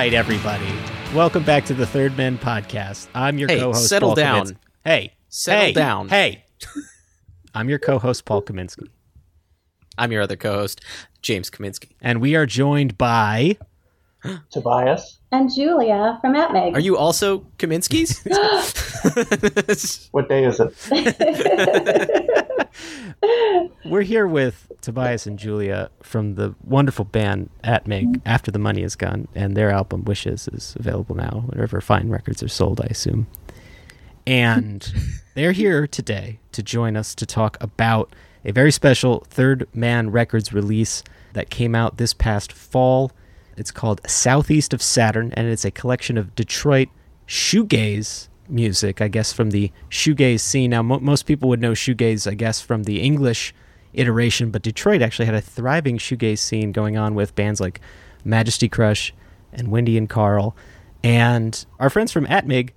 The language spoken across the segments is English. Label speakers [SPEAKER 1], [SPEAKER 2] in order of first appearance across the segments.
[SPEAKER 1] Right, everybody. Welcome back to the Third Men podcast. I'm your
[SPEAKER 2] Hey,
[SPEAKER 1] co-host
[SPEAKER 2] settle
[SPEAKER 1] Paul
[SPEAKER 2] down.
[SPEAKER 1] Kaminsky. Hey,
[SPEAKER 2] Settle
[SPEAKER 1] hey,
[SPEAKER 2] down.
[SPEAKER 1] Hey. I'm your co-host Paul Kaminsky,
[SPEAKER 2] I'm your other co-host, James Kaminsky.
[SPEAKER 1] and we are joined by
[SPEAKER 3] Tobias.
[SPEAKER 4] and Julia from AtMeg.
[SPEAKER 2] Are you also Kaminsky's?
[SPEAKER 3] What day is it?
[SPEAKER 1] we're here with Tobias and Julia from the wonderful band At Make After the Money Is Gone, and their album Wishes is available now wherever fine records are sold, I assume. And they're here today to join us to talk about a very special Third Man Records release that came out this past fall. It's called Southeast of Saturn, and it's a collection of Detroit shoegaze music, I guess, from the shoegaze scene. Now, mo- most people would know shoegaze, I guess, from the English iteration, but Detroit actually had a thriving shoegaze scene going on with bands like Majesty Crush and Windy and Carl. And our friends from Atmig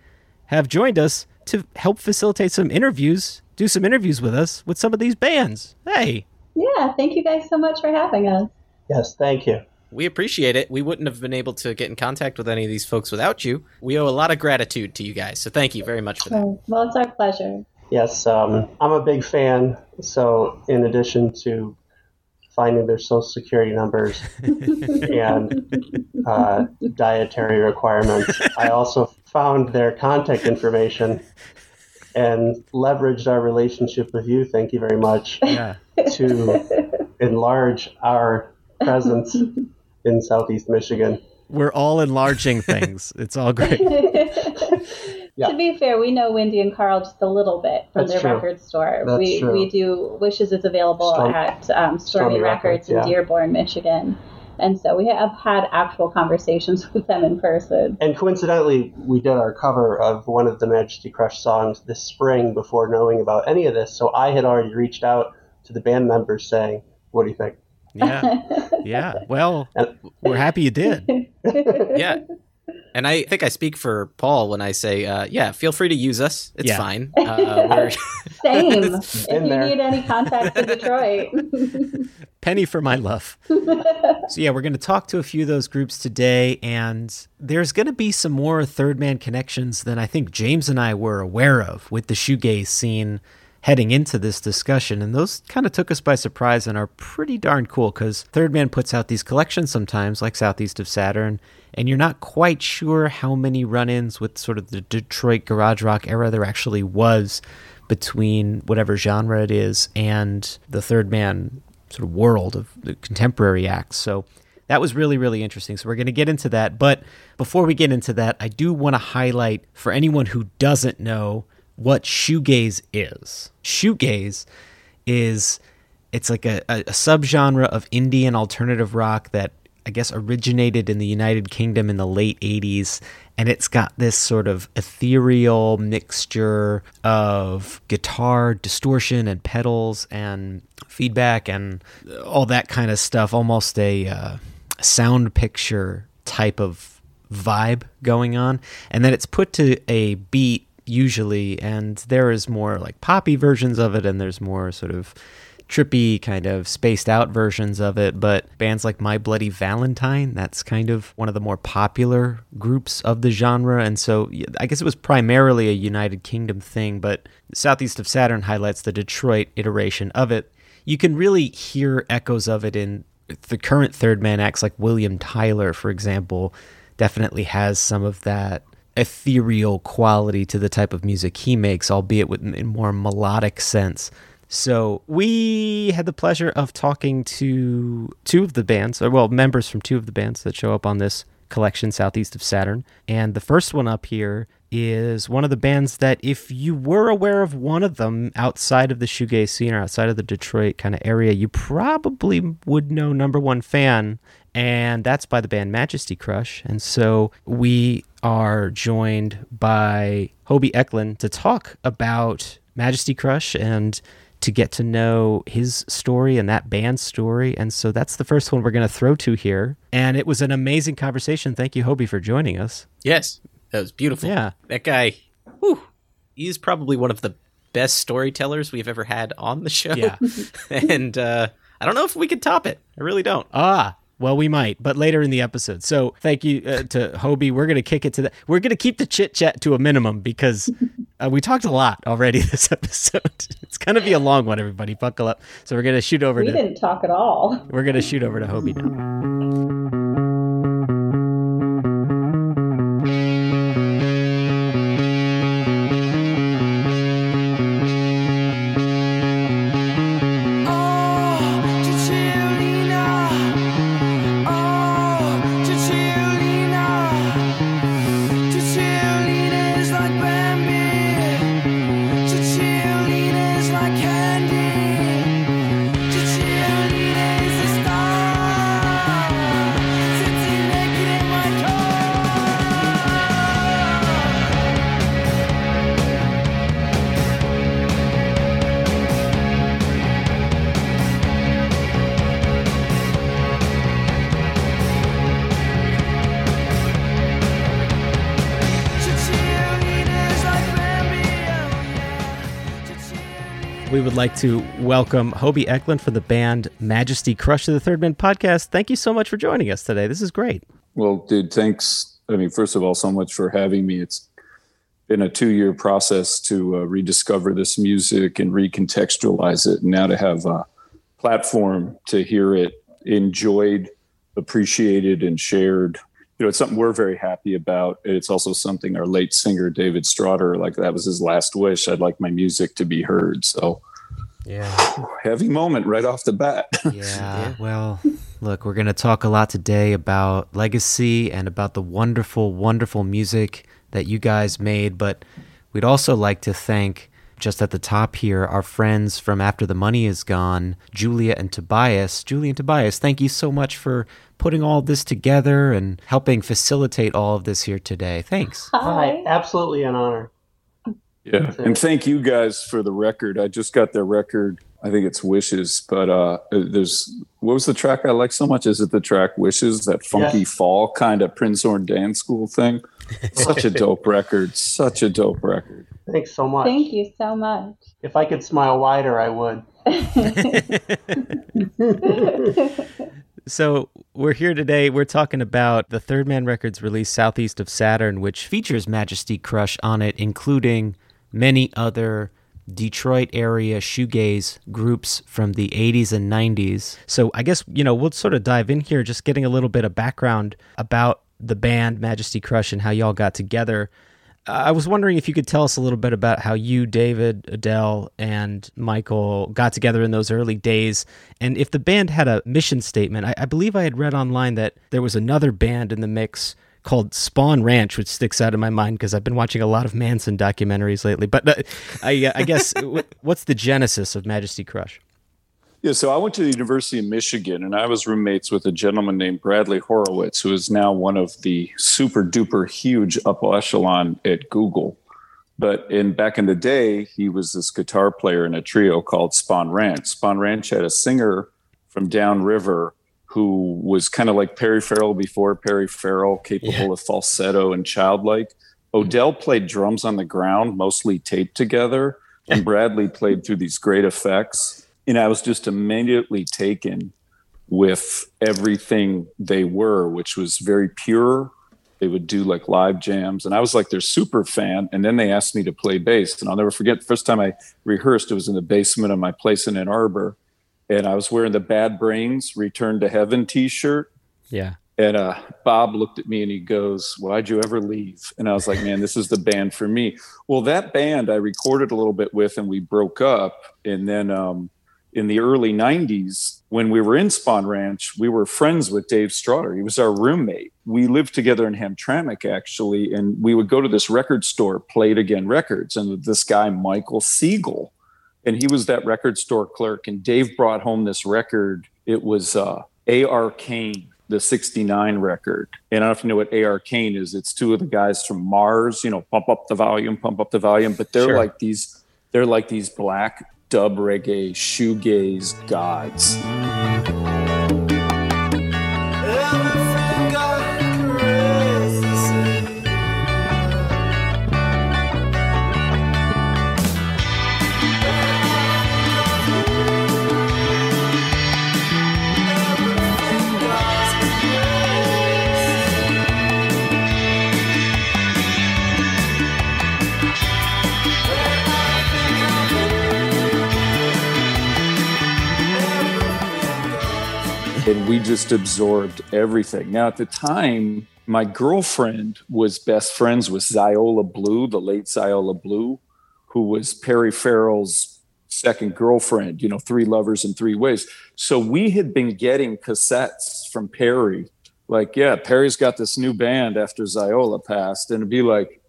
[SPEAKER 1] have joined us to help facilitate some interviews, do some interviews with us with some of these bands. Hey,
[SPEAKER 4] yeah, thank you guys so much for having us.
[SPEAKER 3] Yes, thank you.
[SPEAKER 2] We appreciate it. We wouldn't have been able to get in contact with any of these folks without you. We owe a lot of gratitude to you guys, so thank you very much for that.
[SPEAKER 4] Oh, Well, it's our pleasure.
[SPEAKER 3] Yes, um, I'm a big fan. So, in addition to finding their social security numbers and uh, dietary requirements, I also found their contact information and leveraged our relationship with you. Thank you very much
[SPEAKER 1] yeah,
[SPEAKER 3] to enlarge our presence in Southeast Michigan.
[SPEAKER 1] we're all enlarging things. It's all great.
[SPEAKER 3] Yeah.
[SPEAKER 4] To be fair, we know Windy and Carl just a little bit from
[SPEAKER 3] That's
[SPEAKER 4] their
[SPEAKER 3] true.
[SPEAKER 4] record store.
[SPEAKER 3] That's
[SPEAKER 4] we
[SPEAKER 3] true.
[SPEAKER 4] we do Wishes is available
[SPEAKER 3] Storm-
[SPEAKER 4] at um, Stormy,
[SPEAKER 3] Stormy
[SPEAKER 4] Records,
[SPEAKER 3] Records,
[SPEAKER 4] in
[SPEAKER 3] yeah.
[SPEAKER 4] Dearborn, Michigan, and so we have had actual conversations with them in person.
[SPEAKER 3] And coincidentally, we did our cover of one of the Majesty Crush songs this spring before knowing about any of this. So I had already reached out to the band members saying, "What do you think?"
[SPEAKER 1] Yeah, yeah. Well, we're happy you did.
[SPEAKER 2] Yeah. And I think I speak for Paul when I say, uh, yeah, feel free to use us. It's
[SPEAKER 1] Yeah.
[SPEAKER 2] fine. Uh, we're,
[SPEAKER 4] Same. if you
[SPEAKER 3] there.
[SPEAKER 4] need any contacts in Detroit.
[SPEAKER 1] Penny for my love. so yeah, we're going to talk to a few of those groups today, and there's going to be some more third man connections than I think James and I were aware of with the shoegaze scene heading into this discussion, and those kind of took us by surprise and are pretty darn cool because Third Man puts out these collections sometimes, like Southeast of Saturn, and you're not quite sure how many run-ins with sort of the Detroit garage rock era there actually was between whatever genre it is and the Third Man sort of world of the contemporary acts. So that was really, really interesting. So we're going to get into that. But before we get into that, I do want to highlight for anyone who doesn't know what shoegaze is. Shoegaze is it's like a, a, subgenre of Indian alternative rock that I guess, originated in the United Kingdom in the late 80s. And it's got this sort of ethereal mixture of guitar distortion and pedals and feedback and all that kind of stuff. Almost a uh, sound picture type of vibe going on. And then it's put to a beat usually, and there is more like poppy versions of it, and there's more sort of trippy kind of spaced out versions of it but bands like my bloody valentine that's kind of one of the more popular groups of the genre and so i guess it was primarily a united kingdom thing but southeast of saturn highlights the detroit iteration of it. You can really hear echoes of it in the current third man acts like william tyler for example definitely has some of that ethereal quality to the type of music he makes, albeit with a more melodic sense. So we had the pleasure of talking to two of the bands, or well, members from two of the bands that show up on this collection, Southeast of Saturn. And the first one up here is one of the bands that, if you were aware of one of them outside of the shoegaze scene or outside of the Detroit kind of area, you probably would know number one fan, and that's by the band Majesty Crush. And so we are joined by Hobey Echlin to talk about Majesty Crush and to get to know his story and that band's story. And so that's the first one we're going to throw to here. And it was an amazing conversation. Thank you, Hobey, for joining us.
[SPEAKER 2] Yes, that was beautiful.
[SPEAKER 1] Yeah.
[SPEAKER 2] That guy, whew, he's probably one of the best storytellers we've ever had on the show.
[SPEAKER 1] Yeah.
[SPEAKER 2] and uh, I don't know if we could top it. I really don't.
[SPEAKER 1] Ah, well, we might, but later in the episode. So thank you uh, to Hobey. We're going to kick it to that. We're going to keep the chit chat to a minimum because uh, we talked a lot already this episode. it's going to be a long one, everybody. Buckle up. So we're going to shoot over
[SPEAKER 4] We
[SPEAKER 1] to.
[SPEAKER 4] didn't talk at all.
[SPEAKER 1] We're going to shoot over to Hobey now. Like to welcome Hobey Echlin for the band Majesty Crush to the Third Man podcast. Thank you so much for joining us today. This is great.
[SPEAKER 5] Well, dude, thanks. I mean, first of all, so much for having me. It's been a two year process to uh, rediscover this music and recontextualize it. And now to have a platform to hear it enjoyed, appreciated, and shared. You know, it's something we're very happy about. It's also something our late singer, David Straughter, like that was his last wish. I'd like my music to be heard. So,
[SPEAKER 1] Yeah.
[SPEAKER 5] heavy moment right off the bat.
[SPEAKER 1] Yeah. Well, look, we're going to talk a lot today about legacy and about the wonderful, wonderful music that you guys made. But we'd also like to thank, just at the top here, our friends from After the Money Is Gone, Julia and Tobias. Julia and Tobias, thank you so much for putting all this together and helping facilitate all of this here today. Thanks.
[SPEAKER 3] Hi, absolutely an honor.
[SPEAKER 5] Yeah, and thank you guys for the record. I just got their record. I think it's Wishes, but uh there's what was the track I like so much? Is it the track Wishes? That funky
[SPEAKER 3] Yes.
[SPEAKER 5] fall kind of Prince Horn dance school thing. Such a dope record. Such a dope record.
[SPEAKER 3] Thanks so much.
[SPEAKER 4] Thank you so much.
[SPEAKER 3] If I could smile wider, I would.
[SPEAKER 1] So we're here today. We're talking about the Third Man Records release Southeast of Saturn, which features Majesty Crush on it, including many other Detroit area shoegaze groups from the 80s and 90s. So I guess, you know, we'll sort of dive in here, just getting a little bit of background about the band Majesty Crush and how y'all got together. I was wondering if you could tell us a little bit about how you, David, Odell, and Michael got together in those early days, and if the band had a mission statement. I, I believe I had read online that there was another band in the mix called Spahn Ranch, which sticks out in my mind because I've been watching a lot of Manson documentaries lately. But uh, I, uh, I guess, wh- what's the genesis of Majesty Crush?
[SPEAKER 5] Yeah, so I went to the University of Michigan and I was roommates with a gentleman named Bradley Horowitz, who is now one of the super duper huge upper echelon at Google. But in back in the day, he was this guitar player in a trio called Spahn Ranch. Spahn Ranch had a singer from downriver who was kind of like Perry Farrell before Perry Farrell, capable yeah. of falsetto and childlike. Odell mm. played drums on the ground, mostly taped together, and Bradley played through these great effects. And I was just immediately taken with everything they were, which was very pure. They would do like live jams, and I was like their super fan. And then they asked me to play bass, and I'll never forget the first time I rehearsed. It was in the basement of my place in Ann Arbor, and I was wearing the Bad Brains Return to Heaven T-shirt.
[SPEAKER 1] Yeah.
[SPEAKER 5] And uh, Bob looked at me and he goes, Why'd you ever leave? And I was like, Man, this is the band for me. Well, that band I recorded a little bit with and we broke up. And then um, in the early 90s, when we were in Spahn Ranch, we were friends with Dave Straughter. He was our roommate. We lived together in Hamtramck, actually. And we would go to this record store, Played Again Records. And this guy, Michael Siegel, and he was that record store clerk. And Dave brought home this record. It was uh, A.R. Kane, the 69 record. And I don't know if you know what A.R. Kane is. It's two of the guys from MARRS, you know, pump up the volume, pump up the volume. But they're sure. like these, they're like these black dub reggae shoegaze gods. And we just absorbed everything. Now, at the time, my girlfriend was best friends with Xiola Blue, the late Xiola Blue, who was Perry Farrell's second girlfriend, you know, three lovers in three ways. So we had been getting cassettes from Perry, like, yeah, Perry's got this new band after Xiola passed. And it'd be like,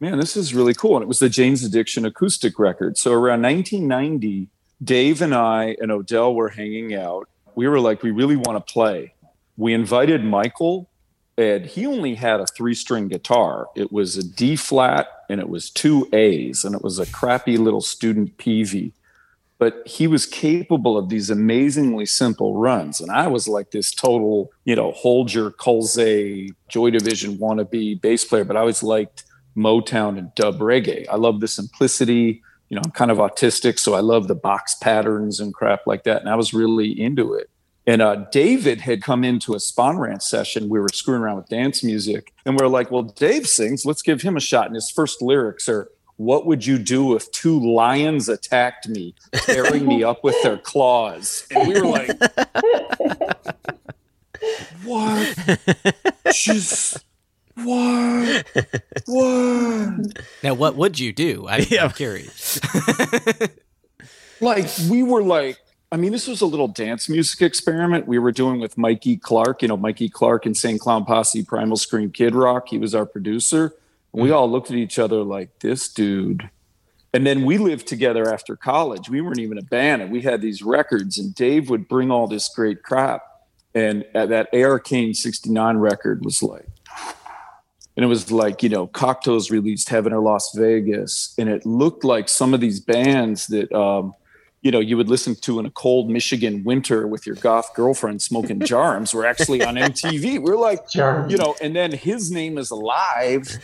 [SPEAKER 5] man, this is really cool. And it was the Jane's Addiction acoustic record. So around 1990, Dave and I and Odell were hanging out we were like, we really want to play. We invited Michael, and he only had a three string guitar. It was a D flat and it was two A's, and it was a crappy little student PV. But he was capable of these amazingly simple runs. And I was like this total, you know, hold your Colze, Joy Division wannabe bass player, but I always liked Motown and dub reggae. I love the simplicity you know, I'm kind of autistic, so I love the box patterns and crap like that. And I was really into it. And uh, David had come into a Spahn Ranch session. We were screwing around with dance music. And we are like, well, Dave sings. Let's give him a shot. And his first lyrics are, What would you do if two lions attacked me, tearing me up with their claws? And we were like, What? She's what? what?
[SPEAKER 2] Now, what would you do? I, yeah. I'm curious.
[SPEAKER 5] like, we were like, I mean, this was a little dance music experiment we were doing with Mikey Clark, you know, Mikey Clark and Insane Clown Posse, Primal Scream, Kid Rock. He was our producer. And we mm. all looked at each other like, this dude. And then we lived together after college. We weren't even a band, and we had these records, and Dave would bring all this great crap. And that A.R. Kane 69 record was like, and it was like you know Cocteaus released heaven or las vegas. And it looked like some of these bands that um, you know you would listen to in a cold michigan winter with your goth girlfriend smoking djarums were actually on mtv we're like you know and then his name is alive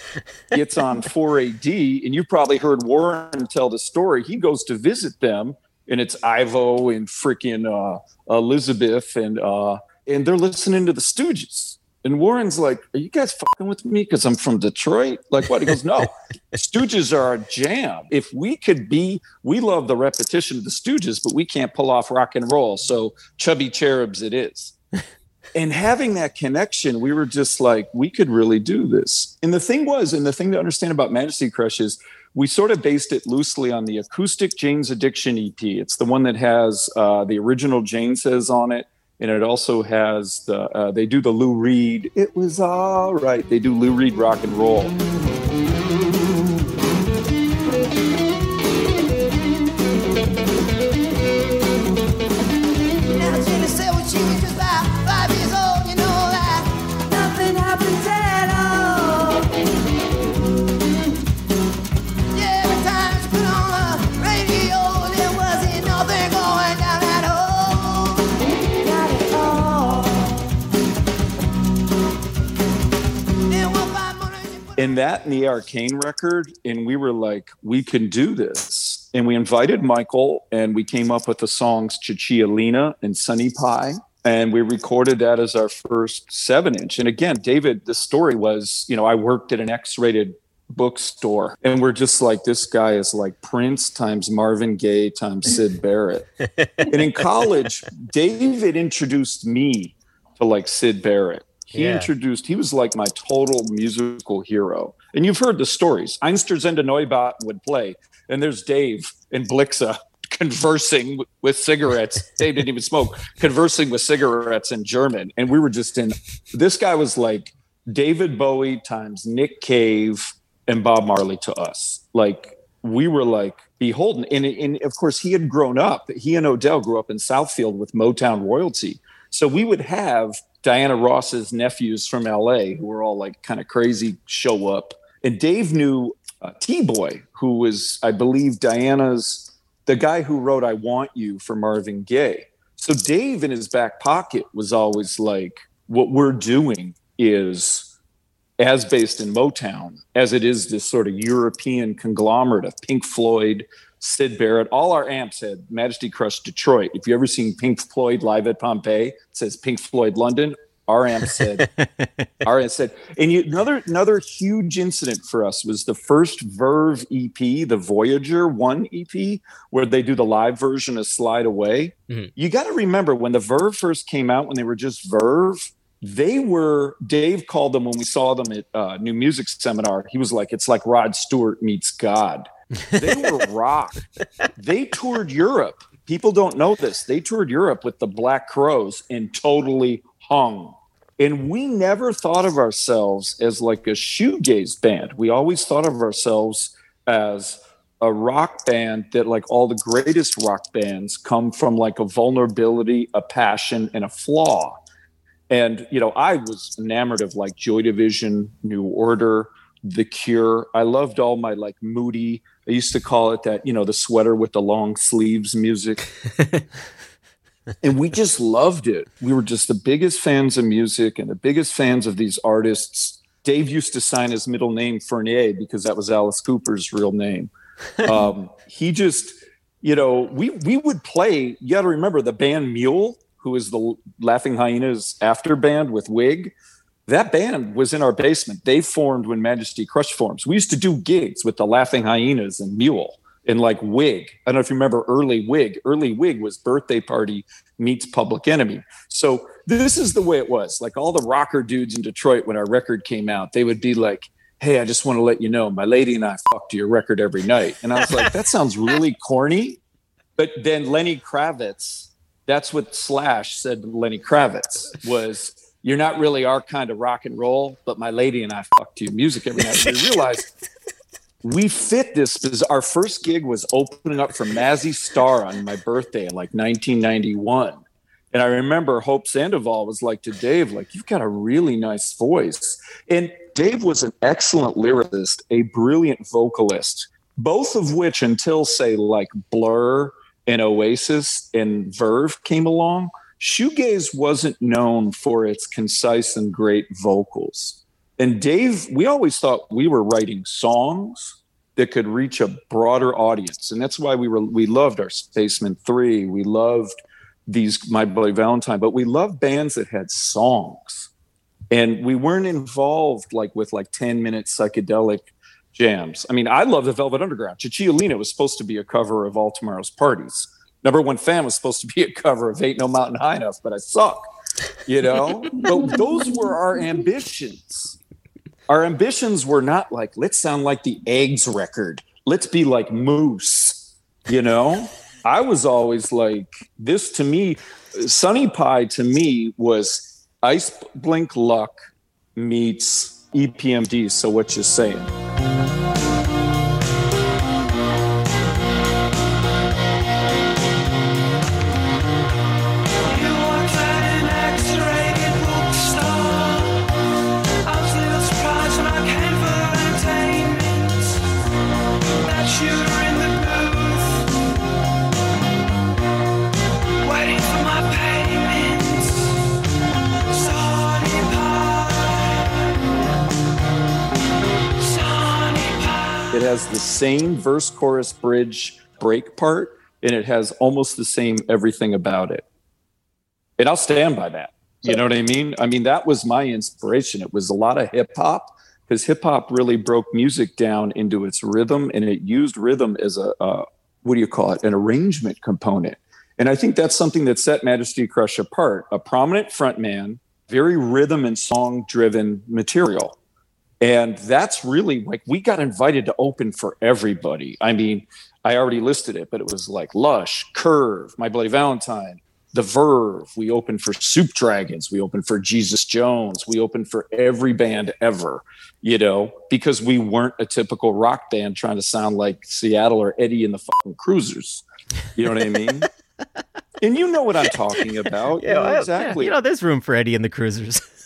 [SPEAKER 5] gets on 4ad and you've probably heard warren tell the story. He goes to visit them and it's ivo and freaking uh, elizabeth and uh, and they're listening to the stooges and Warren's like, Are you guys fucking with me? Because I'm from Detroit? Like what? He goes, No, Stooges are a jam. If we could be, we love the repetition of the Stooges, but we can't pull off rock and roll. So chubby cherubs it is. and having that connection, we were just like, we could really do this. And the thing was, and the thing to understand about Majesty Crush is we sort of based it loosely on the acoustic Jane's Addiction EP. It's the one that has uh, the original Jane says on it and it also has the uh, they do the Lou Reed. It was all right. They do Lou Reed rock and roll. And that and the A.R. Kane record, and we were like, we can do this. And we invited Michael, and we came up with the songs Cicciolina and Sunny Pie. And we recorded that as our first seven inch. And again, David, the story was, you know, I worked at an X rated bookstore and we're just like this guy is like prince times marvin gaye times syd barrett and in college david introduced me to like syd barrett he
[SPEAKER 2] Yeah.
[SPEAKER 5] introduced he was like my total musical hero. And you've heard the stories. Einstürzende neubauten would play and there's dave and blixa conversing with cigarettes. Dave didn't even smoke. Conversing with cigarettes in german. And we were just in this guy was like david bowie times nick cave and bob marley to us. Like we were like beholden. And, and of course he had grown up. He and odell grew up in southfield with motown royalty. So we would have Diana Ross's nephews from LA who were all like kind of crazy show up. And Dave knew uh, T Boy, who was, I believe, Diana's, the guy who wrote I Want You for Marvin Gaye. So Dave in his back pocket was always like, what we're doing is as based in Motown as it is this sort of European conglomerate of Pink Floyd, Syd Barrett. All our amps had Majesty Crush Detroit. If you ever seen Pink Floyd live at Pompeii, it says Pink Floyd London. Our amp said, our amp said, and you, another another huge incident for us was the first Verve EP, the Voyager One EP, where they do the live version of Slide Away.
[SPEAKER 2] Mhm.
[SPEAKER 5] You got to remember when the Verve first came out, when they were just Verve, they were dave called them when we saw them at uh, new music seminar he was like it's like rod stewart meets god they were rock they toured europe. People don't know this. They toured europe with the black crowes and totally hung. And we never thought of ourselves as like a shoegaze band. We always thought of ourselves as a rock band that like all the greatest rock bands come from like a vulnerability a passion and a flaw. And you know i was enamored of like joy division new order the cure. I loved all my like moody i used to call it that you know the sweater with the long sleeves music. And we just loved it. We were just the biggest fans of music and the biggest fans of these artists. Dave used to sign his middle name furnier because that was alice cooper's real name. Um, he just you know we we would play you got to remember the band mule who is the laughing hyenas after band with wig that band was in our basement. They formed when majesty crush forms. We used to do gigs with the laughing hyenas and mule and like wig. I don't know if you remember early wig. Early wig was birthday party meets public enemy. So this is the way it was. Like all the rocker dudes in detroit when our record came out they would be like hey i just want to let you know my lady and i fuck to your record every night. And i was like that sounds really corny. But then lenny kravitz that's what slash said to lenny kravitz was you're not really our kind of rock and roll but my lady and i fuck to music every night we realized we fit this because our first gig was opening up for Mazzy Star on my birthday in like 1991. And I remember Hope Sandoval was like to Dave, like, you've got a really nice voice. And Dave was an excellent lyricist, a brilliant vocalist, both of which until say like Blur and Oasis and Verve came along, shoegaze wasn't known for its concise and great vocals. And Dave, we always thought we were writing songs that could reach a broader audience. And that's why we were we loved our Spacemen 3. We loved these My Bloody Valentine, but we loved bands that had songs. And we weren't involved like with like 10 minute psychedelic jams. I mean, I love the Velvet Underground. Cicciolina was supposed to be a cover of All Tomorrow's Parties. Number One Fan was supposed to be a cover of Ain't No Mountain High Enough, but I suck. You know, but those were our ambitions. Our ambitions were not like let's sound like the eggs record. Let's be like moose you know? I was always like this to me sunny pie to me was ice blink luck meets epmd so what you saying same verse, chorus, bridge, break part, and it has almost the same everything about it. And I'll stand by that. You know what I mean? I mean, that was my inspiration. It was a lot of hip hop because hip hop really broke music down into its rhythm and it used rhythm as a, uh, what do you call it, an arrangement component. And I think that's something that set Majesty Crush apart. A prominent frontman, very rhythm and song driven material. And that's really like we got invited to open for everybody. I mean, I already listed it, but it was like Lush, Curve, My Bloody Valentine, The Verve. We opened for Soup Dragons. We opened for Jesus Jones. We opened for every band ever, you know, because we weren't a typical rock band trying to sound like Seattle or Eddie and the fucking Cruisers. You know what I mean? and you know what I'm talking about. You know, exactly.
[SPEAKER 1] You know, there's room for Eddie and the Cruisers.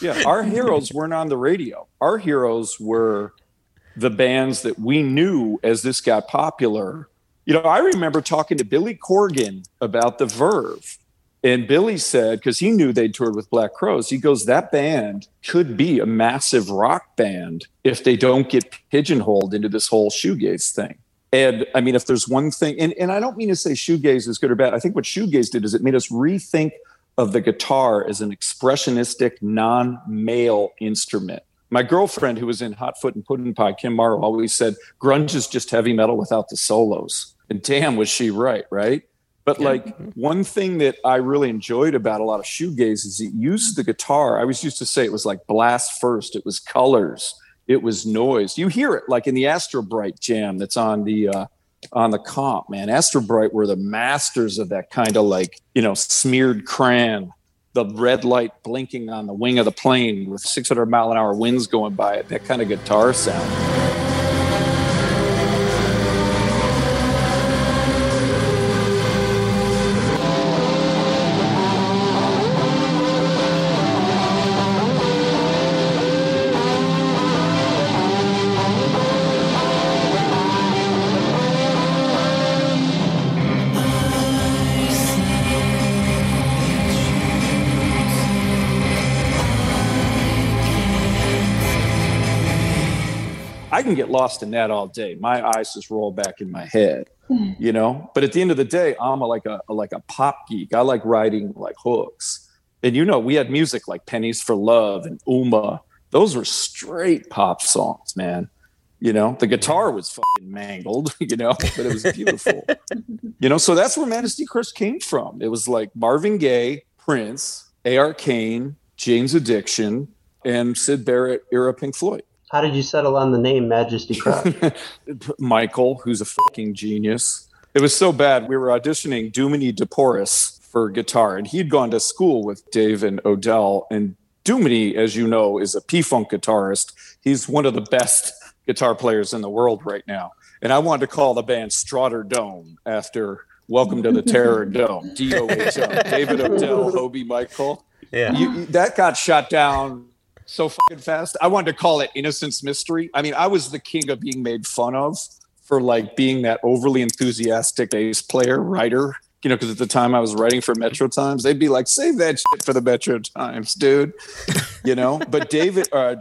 [SPEAKER 5] Yeah, our heroes weren't on the radio. Our heroes were the bands that we knew as this got popular. You know, I remember talking to Billy Corgan about the Verve. And Billy said, because he knew they'd toured with Black Crowes, he goes, that band could be a massive rock band if they don't get pigeonholed into this whole shoegaze thing. And I mean, if there's one thing, and, and I don't mean to say shoegaze is good or bad. I think what shoegaze did is it made us rethink of the guitar as an expressionistic, non-male instrument. My girlfriend, who was in Hot Foot and Pudding Pie, Kim Morrow, always said, "Grunge is just heavy metal without the solos." And damn, was she right? Right? But like one thing that I really enjoyed about a lot of shoegaze is it used the guitar. I was used to say it was like blast first. It was colors. It was noise. You hear it like in the Astrobrite jam that's on the uh, on the comp, man. Astrobrite were the masters of that kind of like, you know, smeared crayon, the red light blinking on the wing of the plane with 600 mile an hour winds going by it, that kind of guitar sound. Get lost in that all day. My eyes just roll back in my head, you know. But at the end of the day, I'm a, like a like a pop geek. I like writing like hooks, and you know, we had music like "Pennies for Love" and "Uma." Those were straight pop songs, man. You know, the guitar was fucking mangled, you know, but it was beautiful. you know, so that's where Majesty Crush came from. It was like Marvin Gaye, Prince, A.R. Kane, Jane's Addiction, and Syd Barrett era Pink Floyd.
[SPEAKER 3] How did you settle on the name Majesty Crush?
[SPEAKER 5] Michael, who's a fucking genius. It was so bad. We were auditioning Dumini DePoris for guitar, and he'd gone to school with Dave and Odell. And Dumini, as you know, is a P Funk guitarist. He's one of the best guitar players in the world right now. And I wanted to call the band Straughter Dome after Welcome to the Terror Dome. D O H M. David Odell, Hobey Michael.
[SPEAKER 1] Yeah.
[SPEAKER 5] You, you- that got shot down so fucking fast. I wanted to call it Innocence Mystery. I mean, I was the king of being made fun of for like being that overly enthusiastic bass player, writer. You know, because at the time I was writing for Metro Times, they'd be like, "Save that shit for the Metro Times, dude." You know, but David, uh,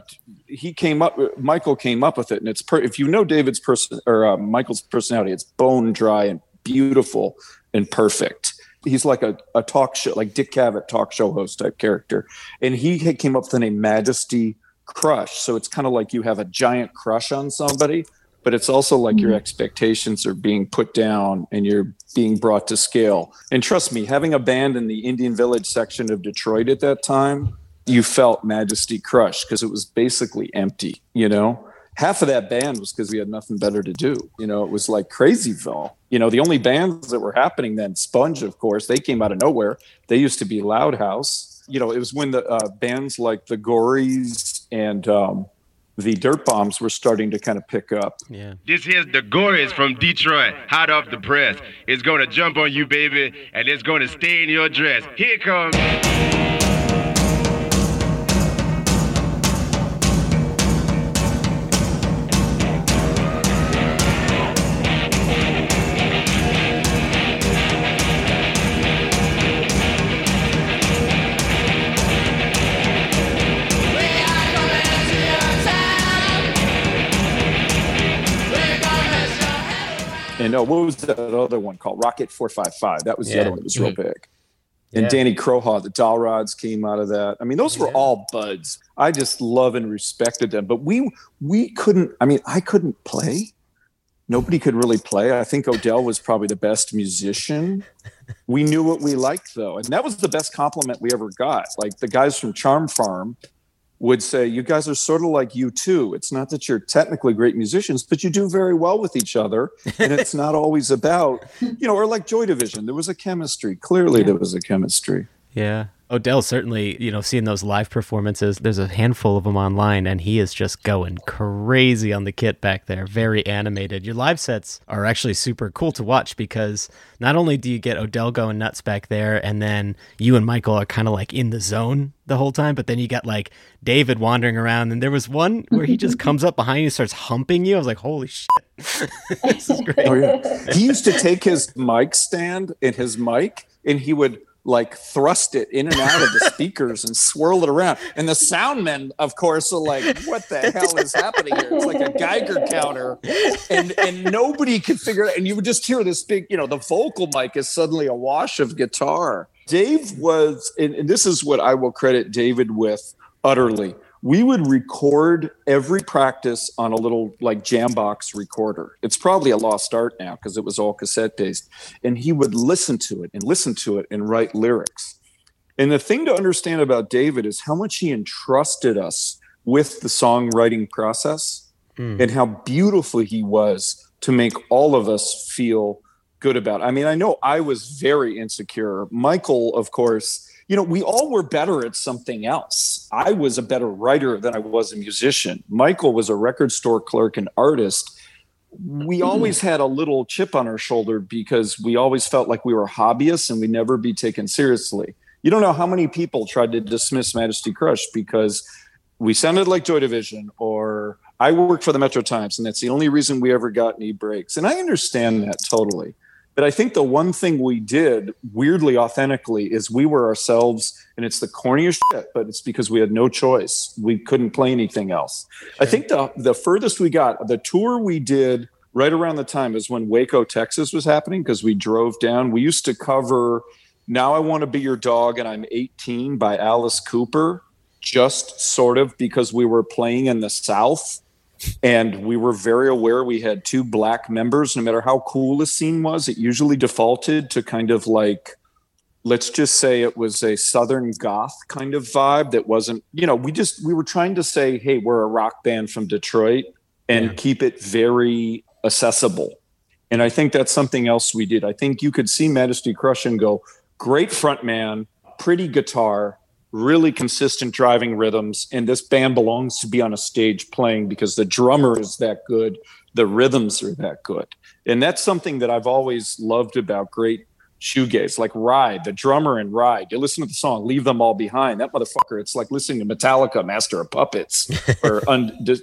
[SPEAKER 5] he came up. Michael came up with it, and it's per- if you know David's person or uh, Michael's personality, it's bone dry and beautiful and perfect he's like a, a talk show, like Dick Cavett talk show host type character. And he came up with the name Majesty Crush. So it's kind of like you have a giant crush on somebody, but it's also like your mm-hmm. expectations are being put down and you're being brought to scale. And trust me, having a band in the Indian Village section of Detroit at that time, you felt Majesty Crush because it was basically empty, you know? Half of that band was because we had nothing better to do. You know, it was like Crazyville. You know, the only bands that were happening then, Sponge, of course, they came out of nowhere. They used to be Loud House. You know, it was when the uh, bands like the Gories and um, the Dirt Bombs were starting to kind of pick up.
[SPEAKER 1] Yeah.
[SPEAKER 6] This here's the Gories from Detroit, hot off the press. It's gonna jump on you, baby, and it's gonna stay in your dress. Here it comes.
[SPEAKER 5] No, what was that other one called? Rocket 455. That was the other one that was real
[SPEAKER 2] Mhm.
[SPEAKER 5] big. And
[SPEAKER 1] Yeah.
[SPEAKER 5] Danny Kroha, the Doll Rods came out of that. I mean, those were all buds. I just love and respected them. But we we couldn't. I mean, I couldn't play. Nobody could really play. I think Odell was probably the best musician. We knew what we liked though, and that was the best compliment we ever got. Like the guys from Charm Farm would say, "You guys are sort of like U2. It's not that you're technically great musicians, but you do very well with each other, and it's not always about you know." Or like Joy Division, there was a chemistry. Clearly, there was a chemistry.
[SPEAKER 1] Yeah. Odell certainly, you know, seeing those live performances, there's a handful of them online, and he is just going crazy on the kit back there. Very animated. Your live sets are actually super cool to watch because not only do you get Odell going nuts back there, and then you and Michael are kind of like in the zone the whole time, but then you got like David wandering around, and there was one where he just comes up behind you and starts humping you. I was like, holy shit. this is great.
[SPEAKER 5] Oh yeah. He used to take his mic stand and his mic and he would like thrust it in and out of the speakers and swirl it around. And the sound men, of course, are like, what the hell is happening here? It's like a Geiger counter. And and nobody could figure it out. And you would just hear this big, you know, the vocal mic is suddenly a wash of guitar. Dave was, and, and this is what I will credit David with utterly. We would record every practice on a little like Jambox recorder. It's probably a lost art now because it was all cassette based. And he would listen to it and listen to it and write lyrics. And the thing to understand about David is how much he entrusted us with the songwriting process hmm. and how beautiful he was to make all of us feel good about. it. I mean, I know I was very insecure. Michael, of course, you know, we all were better at something else. I was a better writer than I was a musician. Michael was a record store clerk and artist. We mm-hmm. always had a little chip on our shoulder because we always felt like we were hobbyists and we'd never be taken seriously. You don't know how many people tried to dismiss Majesty Crush because we sounded like Joy Division or I worked for the Metro Times and that's the only reason we ever got any breaks. And I understand that totally. But I think the one thing we did weirdly authentically is we were ourselves, and it's the corniest shit, but it's because we had no choice. We couldn't play anything else. I think the the furthest we got, the tour we did right around the time is when Waco, Texas was happening, because we drove down. We used to cover Now I Want to Be Your Dog and I'm 18 by Alice Cooper, just sort of because we were playing in the South and we were very aware we had two black members no matter how cool the scene was it usually defaulted to kind of like let's just say it was a southern goth kind of vibe that wasn't you know we just we were trying to say hey we're a rock band from detroit and keep it very accessible. And i think that's something else we did. I think you could see majesty crush and go great front man pretty guitar really consistent driving rhythms and this band belongs to be on a stage playing because the drummer is that good the rhythms are that good. And that's something that i've always loved about great shoegaze like ride the drummer and ride. You listen to the song leave them all behind. That motherfucker it's like listening to metallica master of puppets or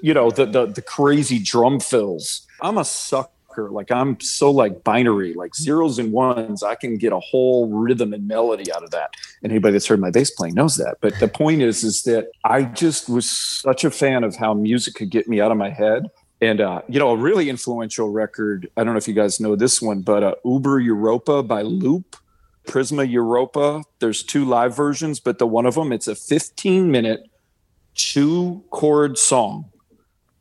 [SPEAKER 5] you know the, the the crazy drum fills. I'm a sucker like i'm so like binary like zeros and ones. I can get a whole rhythm and melody out of that. And anybody that's heard my bass playing knows that. But the point is is that i just was such a fan of how music could get me out of my head. And uh, you know a really influential record i don't know if you guys know this one but uh, uber europa by loop prisma europa. There's two live versions but the one of them it's a 15 minute two chord song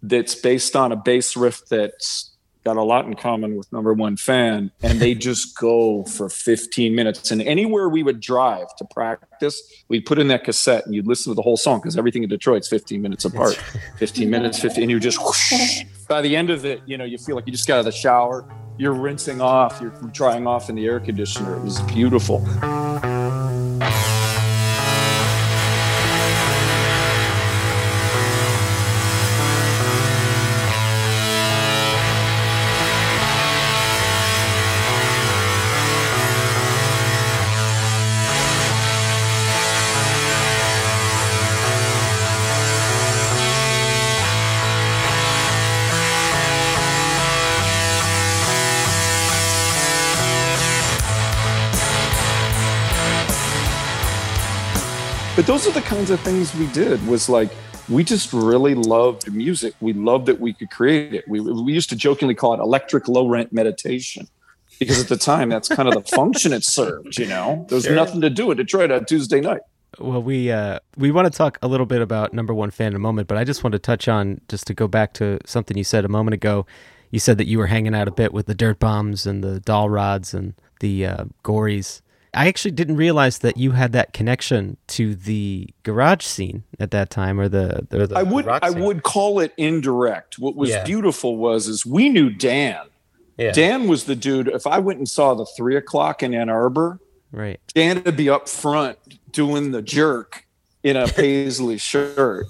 [SPEAKER 5] that's based on a bass riff that's got a lot in common with number one fan and they just go for 15 minutes. And anywhere we would drive to practice we'd put in that cassette and you'd listen to the whole song because everything in detroit's 15 minutes apart. 15 minutes 15 and you just whoosh. by the end of it you know you feel like you just got out of the shower. You're rinsing off you're drying off in the air conditioner. It was beautiful but those are the kinds of things we did was like we just really loved music. We loved that we could create it. We, we used to jokingly call it electric low rent meditation because at the time that's kind of the function it served. You know, There's was nothing to do in Detroit on Tuesday night.
[SPEAKER 1] Well, we uh, we want to talk a little bit about number one fan in a moment, but I just want to touch on just to go back to something you said a moment ago. You said that you were hanging out a bit with the dirt bombs and the doll rods and the uh, gories. I actually didn't realize that you had that connection to the garage scene at that time, or the, or the
[SPEAKER 5] I would
[SPEAKER 2] rock
[SPEAKER 5] I would call it indirect. What was
[SPEAKER 2] Yeah.
[SPEAKER 5] beautiful was is we knew Dan.
[SPEAKER 2] Yeah.
[SPEAKER 5] Dan was the dude. If I went and saw the three o'clock in Ann Arbor,
[SPEAKER 1] right.
[SPEAKER 5] Dan would be up front doing the jerk in a paisley shirt.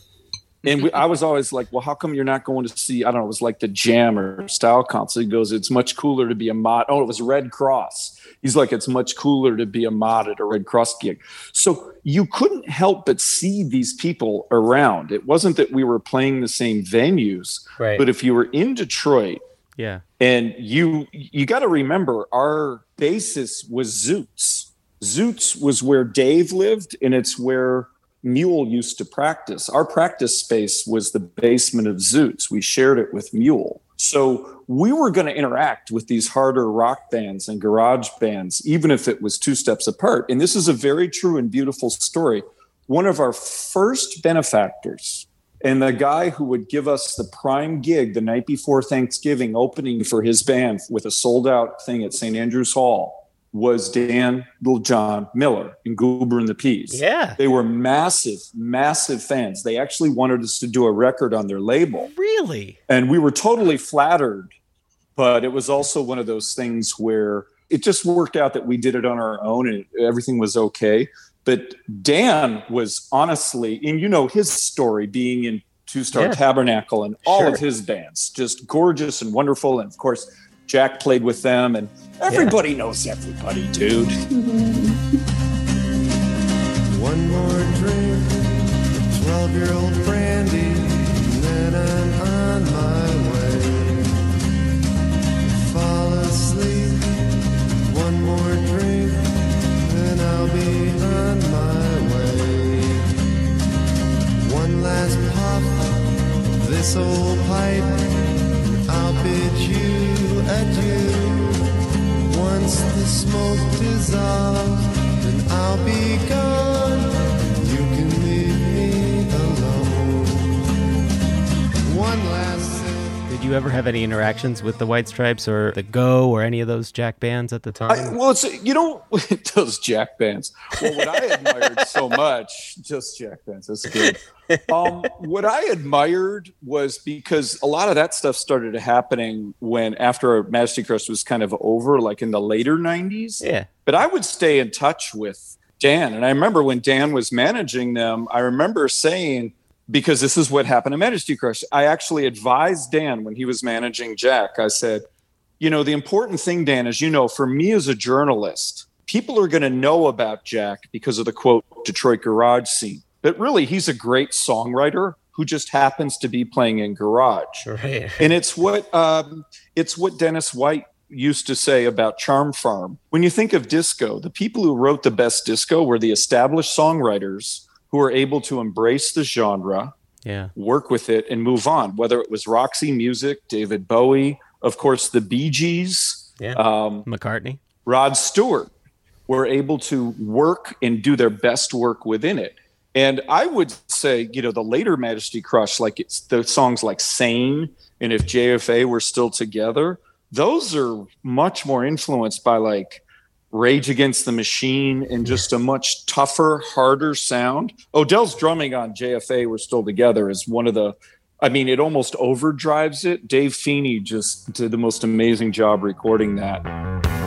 [SPEAKER 5] And we, I was always like, well, how come you're not going to see, I don't know, it was like the jam or style council. He goes, it's much cooler to be a mod. Oh, it was Redd Kross. He's like, it's much cooler to be a mod at a Redd Kross gig. So you couldn't help but see these people around. It wasn't that we were playing the same venues,
[SPEAKER 2] Right.
[SPEAKER 5] but if you were in Detroit,
[SPEAKER 1] Yeah.
[SPEAKER 5] and you you got to remember our basis was Zoots. Zoots was where Dave lived, and it's where Mule used to practice. Our practice space was the basement of Zoots. We shared it with Mule. So we were going to interact with these harder rock bands and garage bands, even if it was two steps apart. And this is a very true and beautiful story. One of our first benefactors and the guy who would give us the prime gig the night before Thanksgiving, opening for his band with a sold out thing at St. Andrews Hall, was Dan Little John Miller in Goober and the Peas.
[SPEAKER 2] Yeah.
[SPEAKER 5] They were massive, massive fans. They actually wanted us to do a record on their label.
[SPEAKER 1] Really?
[SPEAKER 5] And we were totally flattered, but it was also one of those things where it just worked out that we did it on our own and everything was okay. But Dan was honestly, and you know his story being in Two Star
[SPEAKER 2] Yeah.
[SPEAKER 5] Tabernacle and all
[SPEAKER 2] Sure.
[SPEAKER 5] of his bands, just gorgeous and wonderful. And of course, Jack played with them, and everybody knows everybody, dude.
[SPEAKER 7] One more drink, twelve year old brandy, I'll be on my way. One last of this old pipe, I'll bid you adieu. Once the smoke dissolves, then I'll be gone. You can leave me alone. One last.
[SPEAKER 1] Did you ever have any interactions with the White Stripes or the Go or any of those Jack bands at the time?
[SPEAKER 5] I, well, it's you know those Jack bands. Well, what I admired so much, just Jack bands. That's good. Um, what I admired was because a lot of that stuff started happening when after Majesty Crush was kind of over, like in the later '90s.
[SPEAKER 1] yeah.
[SPEAKER 5] But I would stay in touch with Dan, and I remember when Dan was managing them. I remember saying. Because this is what happened to Majesty Crush. I actually advised Dan when he was managing Jack. I said, you know, the important thing, Dan, is you know, for me as a journalist, people are going to know about Jack because of the quote Detroit garage scene. But really, he's a great songwriter who just happens to be playing in garage.
[SPEAKER 2] Right.
[SPEAKER 5] And it's what um, it's what Dennis White used to say about Charm Farm. When you think of disco, the people who wrote the best disco were the established songwriters who were able to embrace the genre
[SPEAKER 1] Yeah.
[SPEAKER 5] work with it and move on. Whether it was Roxy Music, David Bowie, of course, the Bee Gees,
[SPEAKER 2] Yeah.
[SPEAKER 5] um,
[SPEAKER 1] McCartney.
[SPEAKER 5] Rod Stewart were able to work and do their best work within it. And I would say, you know, the later Majesty Crush, like it's the songs like Sane and If JFA Were Still Together, those are much more influenced by like Rage Against the Machine and just a much tougher, harder sound. Odell's drumming on JFA We're Still Together is one of the I mean, it almost overdrives it. Dave Feeney just did the most amazing job recording that.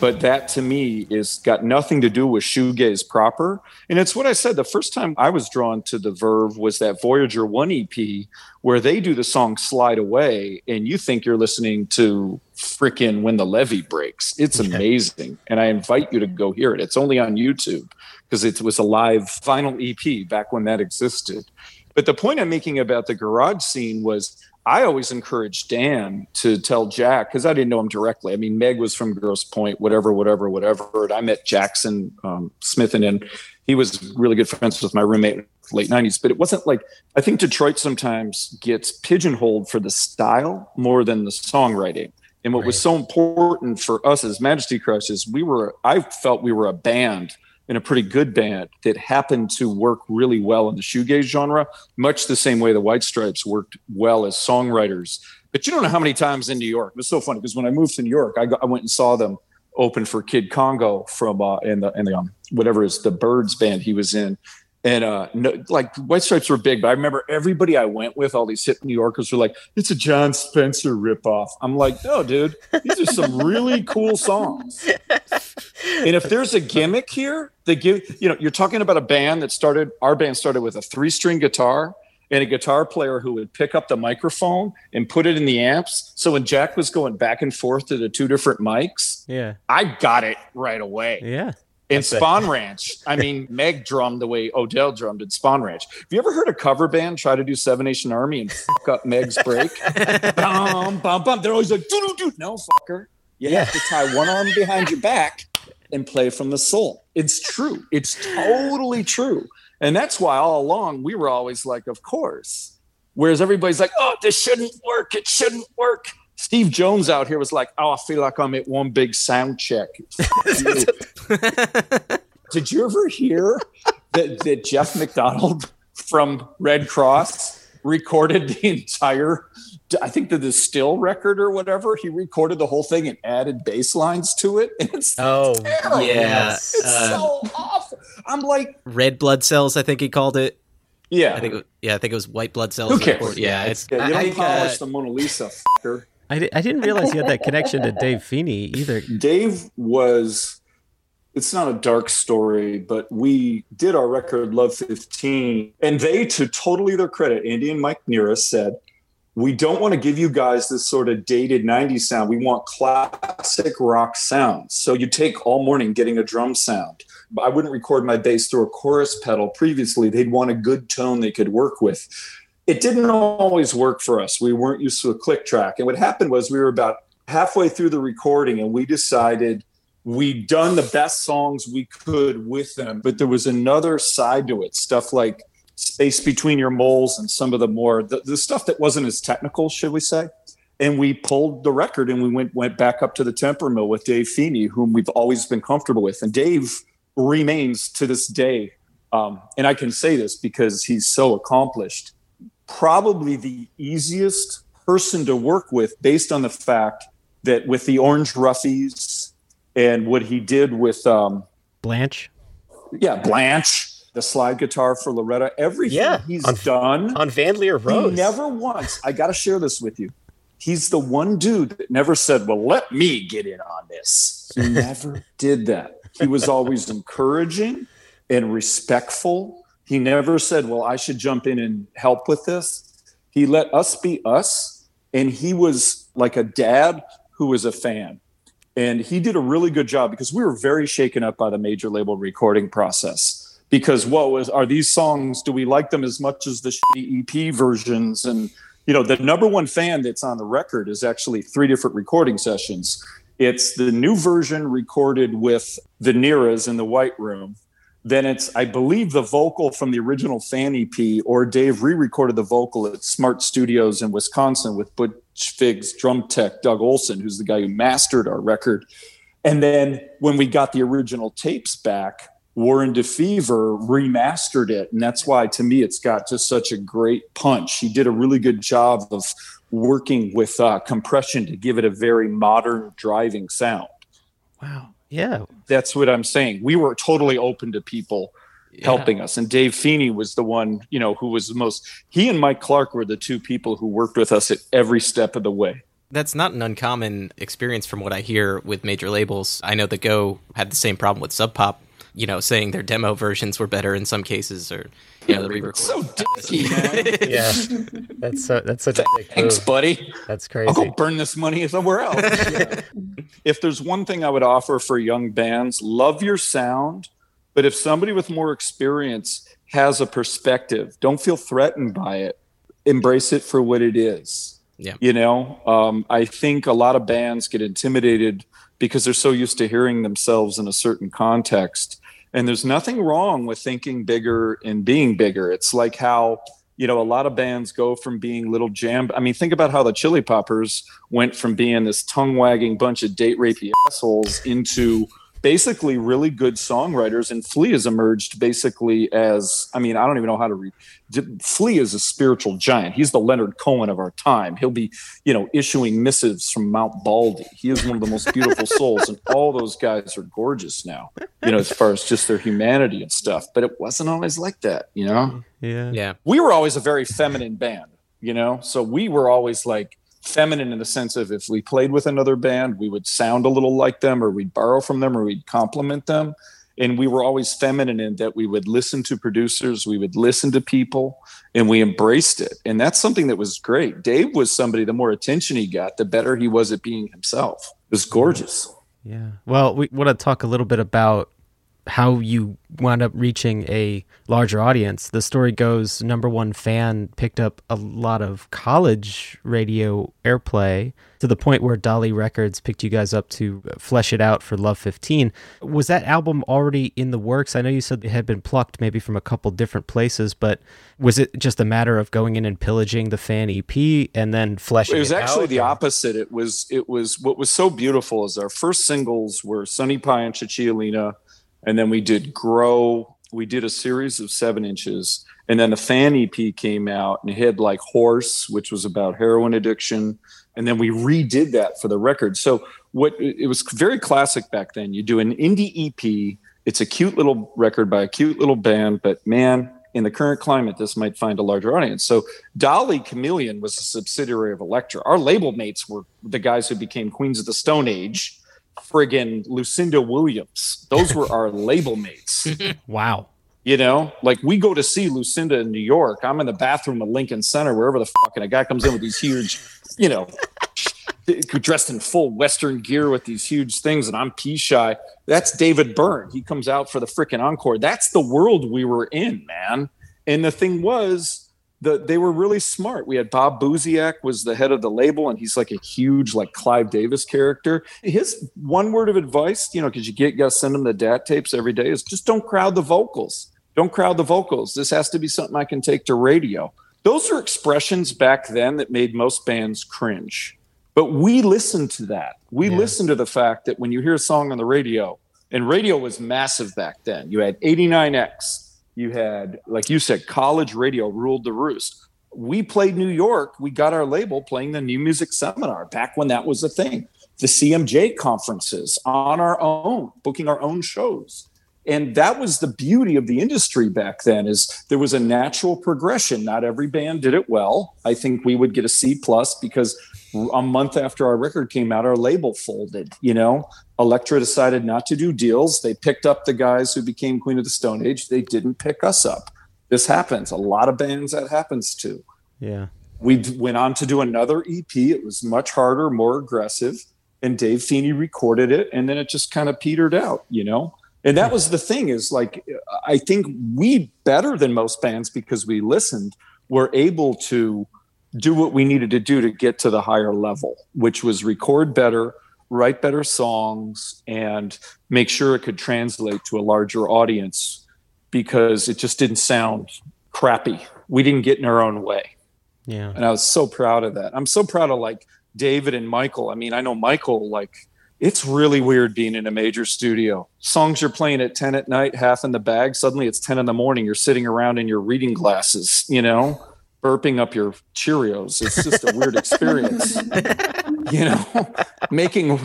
[SPEAKER 5] But that to me is got nothing to do with shoegaze proper. And it's what I said the first time I was drawn to the Verve was that Voyager 1 EP where they do the song Slide Away and you think you're listening to frickin' When the Levee Breaks. It's amazing. And I invite you to go hear it. It's only on YouTube because it was a live vinyl EP back when that existed. But the point I'm making about the garage scene was I always encouraged Dan to tell Jack because I didn't know him directly. I mean, Meg was from Grosse Pointe, whatever, whatever, whatever. And I met Jackson um, Smith, and, and he was really good friends with my roommate in the late 90s. But it wasn't like I think Detroit sometimes gets pigeonholed for the style more than the songwriting. And what was so important for us as Majesty Crush is we were, I felt we were a band and a pretty good band that happened to work really well in the shoegaze genre, much the same way the White Stripes worked well as songwriters. But you don't know how many times in New York. It was so funny because when I moved to New York, I, got, I went and saw them open for Kid Congo from uh, in the in the um, whatever is the Birds band he was in, and uh, no, like White Stripes were big, but I remember everybody I went with, all these hip New Yorkers were like, "It's a Jon Spencer ripoff." I'm like, "No, dude, these are some really cool songs." and if there's a gimmick here, they give you know, you're talking about a band that started. Our band started with a three string guitar and a guitar player who would pick up the microphone and put it in the amps. So when Jack was going back and forth to the two different mics,
[SPEAKER 1] Yeah.
[SPEAKER 5] I got it right away.
[SPEAKER 1] Yeah.
[SPEAKER 5] In Spahn Ranch, I mean, Meg drummed the way Odell drummed in Spahn Ranch. Have you ever heard a cover band try to do Seven Nation Army and fuck up Meg's break? bum, bum, bum. They're always like, doo doo doo. No, fucker. You have to tie one arm behind your back and play from the soul. It's true. It's totally true. And that's why all along we were always like, of course. Whereas everybody's like, oh, this shouldn't work. It shouldn't work. Steve Jones out here was like, oh, I feel like I'm at one big sound check. Did you ever hear that, that Jeff McDonald from Redd Kross recorded the entire, I think the De Stijl record or whatever? He recorded the whole thing and added bass lines to it. It's
[SPEAKER 2] Oh,
[SPEAKER 5] terrible.
[SPEAKER 2] yeah.
[SPEAKER 5] It's
[SPEAKER 2] Uh,
[SPEAKER 5] so awful. I'm like,
[SPEAKER 2] red blood cells, I think he called it.
[SPEAKER 5] yeah.
[SPEAKER 2] I think, it, yeah, I think it was white blood cells.
[SPEAKER 5] Who cares?
[SPEAKER 2] Or- Yeah, it's.
[SPEAKER 5] Yeah, you
[SPEAKER 2] I
[SPEAKER 5] don't
[SPEAKER 2] think, uh,
[SPEAKER 5] the Mona Lisa, fucker.
[SPEAKER 1] I, di- I didn't realize you had that connection to Dave Feeney either.
[SPEAKER 5] Dave was it's not a dark story, but we did our record Love 15, and they, to totally their credit, Andy and Mike Nearest said, we don't want to give you guys this sort of dated 90s sound. We want classic rock sounds. So you take all morning getting a drum sound. I wouldn't record my bass through a chorus pedal previously. They'd want a good tone they could work with. It didn't always work for us. We weren't used to a click track. And what happened was we were about halfway through the recording and we decided we'd done the best songs we could with them, but there was another side to it, stuff like space between your moles and some of the more the, the stuff that wasn't as technical, should we say? And we pulled the record and we went went back up to the Tempermill with Dave Feeney, whom we've always been comfortable with. And Dave remains to this day, um, and I can say this because he's so accomplished, probably the easiest person to work with based on the fact that with the Orange Roughies and what he did with um,
[SPEAKER 1] Blanche.
[SPEAKER 5] yeah Blanche, the slide guitar for Loretta, everything
[SPEAKER 2] Yeah,
[SPEAKER 5] he's
[SPEAKER 2] on-
[SPEAKER 5] done.
[SPEAKER 2] on Van Lear Rose.
[SPEAKER 5] He never once, I got to share this with you. He's the one dude that never said, Well, let me get in on this. He never did that. He was always encouraging and respectful. He never said, Well, I should jump in and help with this. He let us be us. And he was like a dad who was a fan. And he did a really good job because we were very shaken up by the major label recording process. Because what was are these songs? Do we like them as much as the EP versions? And you know, the number one fan that's on the record is actually three different recording sessions. It's the new version recorded with the Niras in the White Room. Then it's, I believe, the vocal from the original fan EP, or Dave re-recorded the vocal at Smart Studios in Wisconsin with Butch Vig's drum tech Doug Olson, who's the guy who mastered our record. And then when we got the original tapes back, Warren DeFever remastered it. And that's why, to me, it's got just such a great punch. He did a really good job of working with uh, compression to give it a very modern driving sound.
[SPEAKER 1] Wow. Yeah.
[SPEAKER 5] That's what I'm saying. We were totally open to people helping us. And Dave Feeney was the one, you know, who was the most, he and Mike Clark were the two people who worked with us at every step of the way.
[SPEAKER 2] That's not an uncommon experience from what I hear with major labels. I know that Go had the same problem with Sub Pop, you know, saying their demo versions were better in some cases or you know, the re
[SPEAKER 5] So dicky, man.
[SPEAKER 1] Yeah, that's so that's such a big
[SPEAKER 5] Thanks, buddy.
[SPEAKER 1] That's crazy.
[SPEAKER 5] I'll go burn this money somewhere else. Yeah. If there's one thing I would offer for young bands, love your sound. But if somebody with more experience has a perspective, don't feel threatened by it. Embrace it for what it is.
[SPEAKER 2] Yeah.
[SPEAKER 5] You know, um, I think a lot of bands get intimidated because they're so used to hearing themselves in a certain context. And there's nothing wrong with thinking bigger and being bigger. It's like how, you know, a lot of bands go from being little jam. I mean, think about how the Chili Peppers went from being this tongue wagging bunch of date rapey assholes into basically really good songwriters. And Flea has emerged basically as, I mean, I don't even know how to read. Flea is a spiritual giant. He's the Leonard Cohen of our time. He'll be, you know, issuing missives from Mount Baldy. He is one of the most beautiful souls, and all those guys are gorgeous now. You know, as far as just their humanity and stuff. But it wasn't always like that. You know,
[SPEAKER 1] Yeah.
[SPEAKER 2] Yeah.
[SPEAKER 5] we were always a very feminine band. You know, so we were always like feminine in the sense of if we played with another band, we would sound a little like them, or we'd borrow from them, or we'd compliment them. And we were always feminine in that we would listen to producers we would listen to people and we embraced it. And that's something that was great. Dave was somebody the more attention he got the better he was at being himself. It was gorgeous.
[SPEAKER 1] Yeah. Well, we want to talk a little bit about how you wound up reaching a larger audience. The story goes number one fan picked up a lot of college radio airplay to the point where Dali Records picked you guys up to flesh it out for Love 15. Was that album already in the works? I know you said it had been plucked maybe from a couple different places, but was it just a matter of going in and pillaging the fan EP and then fleshing
[SPEAKER 5] it out? It was actually
[SPEAKER 1] out,
[SPEAKER 5] the opposite it was it was what was so beautiful is our first singles were sunny pie and Cicciolina, and then we did grow we did a series of seven inches. And then the fan ep came out and it had like horse which was about heroin addiction. And then we redid that for the record. So what it was very classic back then. You do an indie ep it's a cute little record by a cute little band but man in the current climate this might find a larger audience. So dali chameleon was a subsidiary of elektra. Our label mates were the guys who became queens of the stone age friggin lucinda williams those were our label mates
[SPEAKER 1] Wow.
[SPEAKER 5] you know, like we go to see Lucinda in New York. I'm in the bathroom at Lincoln Center, wherever the fuck, and a guy comes in with these huge, you know, dressed in full Western gear with these huge things, and I'm pea shy. That's David Byrne. He comes out for the freaking encore. That's the world we were in, man. And the thing was, the, they were really smart. We had Bob Buziak was the head of the label, and he's like a huge, like Clive Davis character. His one word of advice, you know, because you get you send them the DAT tapes every day, is just don't crowd the vocals. Don't crowd the vocals. This has to be something I can take to radio. Those are expressions back then that made most bands cringe. But we listened to that. We
[SPEAKER 1] Yeah.
[SPEAKER 5] listened to the fact that when you hear a song on the radio, and radio was massive back then, you had 89X, you had, like you said, college radio ruled the roost. We played New York. We got our label playing the New Music Seminar back when that was a thing. The CMJ conferences on our own, booking our own shows and that was the beauty of the industry back then is there was a natural progression. Not every band did it well. I think we would get a c plus because a month after our record came out our label folded you know? Elektra decided not to do deals. They picked up the guys who became queen of the stone age. They didn't pick us up. This happens. A lot of bands that happens to
[SPEAKER 1] Yeah.
[SPEAKER 5] we went on to do another ep it was much harder more aggressive and dave feeney recorded it and then it just kind of petered out you know and that was the thing is like i think we better than most bands because we listened were able to do what we needed to do to get to the higher level which was record better write better songs and make sure it could translate to a larger audience because it just didn't sound crappy we didn't get in our own way
[SPEAKER 1] Yeah.
[SPEAKER 5] and I was so proud of that. I'm so proud of like David and Michael. I mean, I know Michael like it's really weird being in a major studio. Songs you're playing at 10 at night, half in the bag, suddenly it's 10 in the morning. You're sitting around in your reading glasses, you know, burping up your Cheerios. It's just a weird experience. you know, making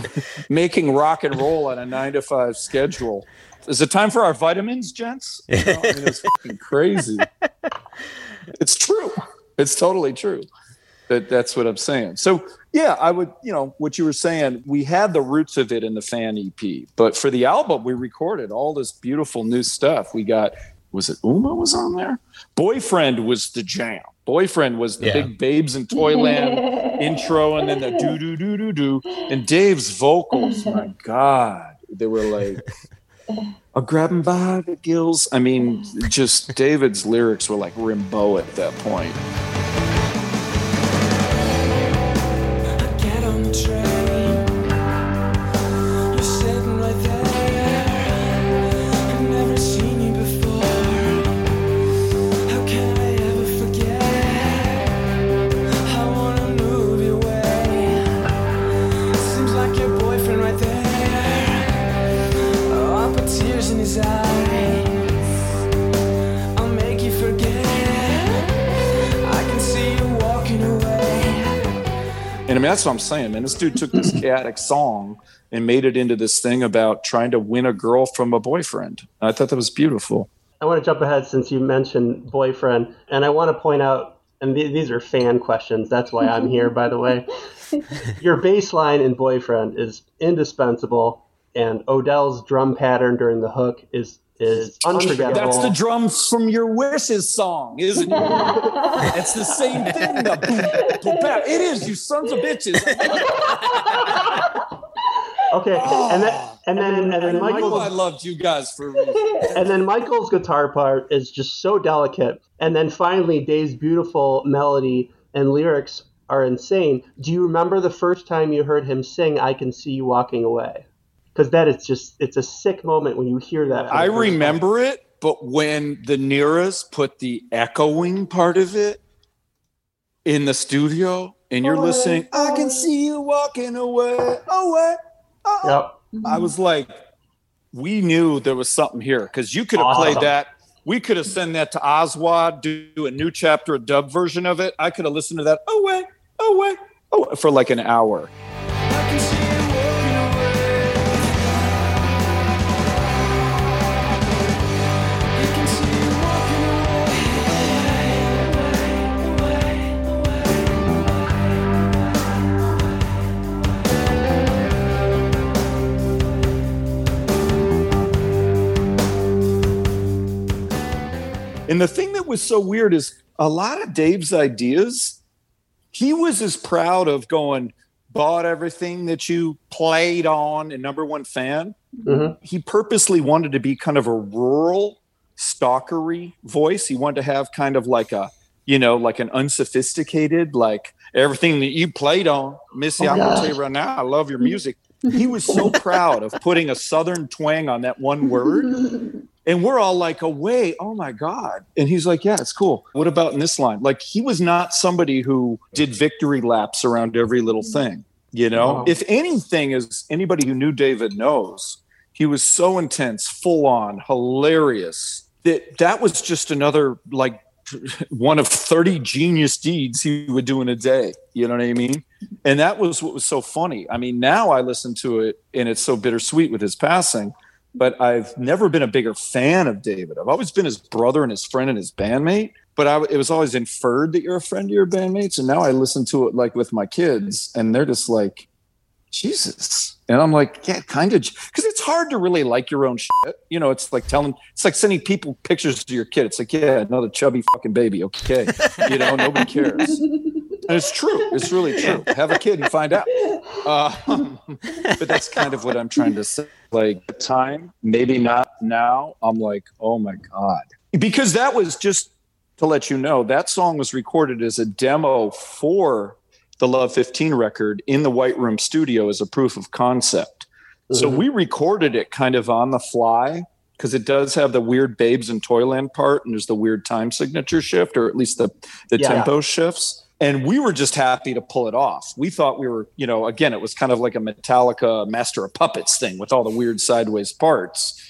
[SPEAKER 5] making rock and roll on a 9 to 5 schedule. Is it time for our vitamins, gents? You know, I mean, it's fucking crazy. It's true. It's totally true. That that's what I'm saying. So Yeah, I would, you know, what you were saying, we had the roots of it in the fan EP, but for the album, we recorded all this beautiful new stuff. We got, was it Uma was on there? Boyfriend was the jam. Boyfriend was the
[SPEAKER 1] Yeah.
[SPEAKER 5] big Babes in Toyland intro and then the do do do do do. And Dave's vocals, my God, they were like, I'll grab him by the gills. I mean, just David's lyrics were like Rimbaud at that point. Mean, that's what I'm saying, man. This dude took this chaotic song and made it into this thing about trying to win a girl from a boyfriend. I thought that was beautiful.
[SPEAKER 3] I want to jump ahead since you mentioned boyfriend, and I want to point out, and th- these are fan questions. That's why I'm here, by the way. Your bass line in boyfriend is indispensable, and Odell's drum pattern during the hook is is unforgettable.
[SPEAKER 5] That's the drums from your wishes song, isn't it? it's the same thing. The boom, boom, bam. It is, you sons of bitches.
[SPEAKER 3] okay, and then and ah, then and then
[SPEAKER 5] I knew I loved you guys for a
[SPEAKER 3] and then Michael's guitar part is just so delicate, and then finally Dave's beautiful melody and lyrics are insane. Do you remember the first time you heard him sing "I Can See You Walking Away"? Because that is just it's a sick moment when you hear that.
[SPEAKER 5] I
[SPEAKER 3] first time.
[SPEAKER 5] remember it, but when the Neras put the echoing part of it in the studio and you're listening, I can see you walking away, away. oh,
[SPEAKER 3] Yep.
[SPEAKER 5] I was like, we knew there was something here because you could have played that. We could have sent that to Oswald, do a new chapter, a dub version of it. I could have listened to that. Oh wait, oh wait, oh for like an hour. And the thing that was so weird is a lot of Dave's ideas, he was as proud of going, bought everything that you played on and number one fan.
[SPEAKER 3] Mhm.
[SPEAKER 5] He purposely wanted to be kind of a rural, stalkery voice. He wanted to have kind of like a, you know, like an unsophisticated, like everything that you played on. Missy,
[SPEAKER 3] Oh,
[SPEAKER 5] I'm going to tell you right now, I love your music. He was so proud of putting a southern twang on that one word. And we're all like, oh, away, oh my God. And he's like, yeah, it's cool. What about in this line? Like, he was not somebody who did victory laps around every little mm-hmm. thing, you know?
[SPEAKER 3] Wow.
[SPEAKER 5] If anything, as anybody who knew David knows, he was so intense, full on, hilarious that that was just another, like, one of 30 genius deeds he would do in a day. You know what I mean? And that was what was so funny. I mean, now I listen to it and it's so bittersweet with his passing but I've never been a bigger fan of David. I've always been his brother and his friend and his bandmate. But I, it was always inferred that you're a friend of your bandmates. And now I listen to it like with my kids, and they're just like, Jesus. And I'm like, yeah, kind of, because it's hard to really like your own shit. You know, it's like telling, it's like sending people pictures to your kid. It's like, yeah, another chubby fucking baby. Okay. You know, nobody cares. It's true. It's really true. Have a kid and find out. Uh, but that's kind of what I'm trying to say. Like time, maybe not now. I'm like, oh my god, because that was just to let you know that song was recorded as a demo for the Love 15 record in the White Room studio as a proof of concept. So
[SPEAKER 3] Mhm.
[SPEAKER 5] we recorded it kind of on the fly because it does have the weird Babes in Toyland part, and there's the weird time signature shift, or at least the the
[SPEAKER 3] Yeah.
[SPEAKER 5] tempo shifts. And we were just happy to pull it off. We thought we were, you know, again, it was kind of like a Metallica Master of Puppets thing with all the weird sideways parts.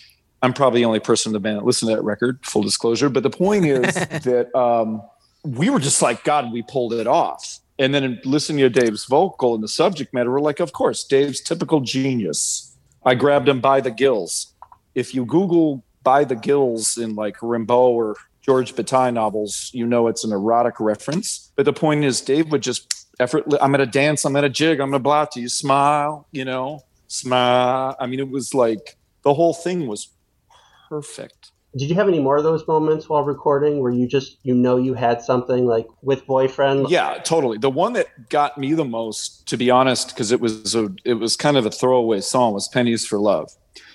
[SPEAKER 5] I'm probably the only person in the band that listened to that record, full disclosure. But the point is that um, we were just like, God, we pulled it off. And then listening to Dave's vocal and the subject matter, we're like, of course, Dave's typical genius. I grabbed him by the gills. If you Google by the gills in like Rimbaud or Georges Bataille novels, you know it's an erotic reference. But the point is, Dave would just effortless. I'm gonna dance. I'm gonna jig. I'm gonna blow to you. Smile. You know, smile. I mean, it was like the whole thing was perfect.
[SPEAKER 3] Did you have any more of those moments while recording where you just you know you had something like with boyfriend?
[SPEAKER 5] Yeah, totally. The one that got me the most, to be honest, because it was a, it was kind of a throwaway song, was "Pennies for Love."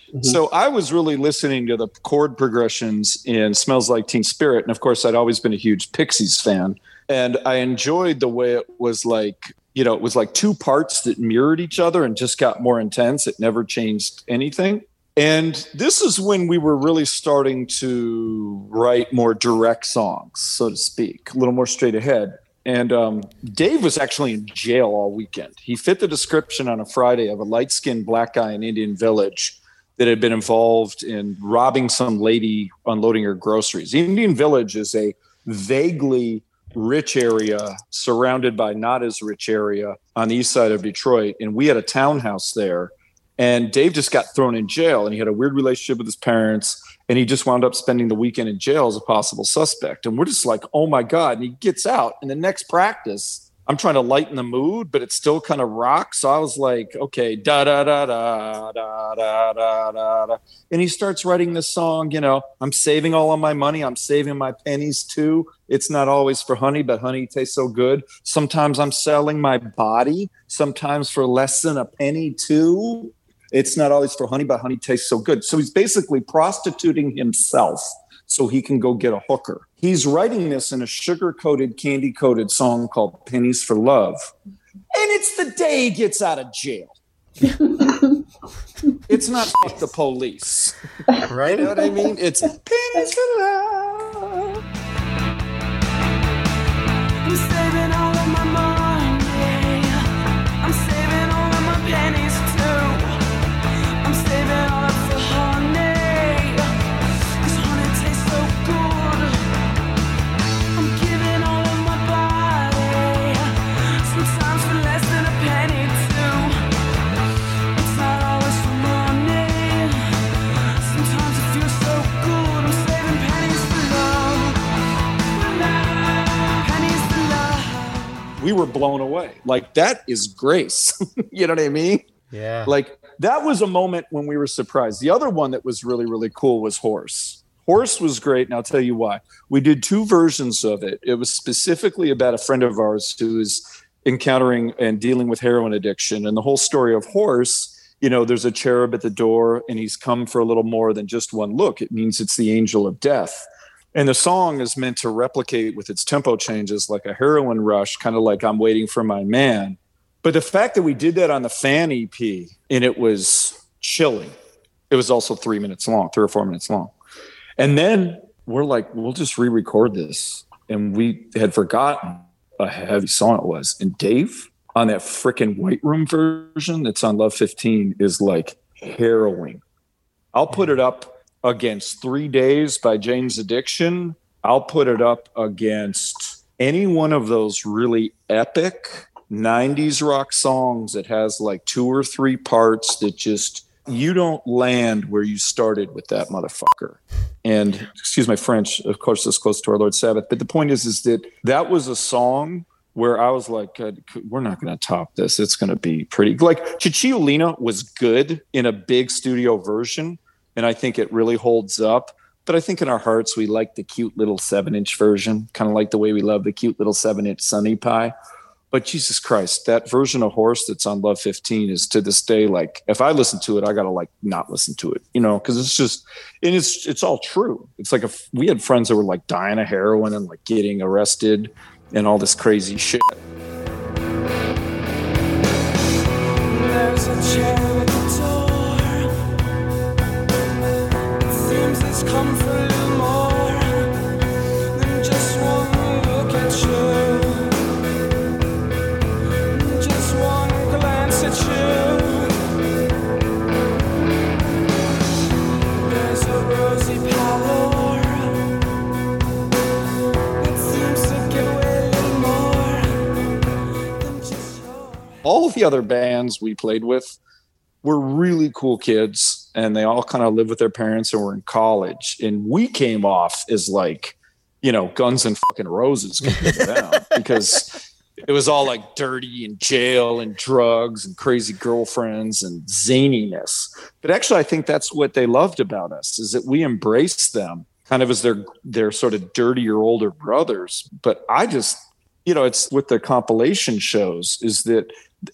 [SPEAKER 5] Mm-hmm. So I was really listening to the chord progressions in "Smells Like Teen Spirit," and of course, I'd always been a huge Pixies fan, and I enjoyed the way it was like you know it was like two parts that mirrored each other and just got more intense. It never changed anything. And this is when we were really starting to write more direct songs, so to speak, a little more straight ahead. And um, Dave was actually in jail all weekend. He fit the description on a Friday of a light skinned black guy in Indian Village that had been involved in robbing some lady unloading her groceries. Indian Village is a vaguely rich area surrounded by not as rich area on the east side of Detroit. And we had a townhouse there and Dave just got thrown in jail and he had a weird relationship with his parents. And he just wound up spending the weekend in jail as a possible suspect. And we're just like, oh my God. And he gets out. And the next practice, I'm trying to lighten the mood, but it still kind of rocks. So I was like, okay, da da da da da da da da da. And he starts writing this song, you know, I'm saving all of my money. I'm saving my pennies too. It's not always for honey, but honey tastes so good. Sometimes I'm selling my body, sometimes for less than a penny too. It's not always for honey, but honey tastes so good. So he's basically prostituting himself so he can go get a hooker. He's writing this in a sugar coated, candy coated song called Pennies for Love. And it's the day he gets out of jail. it's not fuck the police. Right? You know what I mean? It's pennies for love. We were blown away. Like that is grace. you know what I mean?
[SPEAKER 1] Yeah.
[SPEAKER 5] Like that was a moment when we were surprised. The other one that was really really cool was Horse. Horse was great, and I'll tell you why. We did two versions of it. It was specifically about a friend of ours who is encountering and dealing with heroin addiction, and the whole story of Horse. You know, there's a cherub at the door, and he's come for a little more than just one look. It means it's the angel of death. And the song is meant to replicate with its tempo changes like a heroin rush, kind of like I'm waiting for my man. But the fact that we did that on the fan EP and it was chilling, it was also three minutes long, three or four minutes long. And then we're like, we'll just re record this. And we had forgotten a heavy song it was. And Dave on that freaking White Room version that's on Love 15 is like harrowing. I'll put it up against Three Days by Jane's Addiction. I'll put it up against any one of those really epic 90s rock songs that has like two or three parts that just you don't land where you started with that motherfucker. And excuse my French, of course, this close to our Lord Sabbath. But the point is, is that that was a song where I was like, uh, we're not going to top this. It's going to be pretty. Like Cicciolina was good in a big studio version, and I think it really holds up. But I think in our hearts, we like the cute little seven inch version, kind of like the way we love the cute little seven inch Sunny Pie. But Jesus Christ, that version of Horse that's on Love 15 is to this day like if I listen to it, I gotta like not listen to it, you know, because it's just and it's it's all true. It's like if we had friends that were like dying of heroin and like getting arrested and all this crazy shit.
[SPEAKER 7] There's a chair
[SPEAKER 5] all of the other bands we played with were really cool kids and they all kind of lived with their parents and were in college and we came off as like you know guns and fucking roses compared to them because it was all like dirty and jail and drugs and crazy girlfriends and zaniness. But actually, I think that's what they loved about us is that we embraced them kind of as their their sort of dirtier older brothers. But I just, you know, it's with the compilation shows is that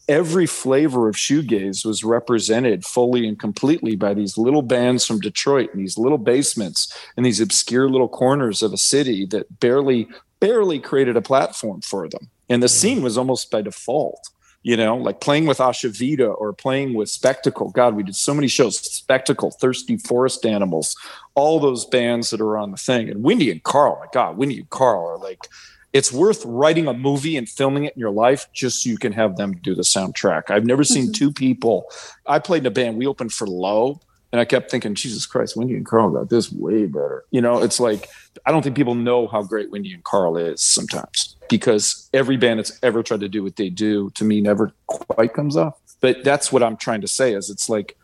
[SPEAKER 5] every flavor of shoegaze was represented fully and completely by these little bands from Detroit and these little basements and these obscure little corners of a city that barely barely created a platform for them. And the mm-hmm. scene was almost by default, you know, like playing with Asha Vida or playing with Spectacle. God, we did so many shows, Spectacle, Thirsty Forest Animals, all those bands that are on the thing. And Windy and Carl, my God, Windy and Carl are like it's worth writing a movie and filming it in your life just so you can have them do the soundtrack. I've never seen mm-hmm. two people. I played in a band. We opened for Low, and I kept thinking, Jesus Christ, Windy and Carl got this way better. You know, it's like I don't think people know how great Windy and Carl is sometimes because every band that's ever tried to do what they do to me never quite comes off. But that's what I'm trying to say is it's like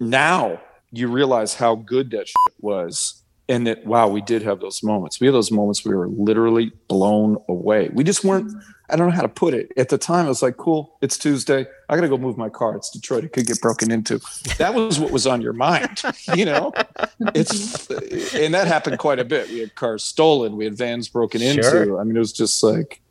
[SPEAKER 5] now you realize how good that was and that wow we did have those moments. We had those moments we were literally blown away. We just weren't i don't know how to put it. At the time it was like cool it's tuesday. I gotta go move my car. It's detroit. It could get broken into. That was what was on your mind you know? It's and that happened quite a bit. We had cars stolen. We had vans broken sure. into i mean it was just like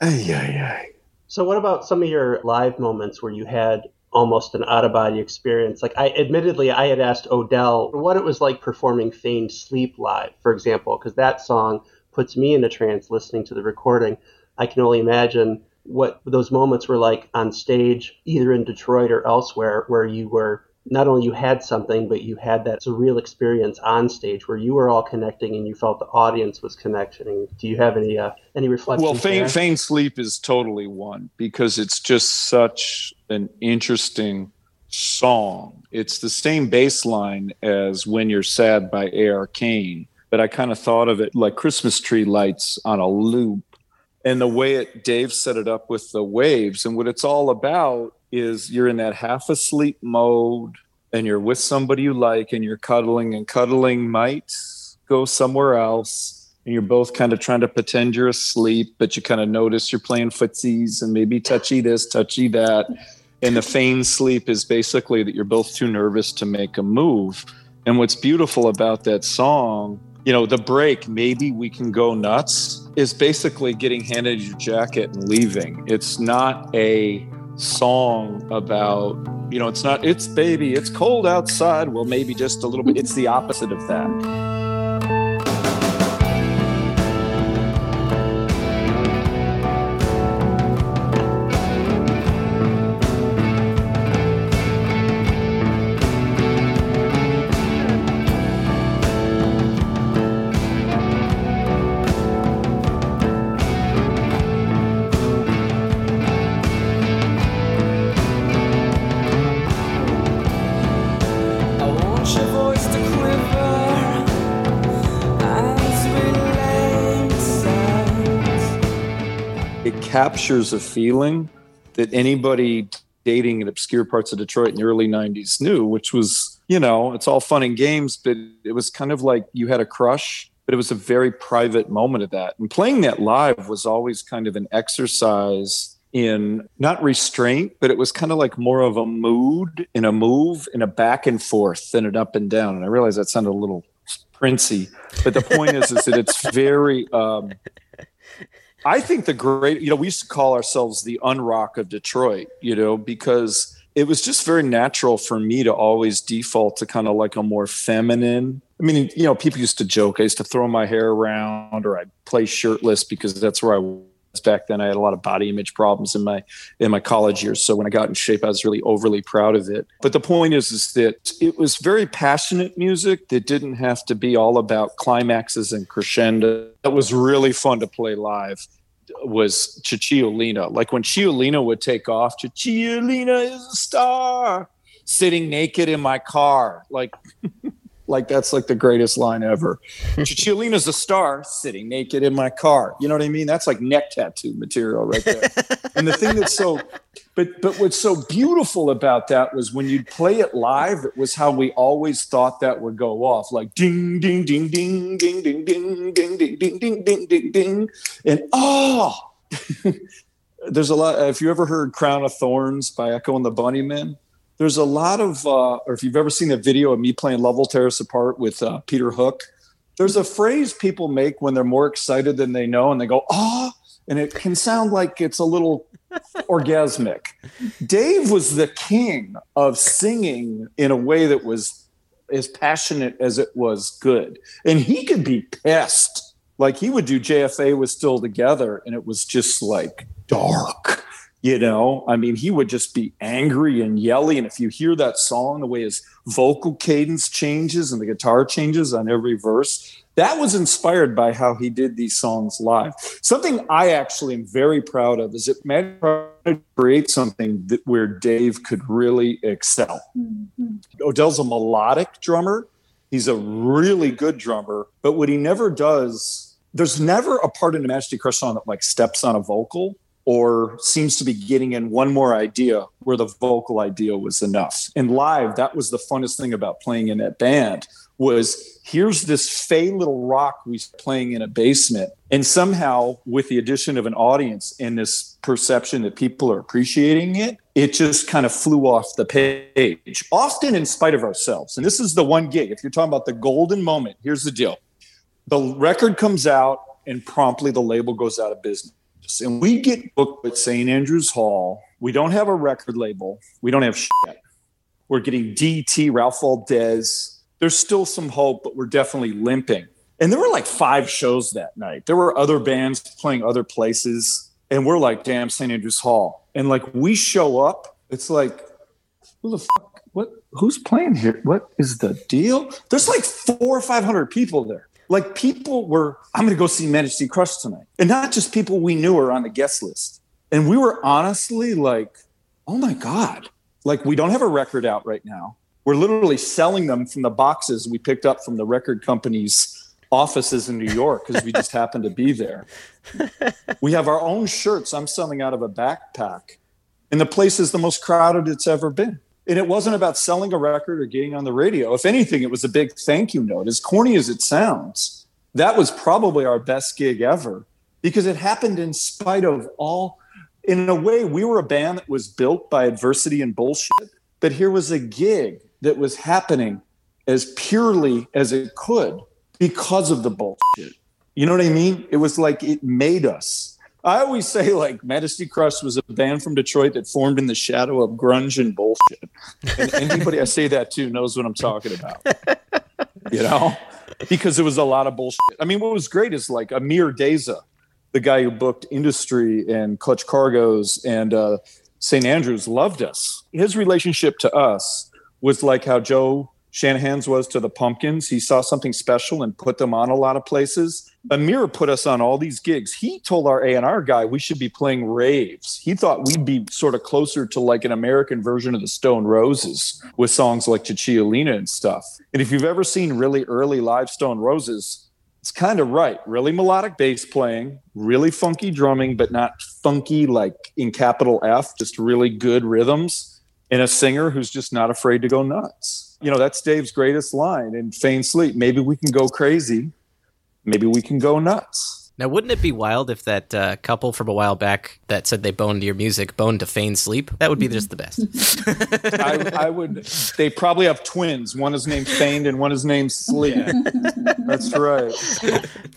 [SPEAKER 5] ay, ay, ay.
[SPEAKER 3] so what about some of your live moments where you had almost an out of body experience. Like I admittedly I had asked Odell what it was like performing Feigned Sleep live, for example, because that song puts me in a trance listening to the recording. I can only imagine what those moments were like on stage, either in Detroit or elsewhere, where you were not only you had something, but you had that surreal experience on stage where you were all connecting and you felt the audience was connecting. Do you have any uh, any reflections?
[SPEAKER 5] Well, Feigned, Feigned Sleep is totally one because it's just such an interesting song. It's the same bass line as When You're Sad by A.R. Kane, but I kind of thought of it like Christmas tree lights on a loop. And the way it Dave set it up with the waves and what it's all about is you're in that half asleep mode and you're with somebody you like and you're cuddling and cuddling might go somewhere else and you're both kind of trying to pretend you're asleep but you kind of notice you're playing footsies and maybe touchy this touchy that. And the feigned sleep is basically that you're both too nervous to make a move. And what's beautiful about that song you know the break maybe we can go nuts is basically getting handed your jacket and leaving. It's not a song about you know it's not it's baby it's cold outside. Well maybe just a little bit. It's the opposite of that captures a feeling that anybody dating in obscure parts of Detroit in the early 90s knew, which was, you know, it's all fun and games, but it was kind of like you had a crush, but it was a very private moment of that. And playing that live was always kind of an exercise in not restraint, but it was kind of like more of a mood in a move in a back and forth than an up and down. And I realize that sounded a little princey, but the point is, is that it's very, um, I think the great, you know, we used to call ourselves the unrock of Detroit, you know, because it was just very natural for me to always default to kind of like a more feminine. I mean, you know, people used to joke. I used to throw my hair around or I'd play shirtless because that's where I back then. I had a lot of body image problems in my in my college years. So when I got in shape, I was really overly proud of it. But the point is, is that it was very passionate music that didn't have to be all about climaxes and crescendo. It was really fun to play live was Cicciolina. Like when Cicciolina would take off, Cicciolina is a star sitting naked in my car. Like like that's like the greatest line ever. Cicciolina's a star sitting naked in my car. You know what I mean? That's like neck tattoo material right there. and the thing that's so but but what's so beautiful about that was when you'd play it live, it was how we always thought that would go off. Like ding ding ding ding ding ding ding ding ding ding ding ding ding ding and oh there's a lot. If you ever heard "Crown of Thorns" by Echo and the Bunnymen, there's a lot of, uh, or if you've ever seen a video of me playing "Love Will Tear Us Apart" with uh, Peter Hook, there's a phrase people make when they're more excited than they know, and they go "ah," and it can sound like it's a little orgasmic. Dave was the king of singing in a way that was as passionate as it was good, and he could be pissed. Like he would do JFA was still together, and it was just like dark. You know, I mean, he would just be angry and yelly. And if you hear that song, the way his vocal cadence changes and the guitar changes on every verse, that was inspired by how he did these songs live. Something I actually am very proud of is it Matt tried to create something that where Dave could really excel. Mm-hmm. Odell's a melodic drummer. He's a really good drummer, but what he never does, there's never a part in a Majesty Crush song that like steps on a vocal or seems to be getting in one more idea where the vocal idea was enough. And live, that was the funnest thing about playing in that band was here's this fey little rock we playing in a basement. And somehow with the addition of an audience and this perception that people are appreciating it it just kind of flew off the page. Often in spite of ourselves. And this is the one gig. If you're talking about the golden moment here's the deal. The record comes out and promptly the label goes out of business and we get booked at St. Andrews Hall. We don't have a record label. We don't have shit. We're getting DT, Ralph Valdez. There's still some hope, but we're definitely limping. And there were like five shows that night. There were other bands playing other places. And we're like, damn, St. Andrews Hall. And like we show up, it's like, who the fuck? What? Who's playing here? What is the deal? There's like four or 500 people there like people were i'm going to go see majesty crush tonight. And not just people we knew are on the guest list. And we were honestly like oh my god. Like we don't have a record out right now. We're literally selling them from the boxes we picked up from the record company's offices in new york because we just happened to be there. We have our own shirts i'm selling out of a backpack and the place is the most crowded it's ever been and it wasn't about selling a record or getting on the radio. If anything, it was a big thank you note. As corny as it sounds, that was probably our best gig ever because it happened in spite of all. In a way, we were a band that was built by adversity and bullshit, but here was a gig that was happening as purely as it could because of the bullshit. You know what I mean? It was like it made us. I always say like Majesty Crush was a band from Detroit that formed in the shadow of grunge and bullshit. And anybody I say that to knows what I'm talking about. You know? Because it was a lot of bullshit. I mean, what was great is like Amir Daiza, the guy who booked Industry and Clutch Cargos and uh, St. Andrews loved us. His relationship to us was like how Joe Shanahan's was to the Pumpkins. He saw something special and put them on a lot of places. Amir put us on all these gigs. He told our A&R guy we should be playing raves. He thought we'd be sort of closer to like an American version of the Stone Roses with songs like Cicciolina and stuff. And if you've ever seen really early live Stone Roses, it's kind of right. Really melodic bass playing, really funky drumming, but not funky like in capital F, just really good rhythms, and a singer who's just not afraid to go nuts you know, that's Dave's greatest line in Feigned Sleep. Maybe we can go crazy. Maybe we can go nuts.
[SPEAKER 2] Now, wouldn't it be wild if that uh, couple from a while back that said they boned your music boned to Feigned Sleep? That would be just the best.
[SPEAKER 5] I, I, would. They probably have twins. One is named Feigned and one is named Sleep. Yeah. That's right.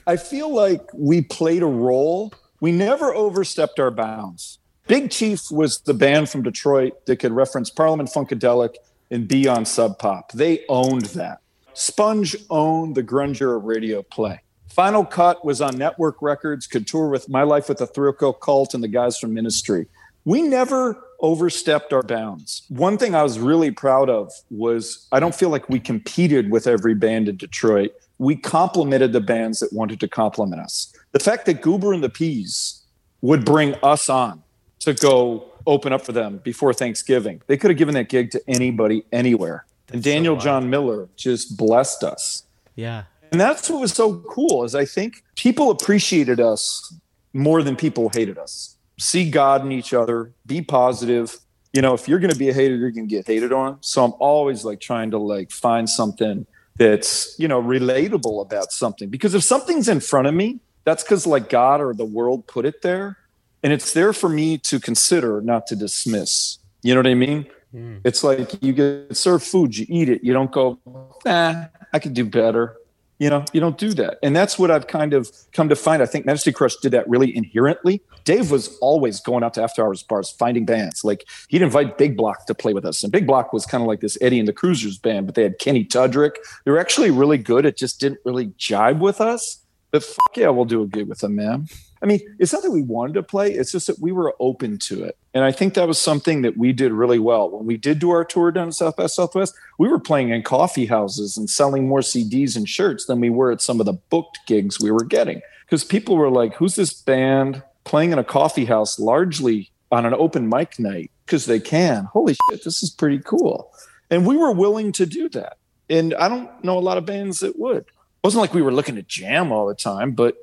[SPEAKER 5] I feel like we played a role. We never overstepped our bounds. Big Chief was the band from Detroit that could reference Parliament Funkadelic and be on Sub Pop. They owned that. Sponge owned the Grunge radio play. Final Cut was on network records, could tour with My Life with the Thrill Cult and the guys from Ministry. We never overstepped our bounds. One thing I was really proud of was I don't feel like we competed with every band in Detroit. We complimented the bands that wanted to compliment us. The fact that Goober and the Peas would bring us on to go open up for them before Thanksgiving. They could have given that gig to anybody anywhere. That's and Daniel so John Miller just blessed us.
[SPEAKER 1] Yeah.
[SPEAKER 5] And that's what was so cool is I think people appreciated us more than people hated us. See God in each other, be positive. You know, if you're going to be a hater, you're going to get hated on. So I'm always like trying to like find something that's, you know, relatable about something because if something's in front of me, that's cuz like God or the world put it there and it's there for me to consider, not to dismiss. You know what I mean? Mm. It's like you get served food, you eat it. You don't go, nah, I could do better. You know, you don't do that. And that's what I've kind of come to find. I think Majesty Crush did that really inherently. Dave was always going out to after hours bars, finding bands. Like he'd invite Big Block to play with us. And Big Block was kind of like this Eddie and the Cruisers band, but they had Kenny Tudrick. They were actually really good. It just didn't really jibe with us. But fuck yeah, we'll do a gig with them, man. I mean, it's not that we wanted to play, it's just that we were open to it. And I think that was something that we did really well. When we did do our tour down South by Southwest, we were playing in coffee houses and selling more CDs and shirts than we were at some of the booked gigs we were getting. Because people were like, who's this band playing in a coffee house largely on an open mic night? Because they can. Holy shit, this is pretty cool. And we were willing to do that. And I don't know a lot of bands that would. It wasn't like we were looking to jam all the time, but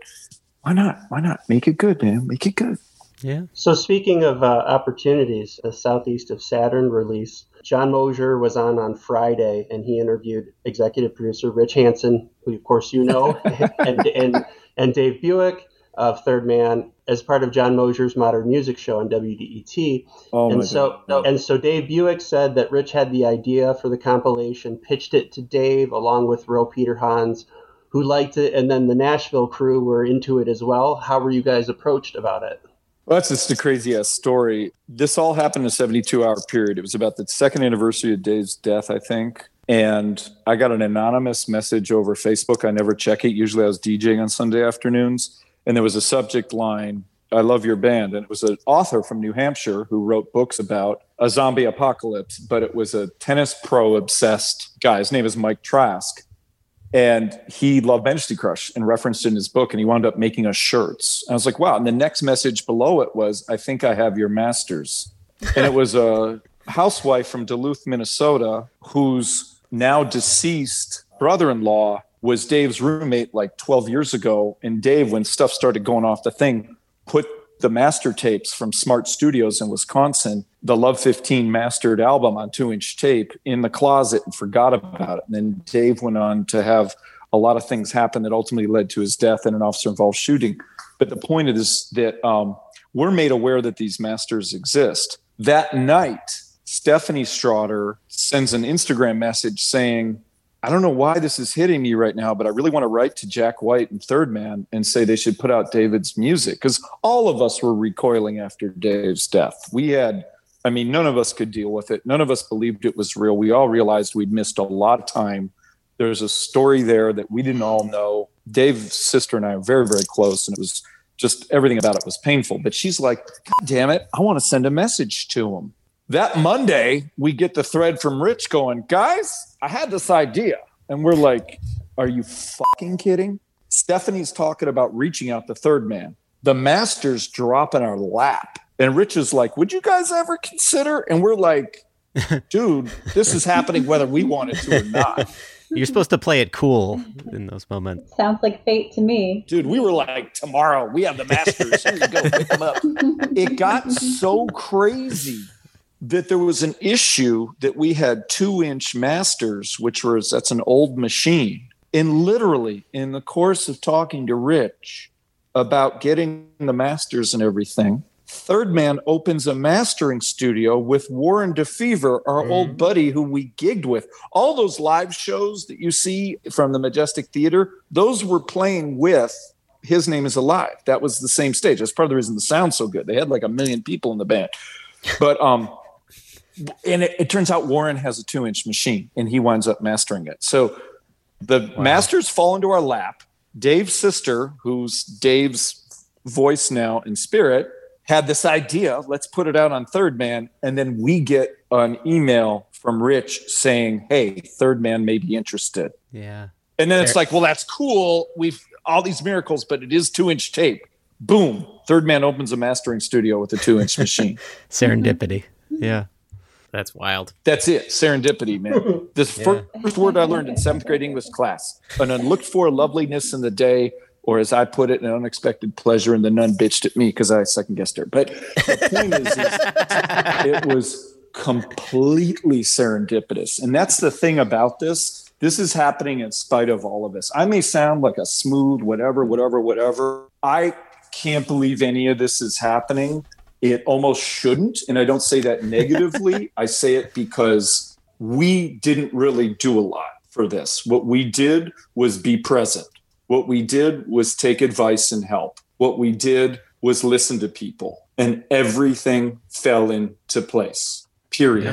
[SPEAKER 5] why not? Why not? Make it good, man. Make it good.
[SPEAKER 1] Yeah.
[SPEAKER 3] So speaking of uh, opportunities, the Southeast of Saturn release, John Mosier was on on Friday, and he interviewed executive producer Rich Hansen, who of course you know, and, and and Dave Buick of Third Man as part of John Mosier's Modern Music Show on WDET.
[SPEAKER 5] Oh
[SPEAKER 3] and so
[SPEAKER 5] God.
[SPEAKER 3] and so Dave Buick said that Rich had the idea for the compilation, pitched it to Dave along with Ro Peter Hans, who liked it, and then the Nashville crew were into it as well. How were you guys approached about it?
[SPEAKER 5] Well, that's just a crazy ass story. This all happened in a 72 hour period. It was about the second anniversary of Dave's death, I think. And I got an anonymous message over Facebook. I never check it. Usually I was DJing on Sunday afternoons. And there was a subject line, I love your band. And it was an author from New Hampshire who wrote books about a zombie apocalypse, but it was a tennis pro obsessed guy. His name is Mike Trask and he loved Majesty Crush and referenced it in his book, and he wound up making us shirts. And I was like, wow. And the next message below it was, I think I have your masters. and it was a housewife from Duluth, Minnesota, whose now deceased brother in law was Dave's roommate like 12 years ago. And Dave, when stuff started going off the thing, put the master tapes from Smart Studios in Wisconsin, the Love 15 mastered album on two inch tape in the closet and forgot about it. And then Dave went on to have a lot of things happen that ultimately led to his death and an officer involved shooting. But the point is that um, we're made aware that these masters exist. That night, Stephanie Strader sends an Instagram message saying, I don't know why this is hitting me right now, but I really want to write to Jack White and Third Man and say they should put out David's music because all of us were recoiling after Dave's death. We had, I mean, none of us could deal with it. None of us believed it was real. We all realized we'd missed a lot of time. There's a story there that we didn't all know. Dave's sister and I are very, very close, and it was just everything about it was painful. But she's like, God damn it, I want to send a message to him. That Monday, we get the thread from Rich going, guys, I had this idea. And we're like, are you fucking kidding? Stephanie's talking about reaching out the third man. The masters drop in our lap. And Rich is like, would you guys ever consider? And we're like, dude, this is happening whether we want it to or not.
[SPEAKER 1] You're supposed to play it cool in those moments.
[SPEAKER 4] Sounds like fate to me.
[SPEAKER 5] Dude, we were like, tomorrow we have the masters. Here you go, pick them up. It got so crazy that there was an issue that we had two inch masters, which was that's an old machine. And literally, in the course of talking to Rich about getting the masters and everything, Third Man opens a mastering studio with Warren DeFever, our
[SPEAKER 1] Mhm.
[SPEAKER 5] old buddy who we gigged with. All those live shows that you see from the Majestic Theater, those were playing with His Name is Alive. That was the same stage. That's part of the reason the sound's so good. They had like a million people in the band. But um and it, it turns out Warren has a two inch machine and he winds up mastering it. So the masters fall into our lap. Dave's sister, who's Dave's voice now in spirit, had this idea. Let's put it out on Third Man. And then we get an email from Rich saying, Hey, Third Man may be interested.
[SPEAKER 1] Yeah.
[SPEAKER 5] And then it's like, well, that's cool. We've all these miracles, but it is two inch tape. Boom. Third Man opens a mastering studio with a two inch machine.
[SPEAKER 1] Serendipity. Yeah.
[SPEAKER 2] That's wild.
[SPEAKER 5] That's it. Serendipity, man. This
[SPEAKER 1] Yeah.
[SPEAKER 5] first word I learned in seventh grade English class an unlooked for loveliness in the day, or as I put it, an unexpected pleasure. And the nun bitched at me because I second guessed her. But the point is, is it was completely serendipitous. And that's the thing about this. This is happening in spite of all of us. I may sound like a smooth, whatever, whatever, whatever. I can't believe any of this is happening. It almost shouldn't. And I don't say that negatively. I say it because we didn't really do a lot for this. What we did was be present. What we did was take advice and help. What we did was listen to people, and everything fell into place. Period.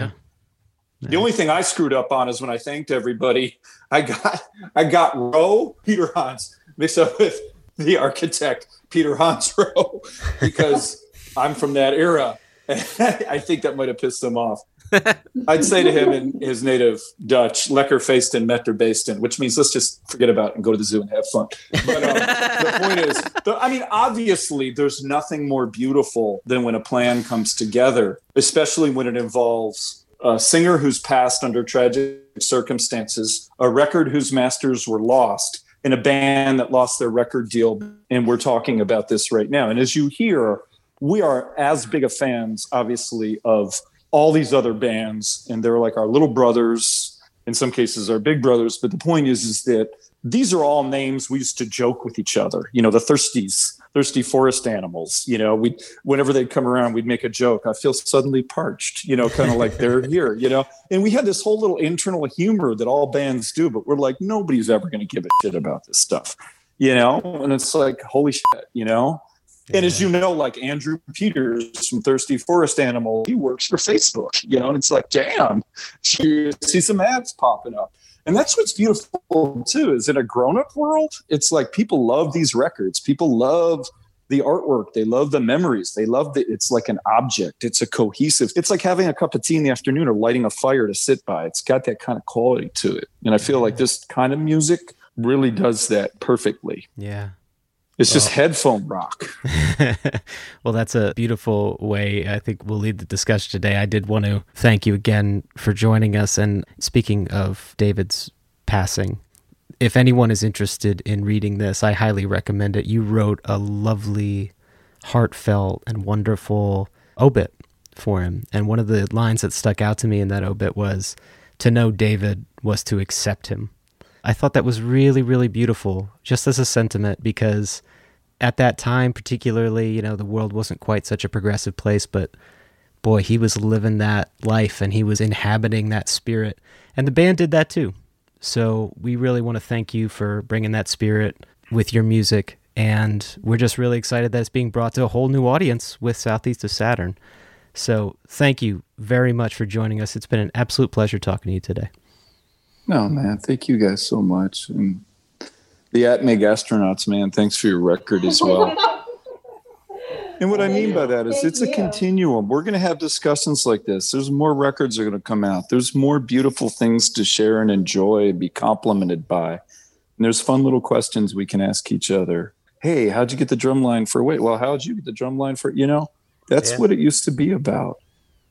[SPEAKER 1] Yeah.
[SPEAKER 5] The only thing I screwed up on is when I thanked everybody, I got I got Roe Peter Hans mixed up with the architect Peter Hans Roe because I'm from that era. I think that might have pissed him off. I'd say to him in his native Dutch, lekker feesten met der beesten, which means let's just forget about it and go to the zoo and have fun. But um, the point is, the, I mean, obviously, there's nothing more beautiful than when a plan comes together, especially when it involves a singer who's passed under tragic circumstances, a record whose masters were lost, and a band that lost their record deal. And we're talking about this right now. And as you hear, we are as big of fans, obviously, of all these other bands, and they're like our little brothers. In some cases, our big brothers. But the point is, is that these are all names we used to joke with each other. You know, the Thirsties, thirsty forest animals. You know, we whenever they'd come around, we'd make a joke. I feel suddenly parched. You know, kind of like they're here. You know, and we had this whole little internal humor that all bands do, but we're like, nobody's ever going to give a shit about this stuff. You know, and it's like, holy shit. You know. And as you know, like Andrew Peters from Thirsty Forest Animal, he works for Facebook, you know, and it's like, damn, you see some ads popping up. And that's what's beautiful too, is in a grown-up world, it's like people love these records. People love the artwork. They love the memories. They love that it's like an object. It's a cohesive. It's like having a cup of tea in the afternoon or lighting a fire to sit by. It's got that kind of quality to it. And I feel like this kind of music really does that perfectly.
[SPEAKER 1] Yeah.
[SPEAKER 5] It's just oh. headphone rock.
[SPEAKER 1] well, that's a beautiful way. I think we'll lead the discussion today. I did want to thank you again for joining us. And speaking of David's passing, if anyone is interested in reading this, I highly recommend it. You wrote a lovely, heartfelt, and wonderful obit for him. And one of the lines that stuck out to me in that obit was to know David was to accept him. I thought that was really, really beautiful, just as a sentiment, because at that time, particularly, you know, the world wasn't quite such a progressive place, but boy, he was living that life and he was inhabiting that spirit. And the band did that too. So we really want to thank you for bringing that spirit with your music. And we're just really excited that it's being brought to a whole new audience with Southeast of Saturn. So thank you very much for joining us. It's been an absolute pleasure talking to you today.
[SPEAKER 5] No, man. Thank you guys so much. And the Atmig astronauts, man, thanks for your record as well. and what I mean by that is
[SPEAKER 4] Thank
[SPEAKER 5] it's a
[SPEAKER 4] you.
[SPEAKER 5] continuum. We're going to have discussions like this. There's more records are going to come out. There's more beautiful things to share and enjoy and be complimented by. And there's fun little questions we can ask each other. Hey, how'd you get the drum line for wait? Well, how'd you get the drum line for you know? That's
[SPEAKER 2] Yeah.
[SPEAKER 5] what it used to be about.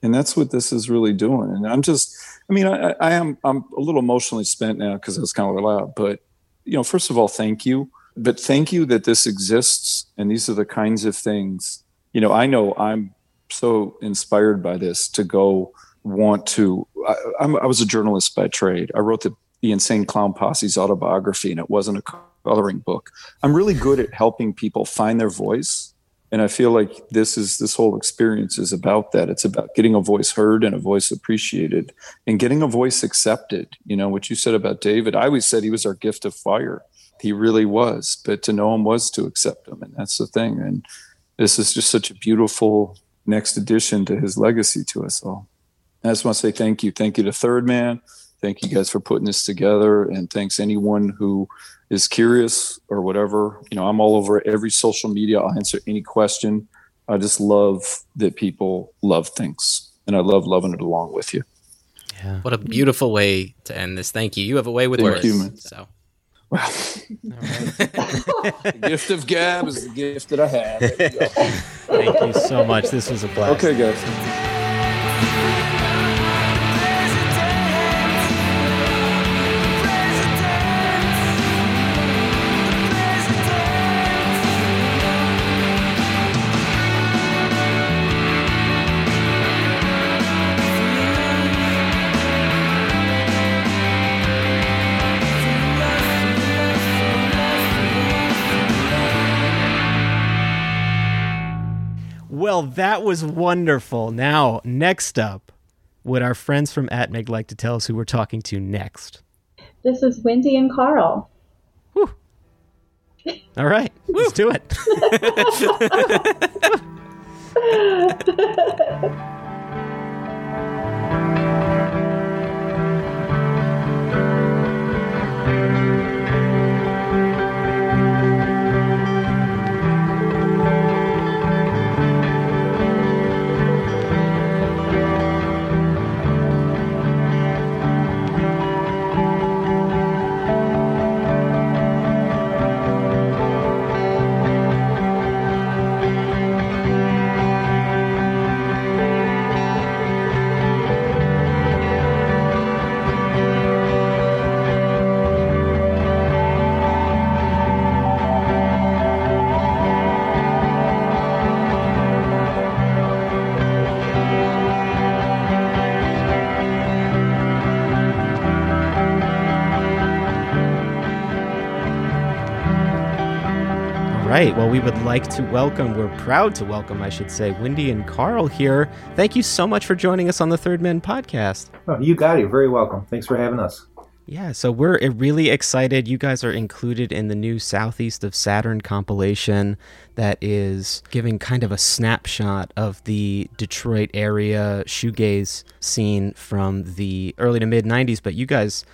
[SPEAKER 5] And that's what this is really doing. And I'm just I mean, I, I am I'm a little emotionally spent now because it's kind of loud. But you know, first of all, thank you. But thank you that this exists, and these are the kinds of things. You know, I know I'm so inspired by this to go want to. I, I'm, I was a journalist by trade. I wrote the, the Insane Clown Posse's autobiography, and it wasn't a coloring book. I'm really good at helping people find their voice and i feel like this is this whole experience is about that. It's about getting a voice heard and a voice appreciated and getting a voice accepted. You know what you said about david i always said he was our gift of fire. He really was but to know him was to accept him. And that's the thing. And this is just such a beautiful next addition to his legacy to us all. I just want to say thank you. Thank you to third man thank you guys for putting this together and thanks anyone who is curious or whatever you know i'm all over every social media i'll answer any question i just love that people love things and i love loving it along with you
[SPEAKER 1] Yeah.
[SPEAKER 2] What a beautiful way to end this. Thank you. You have a way with
[SPEAKER 5] Thank
[SPEAKER 2] words.
[SPEAKER 5] you.
[SPEAKER 2] So
[SPEAKER 5] well the gift of gab is the gift that i have you.
[SPEAKER 1] Thank you so much. This was a blast.
[SPEAKER 5] okay guys
[SPEAKER 1] Well, that was wonderful. Now, next up, would our friends from Atmig like to tell us who we're talking to next?
[SPEAKER 4] This is Windy and Carl.
[SPEAKER 1] All right, let's do it. right. Well, we would like to welcome, we're proud to welcome, I should say, Windy and Carl here. Thank you so much for joining us on the Third Man podcast.
[SPEAKER 8] Oh, you got it. You're very welcome. Thanks for having us.
[SPEAKER 1] Yeah, so we're uh, really excited. You guys are included in the new Southeast of Saturn compilation that is giving kind of a snapshot of the Detroit area shoegaze scene from the early to mid 90s. But you guys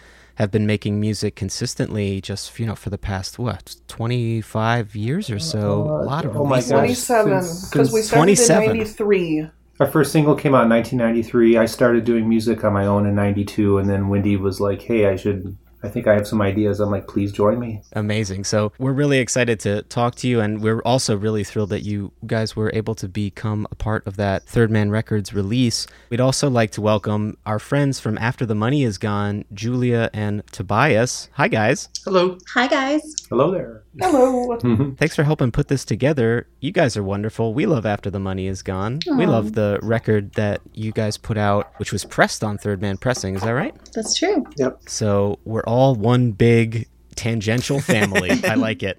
[SPEAKER 1] have been making music consistently just, you know, for the past, what, 25 years or so? Oh, a lot of
[SPEAKER 8] oh my
[SPEAKER 1] releases.
[SPEAKER 8] gosh.
[SPEAKER 9] 27,
[SPEAKER 8] Since-
[SPEAKER 9] because we
[SPEAKER 8] since
[SPEAKER 9] started
[SPEAKER 1] 27.
[SPEAKER 9] in 93.
[SPEAKER 8] Our first single came out in 1993. I started doing music on my own in 92, and then Windy was like, hey, I should, I think I have some ideas. I'm like, please join me.
[SPEAKER 1] Amazing. So we're really excited to talk to you, and we're also really thrilled that you guys were able to become a part of that Third Man Records release. We'd also like to welcome our friends from After the Money Is Gone, Julia and Tobias. Hi, guys.
[SPEAKER 3] Hello.
[SPEAKER 4] Hi, guys.
[SPEAKER 8] Hello there.
[SPEAKER 9] Hello. Mm-hmm.
[SPEAKER 1] Thanks for helping put this together. You guys are wonderful. We love After the Money Is Gone. We love the record that you guys put out, which was pressed on Third Man Pressing. Is that right?
[SPEAKER 4] That's true. Yep.
[SPEAKER 1] So we're all one big tangential family. I like it.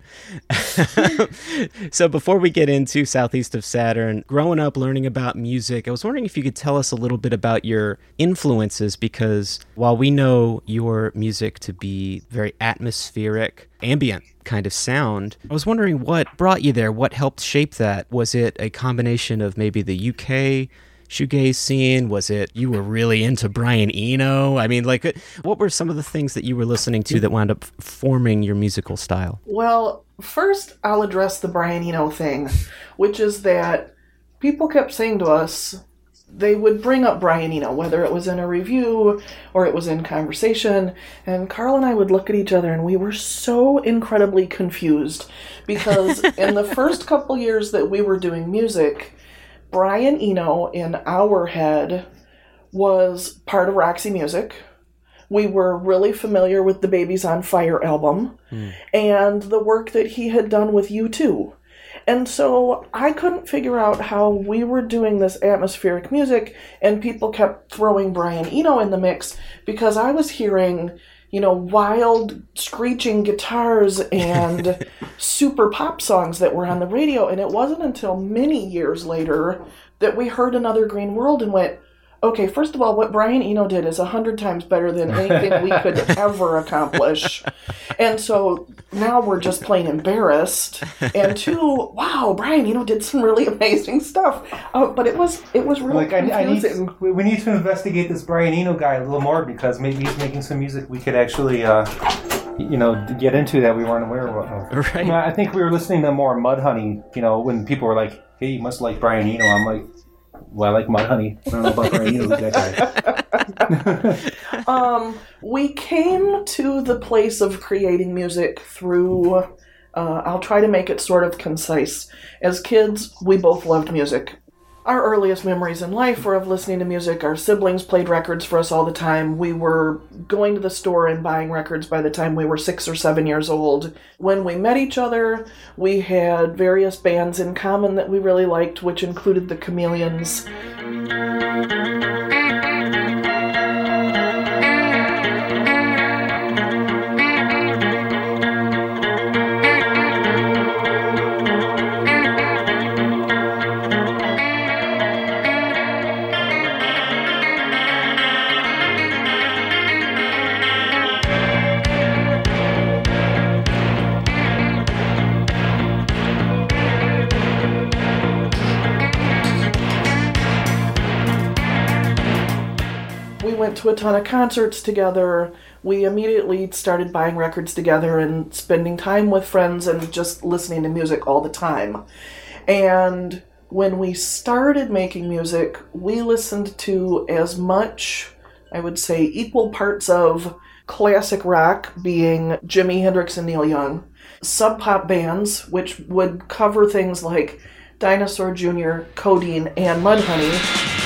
[SPEAKER 1] so before we get into Southeast of Saturn, growing up learning about music, I was wondering if you could tell us a little bit about your influences because while we know your music to be very atmospheric, ambient kind of sound, I was wondering what brought you there, what helped shape that? Was it a combination of maybe the UK shoegaze scene? Was it you were really into Brian Eno? I mean, like, uh, what were some of the things that you were listening to that wound up forming your musical style?
[SPEAKER 9] Well, first I'll address the Brian Eno thing, which is that people kept saying to us they would bring up Brian Eno, whether it was in a review or it was in conversation, and Carl and I would look at each other and we were so incredibly confused because in the first couple years that we were doing music, Brian Eno in our head was part of Roxy Music. We were really familiar with the Babies on Fire album and the work that he had done with U2. And so I couldn't figure out how we were doing this atmospheric music and people kept throwing Brian Eno in the mix because I was hearing, you know, wild screeching guitars and super pop songs that were on the radio. And it wasn't until many years later that we heard Another Green World and went, okay, first of all, what Brian Eno did is a hundred times better than anything we could ever accomplish. And so now we're just plain embarrassed. And two, wow, Brian Eno did some really amazing stuff. Uh, but it was it was really
[SPEAKER 8] Like, I, I need,
[SPEAKER 9] confusing.
[SPEAKER 8] we we need to investigate this Brian Eno guy a little more because maybe he's making some music we could actually, uh, you know, get into that we weren't aware of.
[SPEAKER 1] Right.
[SPEAKER 8] I think we were listening to more Mudhoney, you know, when people were like, hey, you must like Brian Eno. I'm like, well, I like Mudhoney. I don't know about Brian Eno. Who's that guy?
[SPEAKER 9] um, we came to the place of creating music through. Uh, I'll try to make it sort of concise. As kids, we both loved music. Our earliest memories in life were of listening to music. Our siblings played records for us all the time. We were going to the store and buying records by the time we were six or seven years old. When we met each other, we had various bands in common that we really liked, which included the Chameleons. Went to a ton of concerts together. We immediately started buying records together and spending time with friends and just listening to music all the time. And when we started making music, we listened to as much, I would say, equal parts of classic rock, being Jimi Hendrix and Neil Young, sub pop bands, which would cover things like Dinosaur Jr., Codeine, and Mudhoney.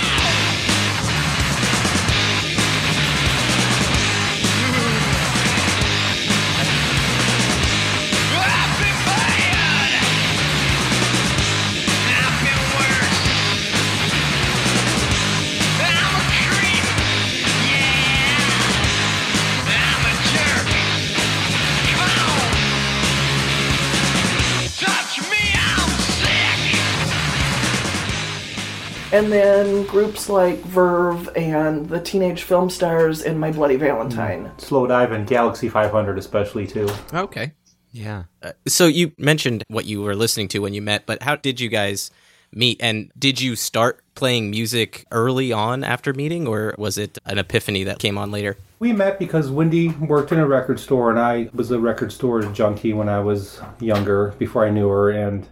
[SPEAKER 9] And then groups like Verve and the Teenage Film Stars and My Bloody Valentine.
[SPEAKER 8] Slowdive and Galaxie 500 especially too.
[SPEAKER 2] Okay.
[SPEAKER 1] Yeah.
[SPEAKER 2] Uh, so you mentioned what you were listening to when you met, but how did you guys meet? And did you start playing music early on after meeting, or was it an epiphany that came on later?
[SPEAKER 8] We met because Windy worked in a record store, and I was a record store junkie when I was younger, before I knew her. And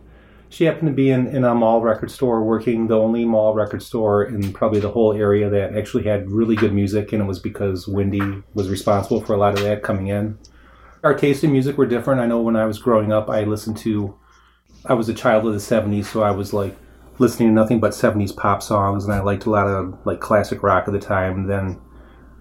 [SPEAKER 8] she happened to be in, in a mall record store, working the only mall record store in probably the whole area that actually had really good music. And it was because Windy was responsible for a lot of that coming in. Our taste in music were different. I know when I was growing up, I listened to, I was a child of the 70s, so I was like listening to nothing but 70s pop songs, and I liked a lot of like classic rock at the time. And then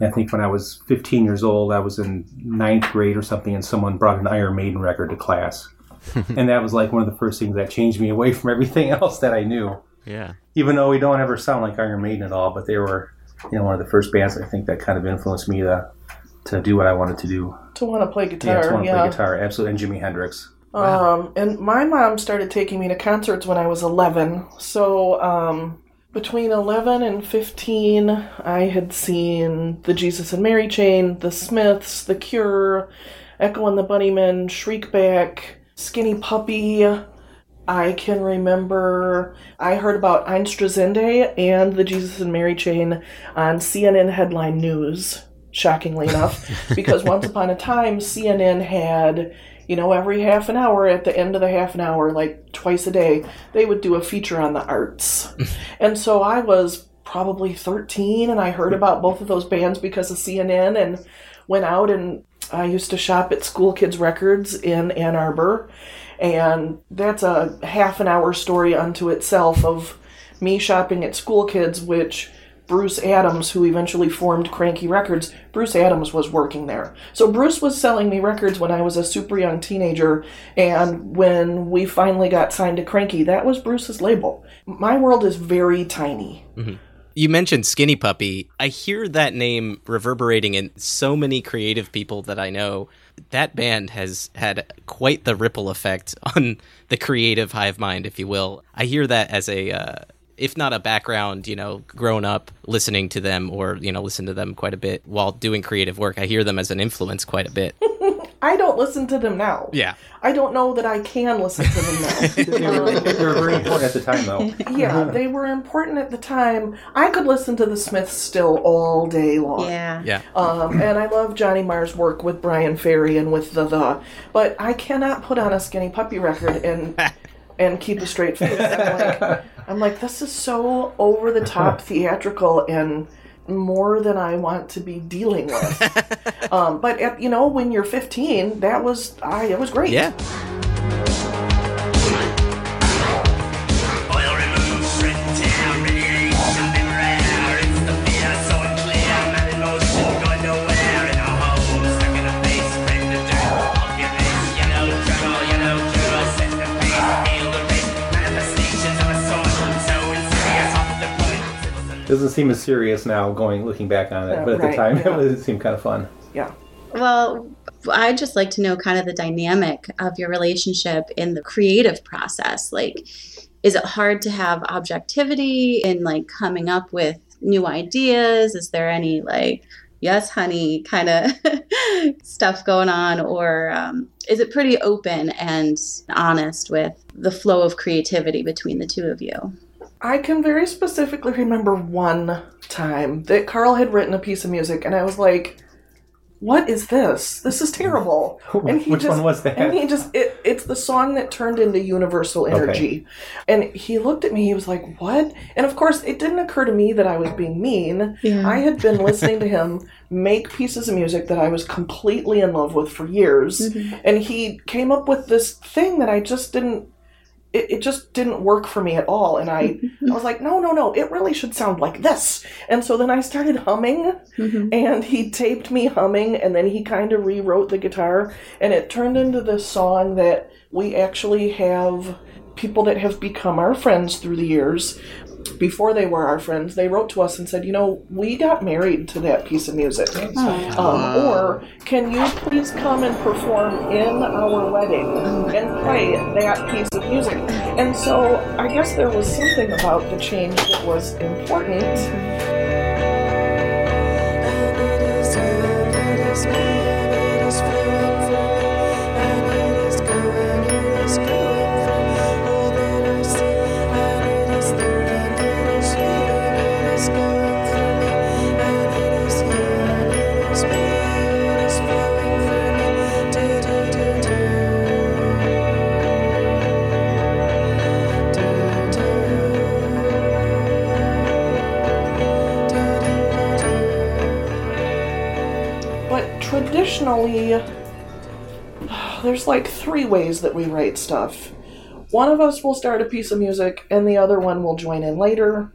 [SPEAKER 8] I think when I was 15 years old, I was in ninth grade or something, and someone brought an Iron Maiden record to class. and that was like one of the first things that changed me away from everything else that I knew.
[SPEAKER 1] Yeah.
[SPEAKER 8] Even though we don't ever sound like Iron Maiden at all, but they were, you know, one of the first bands I think that kind of influenced me to to do what I wanted to do.
[SPEAKER 9] To want to play
[SPEAKER 8] Yeah,
[SPEAKER 9] guitar,
[SPEAKER 8] to want to
[SPEAKER 9] yeah.
[SPEAKER 8] play guitar, absolutely, and Jimi Hendrix.
[SPEAKER 9] Um, and my mom started taking me to concerts when I was 11. So, um, between 11 and 15, I had seen the Jesus and Mary Chain, the Smiths, The Cure, Echo and the Bunnymen, Shriekback, Skinny Puppy. I can remember I heard about Einstürzende and the Jesus and Mary Chain on CNN Headline News, shockingly enough, because once upon a time CNN had, you know, every half an hour at the end of the half an hour, like twice a day, they would do a feature on the arts. and so I was probably 13 and I heard about both of those bands because of CNN and went out and I used to shop at School Kids Records in Ann Arbor. And that's a half an hour story unto itself of me shopping at School Kids, which Bruce Adams, who eventually formed Kranky Records, Bruce Adams was working there. So Bruce was selling me records when I was a super young teenager, and when we finally got signed to Kranky, that was Bruce's label. My world is very tiny. Mm-hmm.
[SPEAKER 2] You mentioned Skinny Puppy. I hear that name reverberating in so many creative people that I know. That band has had quite the ripple effect on the creative hive mind, if you will. I hear that as a, uh, if not a background, you know, grown up listening to them or, you know, listen to them quite a bit while doing creative work. I hear them as an influence quite a bit.
[SPEAKER 9] I don't listen to them now.
[SPEAKER 2] Yeah.
[SPEAKER 9] I don't know that I can listen to them now.
[SPEAKER 8] they were very important at the time, though.
[SPEAKER 9] yeah, they were important at the time. I could listen to the Smiths still all day long.
[SPEAKER 10] Yeah.
[SPEAKER 2] Yeah.
[SPEAKER 9] Um, and I love Johnny Marr's work with Bryan Ferry and with the the, but I cannot put on a Skinny Puppy record and and keep a straight face. I'm like, I'm like, this is so over the top theatrical and more than I want to be dealing with. um, but at, you know, when you're 15, that was I it was great.
[SPEAKER 2] Yeah.
[SPEAKER 8] Doesn't seem as serious now, going looking back on it,
[SPEAKER 9] Yeah,
[SPEAKER 8] but at
[SPEAKER 9] right,
[SPEAKER 8] the time
[SPEAKER 9] yeah.
[SPEAKER 8] it was it seemed kind of fun.
[SPEAKER 9] Yeah.
[SPEAKER 10] Well, I'd just like to know kind of the dynamic of your relationship in the creative process. Like, is it hard to have objectivity in like coming up with new ideas? Is there any like, yes, honey, kind of stuff going on? Or um, is it pretty open and honest with the flow of creativity between the two of you?
[SPEAKER 9] I can very specifically remember one time that Carl had written a piece of music, and I was like, "What is this? This is terrible." And
[SPEAKER 8] Which one was that?
[SPEAKER 9] And he just it, it's the song that turned into Universal Energy. okay. And he looked at me, he was like, What? And of course it didn't occur to me that I was being mean.
[SPEAKER 10] Yeah.
[SPEAKER 9] I had been listening to him make pieces of music that I was completely in love with for years.
[SPEAKER 10] Mm-hmm.
[SPEAKER 9] And he came up with this thing that I just didn't it, it just didn't work for me at all. And I, mm-hmm. I was like, no, no, no, it really should sound like this. And so then I started humming, mm-hmm. and he taped me humming, and then he kind of rewrote the guitar, and it turned into this song that we actually have people that have become our friends through the years. Before they were our friends, they wrote to us and said, you know, we got married to that piece of music. Um, or can you please come and perform in our wedding and play that piece of music? And so I guess there was something about the change that was important. Traditionally, there's like three ways that we write stuff. One of us will start a piece of music and the other one will join in later.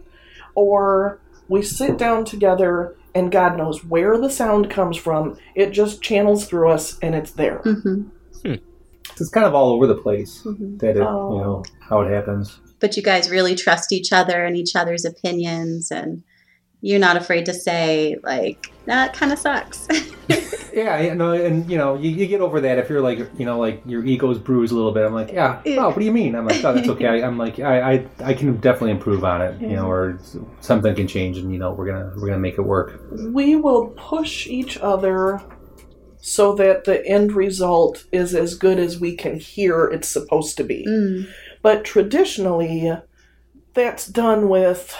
[SPEAKER 9] Or we sit down together and God knows where the sound comes from. It just channels through us and it's there.
[SPEAKER 8] It's kind of all over the place
[SPEAKER 10] Mhm.
[SPEAKER 8] that it,
[SPEAKER 9] Oh.
[SPEAKER 8] you know, how it happens.
[SPEAKER 10] But you guys really trust each other and each other's opinions, and you're not afraid to say, like, that kind of sucks.
[SPEAKER 8] Yeah, you know, and you know, you, you get over that if you're like, you know, like your ego's bruised a little bit. I'm like, yeah, oh, what do you mean? I'm like, oh, that's okay. I, I'm like, I, I, I can definitely improve on it, you know, or something can change, and you know, we're gonna, we're gonna make it work.
[SPEAKER 9] we will push each other so that the end result is as good as we can hear it's supposed to be.
[SPEAKER 10] Mm.
[SPEAKER 9] But traditionally, that's done with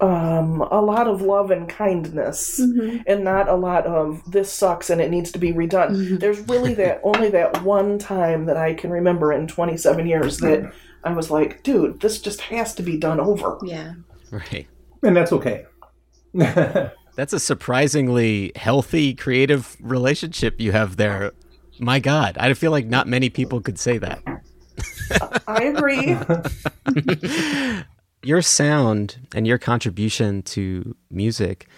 [SPEAKER 9] um, a lot of love and kindness,
[SPEAKER 10] Mhm.
[SPEAKER 9] and not a lot of this sucks and it needs to be redone.
[SPEAKER 10] Mhm.
[SPEAKER 9] There's really that only that one time that I can remember in 27 years that I was like, dude, this just has to be done over.
[SPEAKER 10] Yeah.
[SPEAKER 2] Right.
[SPEAKER 8] And that's okay.
[SPEAKER 1] That's a surprisingly healthy, creative relationship you have there. My God, I feel like not many people could say that.
[SPEAKER 9] I agree.
[SPEAKER 1] your sound and your contribution to music.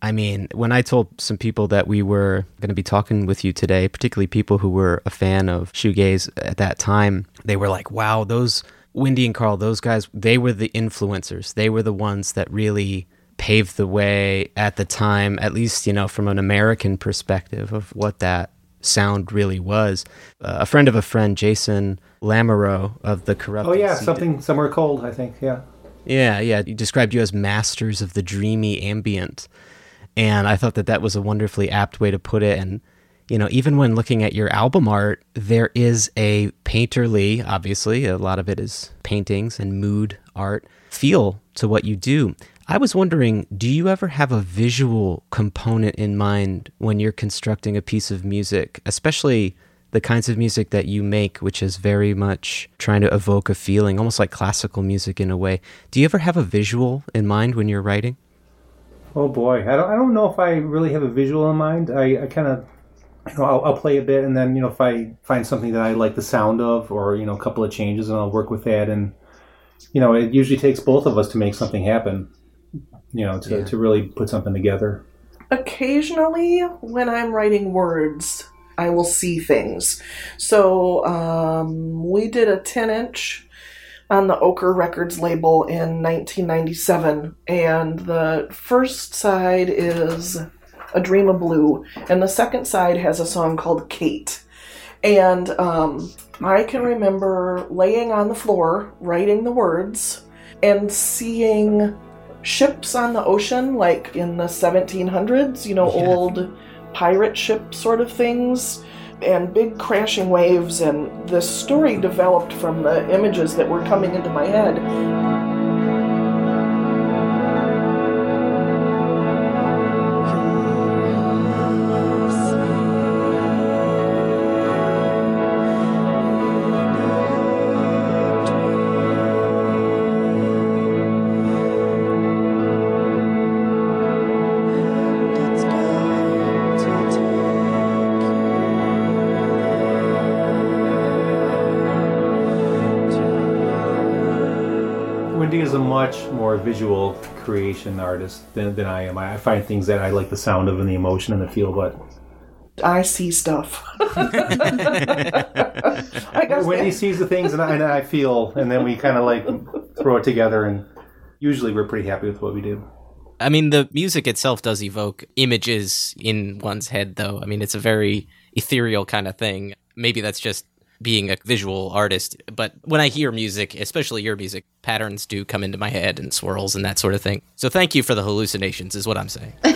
[SPEAKER 1] I mean, when I told some people that we were going to be talking with you today, particularly people who were a fan of shoegaze at that time, they were like, "Wow, those Windy and Carl, those guys, they were the influencers. They were the ones that really paved the way at the time, at least, you know, from an American perspective of what that sound really was." Uh, a friend of a friend, Jason Lamoureux of the Corrupt.
[SPEAKER 8] oh yeah, something somewhere cold. I think. Yeah.
[SPEAKER 1] Yeah, yeah. He described you as masters of the dreamy ambient. And I thought that that was a wonderfully apt way to put it. And, you know, even when looking at your album art, there is a painterly, obviously, a lot of it is paintings and mood art feel to what you do. I was wondering, do you ever have a visual component in mind when you're constructing a piece of music, especially the kinds of music that you make, which is very much trying to evoke a feeling, almost like classical music in a way. Do you ever have a visual in mind when you're writing?
[SPEAKER 8] Oh boy, I don't, I don't know if I really have a visual in mind. I, I kind of, you know, I'll, I'll play a bit, and then you know, if I find something that I like the sound of, or you know, a couple of changes, and I'll work with that. And you know, it usually takes both of us to make something happen. You know, to,
[SPEAKER 1] Yeah.
[SPEAKER 8] to really put something together.
[SPEAKER 9] occasionally when i'm writing words i will see things so um, we did a 10 inch on the ochre records label in 1997 and the first side is a dream of blue and the second side has a song called kate and um, i can remember laying on the floor writing the words and seeing ships on the ocean, like in the 1700s, you know,
[SPEAKER 1] Yeah.
[SPEAKER 9] old pirate ship sort of things, and big crashing waves. And the story developed from the images that were coming into my head.
[SPEAKER 8] More visual creation artist than, than I am. I, I find things that I like the sound of and the emotion and the feel, but
[SPEAKER 9] I see stuff. I guess
[SPEAKER 8] when he
[SPEAKER 9] that-
[SPEAKER 8] sees the things and I, and I feel, and then we kind of like throw it together, and usually we're pretty happy with what we do.
[SPEAKER 2] I mean, the music itself does evoke images in one's head, though. I mean, it's a very ethereal kind of thing. Maybe that's just being a visual artist. But when I hear music, especially your music, patterns do come into my head and swirls and that sort of thing. So thank you for the hallucinations, is what I'm saying.
[SPEAKER 1] I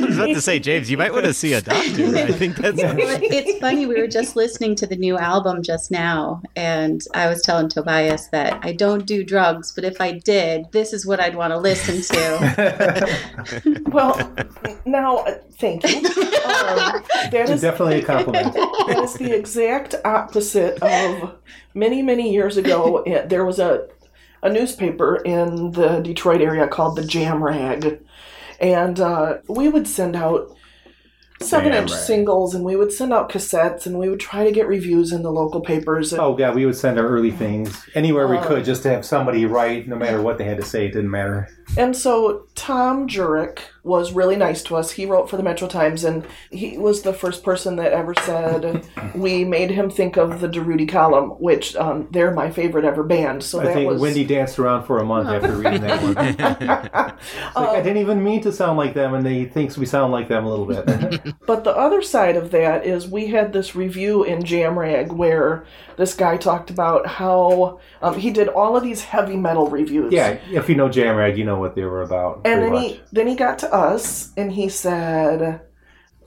[SPEAKER 1] was about to say, James, you might want to see a doctor. I think that's.
[SPEAKER 10] It's funny. We were just listening to the new album just now, and I was telling Tobias that I don't do drugs, but if I did, this is what I'd want to listen to.
[SPEAKER 9] well, now, uh, thank you. Um, that
[SPEAKER 8] It's
[SPEAKER 9] is
[SPEAKER 8] definitely a compliment.
[SPEAKER 9] that is the exact opposite of many many years ago it, there was a a newspaper in the detroit area called the jam rag and uh, we would send out seven inch
[SPEAKER 8] Rag.
[SPEAKER 9] singles and we would send out cassettes and we would try to get reviews in the local papers
[SPEAKER 8] Oh yeah, we would send our early things anywhere we
[SPEAKER 9] Uh,
[SPEAKER 8] could, just to have somebody write, no matter what they had to say. It didn't matter.
[SPEAKER 9] And so Thom Jurek was really nice to us. He wrote for the Metro Times, and he was the first person that ever said we made him think of the Durutti Column, which um, they're my favorite ever band. So
[SPEAKER 8] I
[SPEAKER 9] that
[SPEAKER 8] think
[SPEAKER 9] was
[SPEAKER 8] Windy danced around for a month after reading that one. It's like, I didn't even mean to sound like them, and he thinks we sound like them a little bit.
[SPEAKER 9] But the other side of that is we had this review in Jamrag where this guy talked about how um, he did all of these heavy metal reviews.
[SPEAKER 8] yeah, if you know Jamrag, you know what they were about.
[SPEAKER 9] And then
[SPEAKER 8] much.
[SPEAKER 9] he then he got to us and he said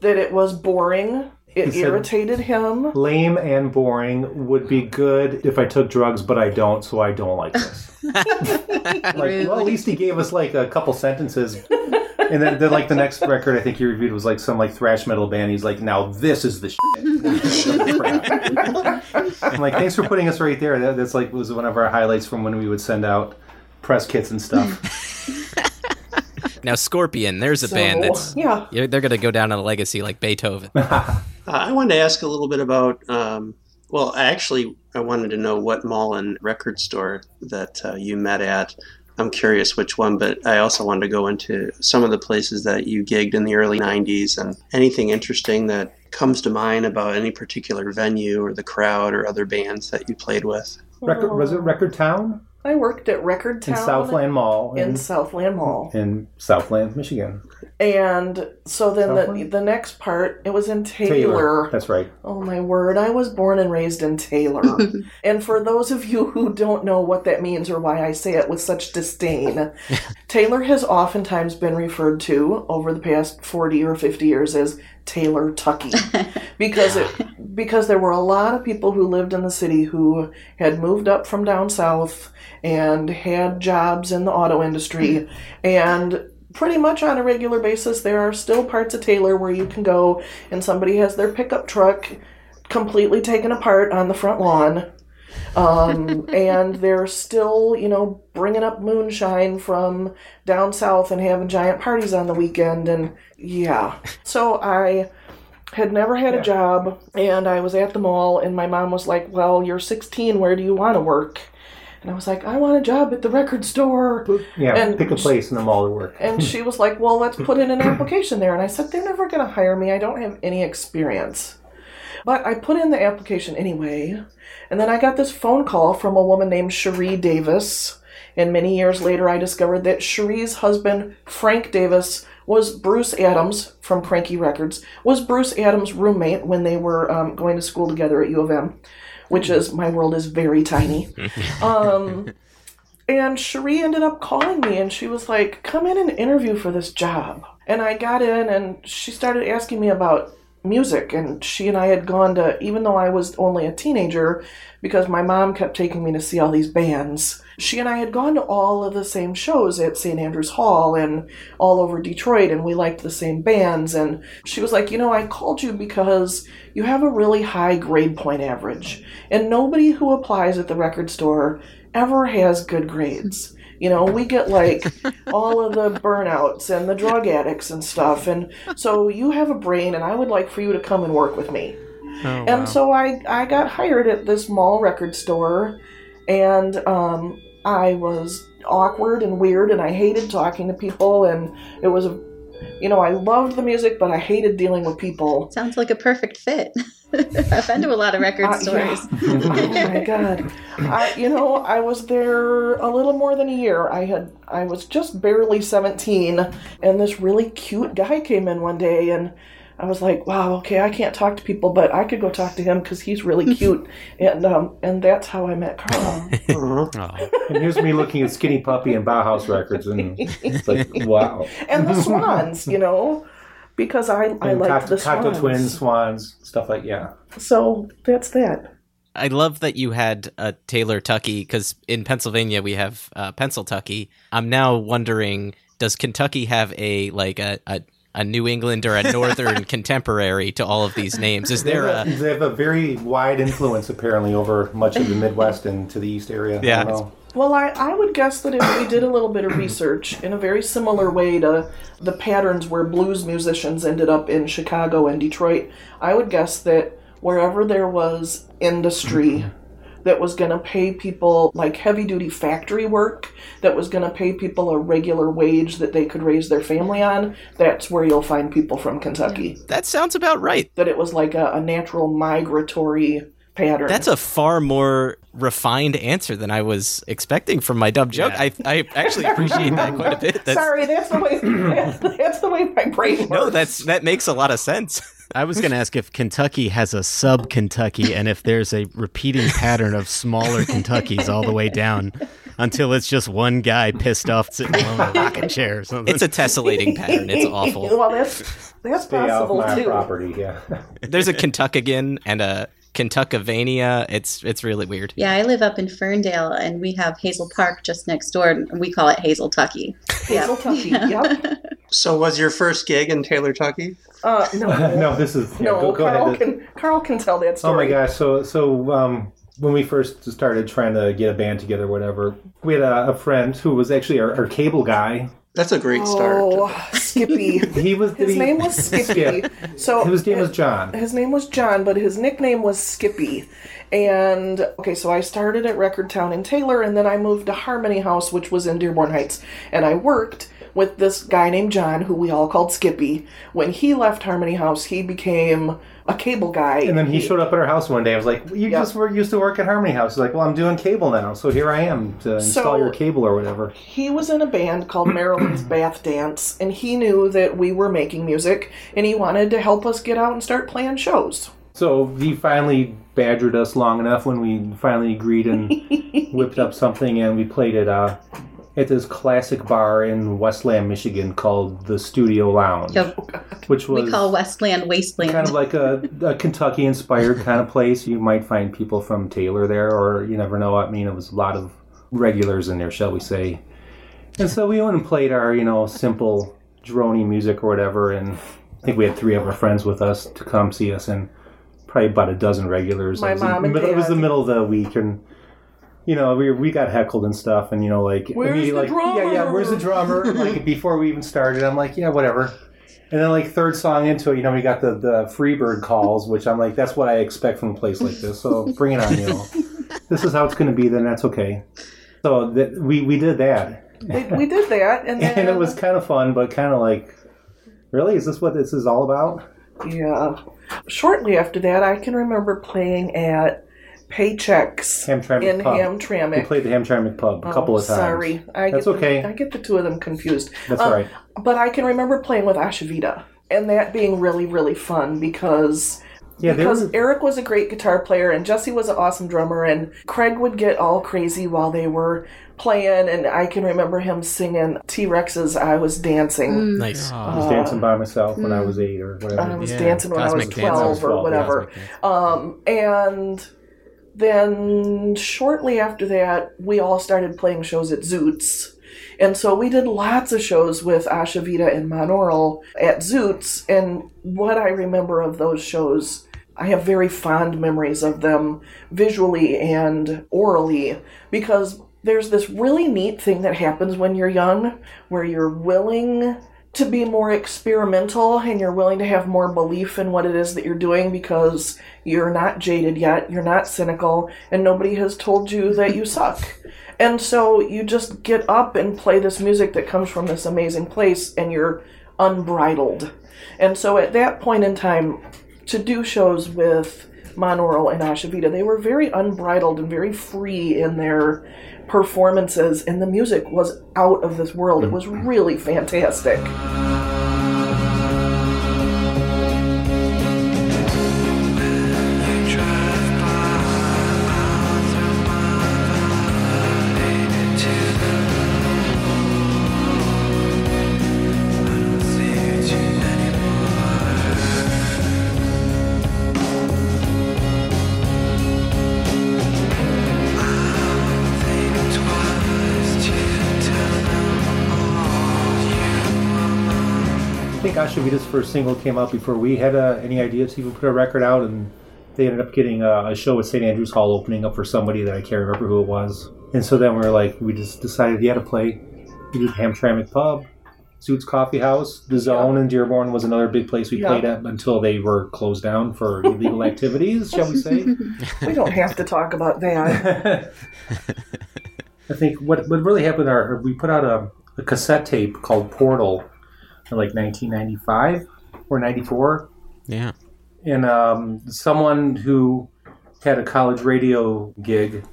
[SPEAKER 9] that it was boring. It
[SPEAKER 8] He said-
[SPEAKER 9] irritated him.
[SPEAKER 8] lame and boring would be good if I took drugs, but I don't, so I don't like this. like, well, at least he gave us like a couple sentences. And then, then, like the next record I think he reviewed was like some like thrash metal band. He's like, "Now this is the shit." I'm like, "Thanks for putting us right there." That, that's like was one of our highlights from when we would send out press kits and stuff.
[SPEAKER 2] Now, Scorpion, there's a band that's.
[SPEAKER 9] yeah.
[SPEAKER 2] yeah, They're going to go down in a legacy like Beethoven.
[SPEAKER 11] Uh, I wanted to ask a little bit about. Um, well, actually, I wanted to know what mall and record store that uh, you met at. I'm curious which one, but I also wanted to go into some of the places that you gigged in the early 90s and anything interesting that comes to mind about any particular venue or the crowd or other bands that you played with.
[SPEAKER 8] Record was it Record Town
[SPEAKER 9] I worked at Record Town
[SPEAKER 8] in Southland Mall
[SPEAKER 9] in
[SPEAKER 8] in,
[SPEAKER 9] Southland Mall.
[SPEAKER 8] in Southland, Michigan.
[SPEAKER 9] And so then the, the next part, it was in Taylor.
[SPEAKER 8] Taylor. That's right.
[SPEAKER 9] Oh my word, I was born and raised in Taylor. and for those of you who don't know what that means or why I say it with such disdain, Taylor has oftentimes been referred to over the past 40 or 50 years as Taylor Tucky. Because it because there were a lot of people who lived in the city who had moved up from down south and had jobs in the auto industry. And pretty much on a regular basis there are still parts of Taylor where you can go and somebody has their pickup truck completely taken apart on the front lawn um, and they're still, you know, bringing up moonshine from down south and having giant parties on the weekend. And yeah. So I had never had a job and I was at the mall and my mom was like, Well, you're 16. Where do you want to work? And I was like, I want a job at the record store.
[SPEAKER 8] Yeah,
[SPEAKER 9] And
[SPEAKER 8] pick a place in the mall to work.
[SPEAKER 9] And she was like, Well, let's put in an application there. And I said, They're never going to hire me. I don't have any experience. But I put in the application anyway. And then I got this phone call from a woman named Cherie Davis. And many years later, I discovered that Cherie's husband, Frank Davis, was Bruce Adams from Kranky Records, was Bruce Adams' roommate when they were um, going to school together at U of M, which is, my world is very tiny. Um, and Cherie ended up calling me and she was like, come in and interview for this job. And I got in and she started asking me about music. And she and I had gone to, even though I was only a teenager, because my mom kept taking me to see all these bands, she and I had gone to all of the same shows at St. Andrews Hall and all over Detroit, and we liked the same bands. And she was like, You know, I called you because you have a really high grade point average, and nobody who applies at the record store ever has good grades. You know, we get like all of the burnouts and the drug addicts and stuff. And so you have a brain, and I would like for you to come and work with me. and so I, I got hired at this mall record store. And um, I was awkward and weird, and I hated talking to people, and it was a you know, I loved the music, but I hated dealing with people.
[SPEAKER 10] Sounds like a perfect fit. I've been to a lot of record
[SPEAKER 9] Uh, yeah.
[SPEAKER 10] stores.
[SPEAKER 9] oh my god! I, you know, I was there a little more than a year. I had, I was just barely seventeen, and this really cute guy came in one day, and I was like, "Wow, okay, I can't talk to people, but I could go talk to him because he's really cute." and um, and that's how I met Carl.
[SPEAKER 8] And here's me looking at Skinny Puppy and Bauhaus records, and it's like, wow.
[SPEAKER 9] and the Swans, you know, because I I
[SPEAKER 8] And
[SPEAKER 9] liked
[SPEAKER 8] Cocteau-
[SPEAKER 9] the
[SPEAKER 8] Cocteau
[SPEAKER 9] Swans.
[SPEAKER 8] Twins, Swans, stuff like yeah.
[SPEAKER 9] So that's that.
[SPEAKER 2] I love that you had a Taylor Tucky because in Pennsylvania we have uh, Pennsyltucky. I'm now wondering, does Kentucky have a like a, a, a New England or a Northern contemporary to all of these names? Is there
[SPEAKER 8] they have,
[SPEAKER 2] a
[SPEAKER 8] a, they have a very wide influence apparently over much of the Midwest and to the East area. I
[SPEAKER 2] Yeah.
[SPEAKER 9] Well, I, I would guess that if we did a little bit of research in a very similar way to the patterns where blues musicians ended up in Chicago and Detroit, I would guess that wherever there was industry that was going to pay people like heavy duty factory work, that was going to pay people a regular wage that they could raise their family on, that's where you'll find people from Kentucky.
[SPEAKER 2] that sounds about right.
[SPEAKER 9] That it was like a, a natural migratory pattern.
[SPEAKER 2] That's a far more refined answer than I was expecting from my dumb joke. I, I actually appreciate that quite a bit. That's,
[SPEAKER 9] Sorry, that's the way that's the way my brain works.
[SPEAKER 2] no, that's that makes a lot of sense.
[SPEAKER 1] I was going to ask if Kentucky has a sub Kentucky and if there's a repeating pattern of smaller Kentuckys all the way down until it's just one guy pissed off sitting alone in a rocking chair or something.
[SPEAKER 2] It's a tessellating pattern. It's awful.
[SPEAKER 9] well, that's that's
[SPEAKER 8] Stay off
[SPEAKER 9] possible
[SPEAKER 8] my
[SPEAKER 9] too.
[SPEAKER 8] property, yeah.
[SPEAKER 2] There's a Kentuckigan and a Kentuckavania. It's it's really weird.
[SPEAKER 10] Yeah, I live up in Ferndale, and we have Hazel Park just next door, and we call it Hazel Tucky.
[SPEAKER 9] Hazel Tucky. Yep.
[SPEAKER 11] So, was your first gig in Taylor Tucky?
[SPEAKER 9] Uh, no,
[SPEAKER 8] no, this is yeah,
[SPEAKER 9] no.
[SPEAKER 8] go, go
[SPEAKER 9] Carl
[SPEAKER 8] ahead.
[SPEAKER 9] can Carl can tell that story.
[SPEAKER 8] Oh my gosh! So so um, when we first started trying to get a band together, whatever, we had a, a friend who was actually our, our cable guy.
[SPEAKER 11] That's a great start.
[SPEAKER 9] Oh, Skippy.
[SPEAKER 8] He was
[SPEAKER 9] His
[SPEAKER 8] he-
[SPEAKER 9] name was Skippy. So
[SPEAKER 8] His name was John.
[SPEAKER 9] His name was John, but his nickname was Skippy. And okay, so I started at Record Town in Taylor, and then I moved to Harmony House, which was in Dearborn Heights, and I worked with this guy named John, who we all called Skippy. When he left Harmony House, he became a cable guy.
[SPEAKER 8] And then he showed up at our house one day. I was like, "You
[SPEAKER 9] Yeah.
[SPEAKER 8] just were used to work at Harmony House." He's like, "Well, I'm doing cable now, so here I am to install
[SPEAKER 9] So-
[SPEAKER 8] your cable or whatever."
[SPEAKER 9] He was in a band called Maryland's Bath Dance, and he knew that we were making music, and he wanted to help us get out and start playing shows.
[SPEAKER 8] So he finally badgered us long enough when we finally agreed and whipped up something, and we played it uh, at this classic bar in Westland, Michigan, called the Studio Lounge,
[SPEAKER 10] Yep.
[SPEAKER 8] which was
[SPEAKER 10] We call Westland Wasteland.
[SPEAKER 8] kind of like a, a Kentucky-inspired kind of place. You might find people from Taylor there, or you never know. I mean, it was a lot of regulars in there, shall we say? And so we went and played our, you know, simple drony music or whatever. And I think we had three of our friends with us to come see us, and probably about a dozen regulars.
[SPEAKER 9] My
[SPEAKER 8] it was the
[SPEAKER 9] mom and
[SPEAKER 8] middle- It was the middle of the week, and you know, we we got heckled and stuff, and you know, like
[SPEAKER 9] Where's the
[SPEAKER 8] like, yeah, yeah,
[SPEAKER 9] drummer?
[SPEAKER 8] where's the drummer? like before we even started, I'm like, yeah, whatever. And then like third song into it, you know, we got the the Freebird calls, which I'm like, that's what I expect from a place like this. So bring it on, you know. this is how it's going to be. Then that's okay. So that we we did that,
[SPEAKER 9] We, we did that, and then
[SPEAKER 8] and it was kind of fun, but kind of like, really, is this what this is all about?
[SPEAKER 9] Yeah. Shortly after that, I can remember playing at Paychecks
[SPEAKER 8] Hamtramck
[SPEAKER 9] in
[SPEAKER 8] Pub. We played the Hamtramck Pub a couple
[SPEAKER 9] Oh,
[SPEAKER 8] of times.
[SPEAKER 9] Sorry, I
[SPEAKER 8] That's
[SPEAKER 9] get
[SPEAKER 8] okay.
[SPEAKER 9] The, I get the two of them confused.
[SPEAKER 8] That's
[SPEAKER 9] Um,
[SPEAKER 8] all right.
[SPEAKER 9] But I can remember playing with Asha Vida, and that being really, really fun because.
[SPEAKER 8] Yeah,
[SPEAKER 9] because
[SPEAKER 8] were-
[SPEAKER 9] Eric was a great guitar player and Jesse was an awesome drummer and Craig would get all crazy while they were playing and I can remember him singing T Rex's I Was Dancing.
[SPEAKER 2] Nice.
[SPEAKER 8] I was dancing by myself when I was eight or whatever.
[SPEAKER 9] I was
[SPEAKER 1] Yeah,
[SPEAKER 9] dancing when I was
[SPEAKER 2] Cosmic Dance.
[SPEAKER 9] 12 or whatever. Um, and then shortly after that, we all started playing shows at Zoots. And so we did lots of shows with Asha Ashavita and Monoral at Zoots. And what I remember of those shows, I have very fond memories of them visually and orally because there's this really neat thing that happens when you're young where you're willing to be more experimental and you're willing to have more belief in what it is that you're doing because you're not jaded yet, you're not cynical, and nobody has told you that you suck. And so you just get up and play this music that comes from this amazing place and you're unbridled. And so at that point in time, to do shows with Monaural and Asha Vida, they were very unbridled and very free in their performances, and the music was out of this world. It was mm-hmm. really fantastic.
[SPEAKER 8] Asha Vida's first single came out before we had uh, any idea to even put a record out, and they ended up getting uh, a show at St. Andrews Hall opening up for somebody that I can't remember who it was. And so then we were like, we just decided, yeah, to play. We did Hamtramck Pub, Zoots Coffee House, The Zone in Dearborn was another big place we
[SPEAKER 9] Yeah.
[SPEAKER 8] played at until they were closed down for illegal activities, shall we say?
[SPEAKER 9] We don't have to talk about that.
[SPEAKER 8] I think what what really happened are we put out a, a cassette tape called Portal like 1995 or 94,
[SPEAKER 1] Yeah.
[SPEAKER 8] and um, someone who had a college radio gig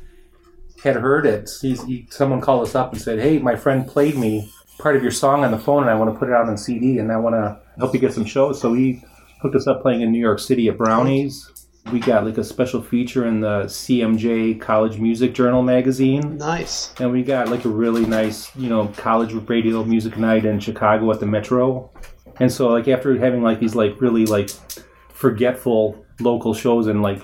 [SPEAKER 8] had heard it. He's, he, someone called us up and said, "Hey, my friend played me part of your song on the phone, and I want to put it out on CD, and I want to help you get some shows." So he hooked us up playing in New York City at Brownies. We got like a special feature in the CMJ College Music Journal magazine.
[SPEAKER 11] Nice.
[SPEAKER 8] And we got like a really nice, you know, college radio music night in Chicago at the Metro. And so like after having like these like really like forgetful local shows and like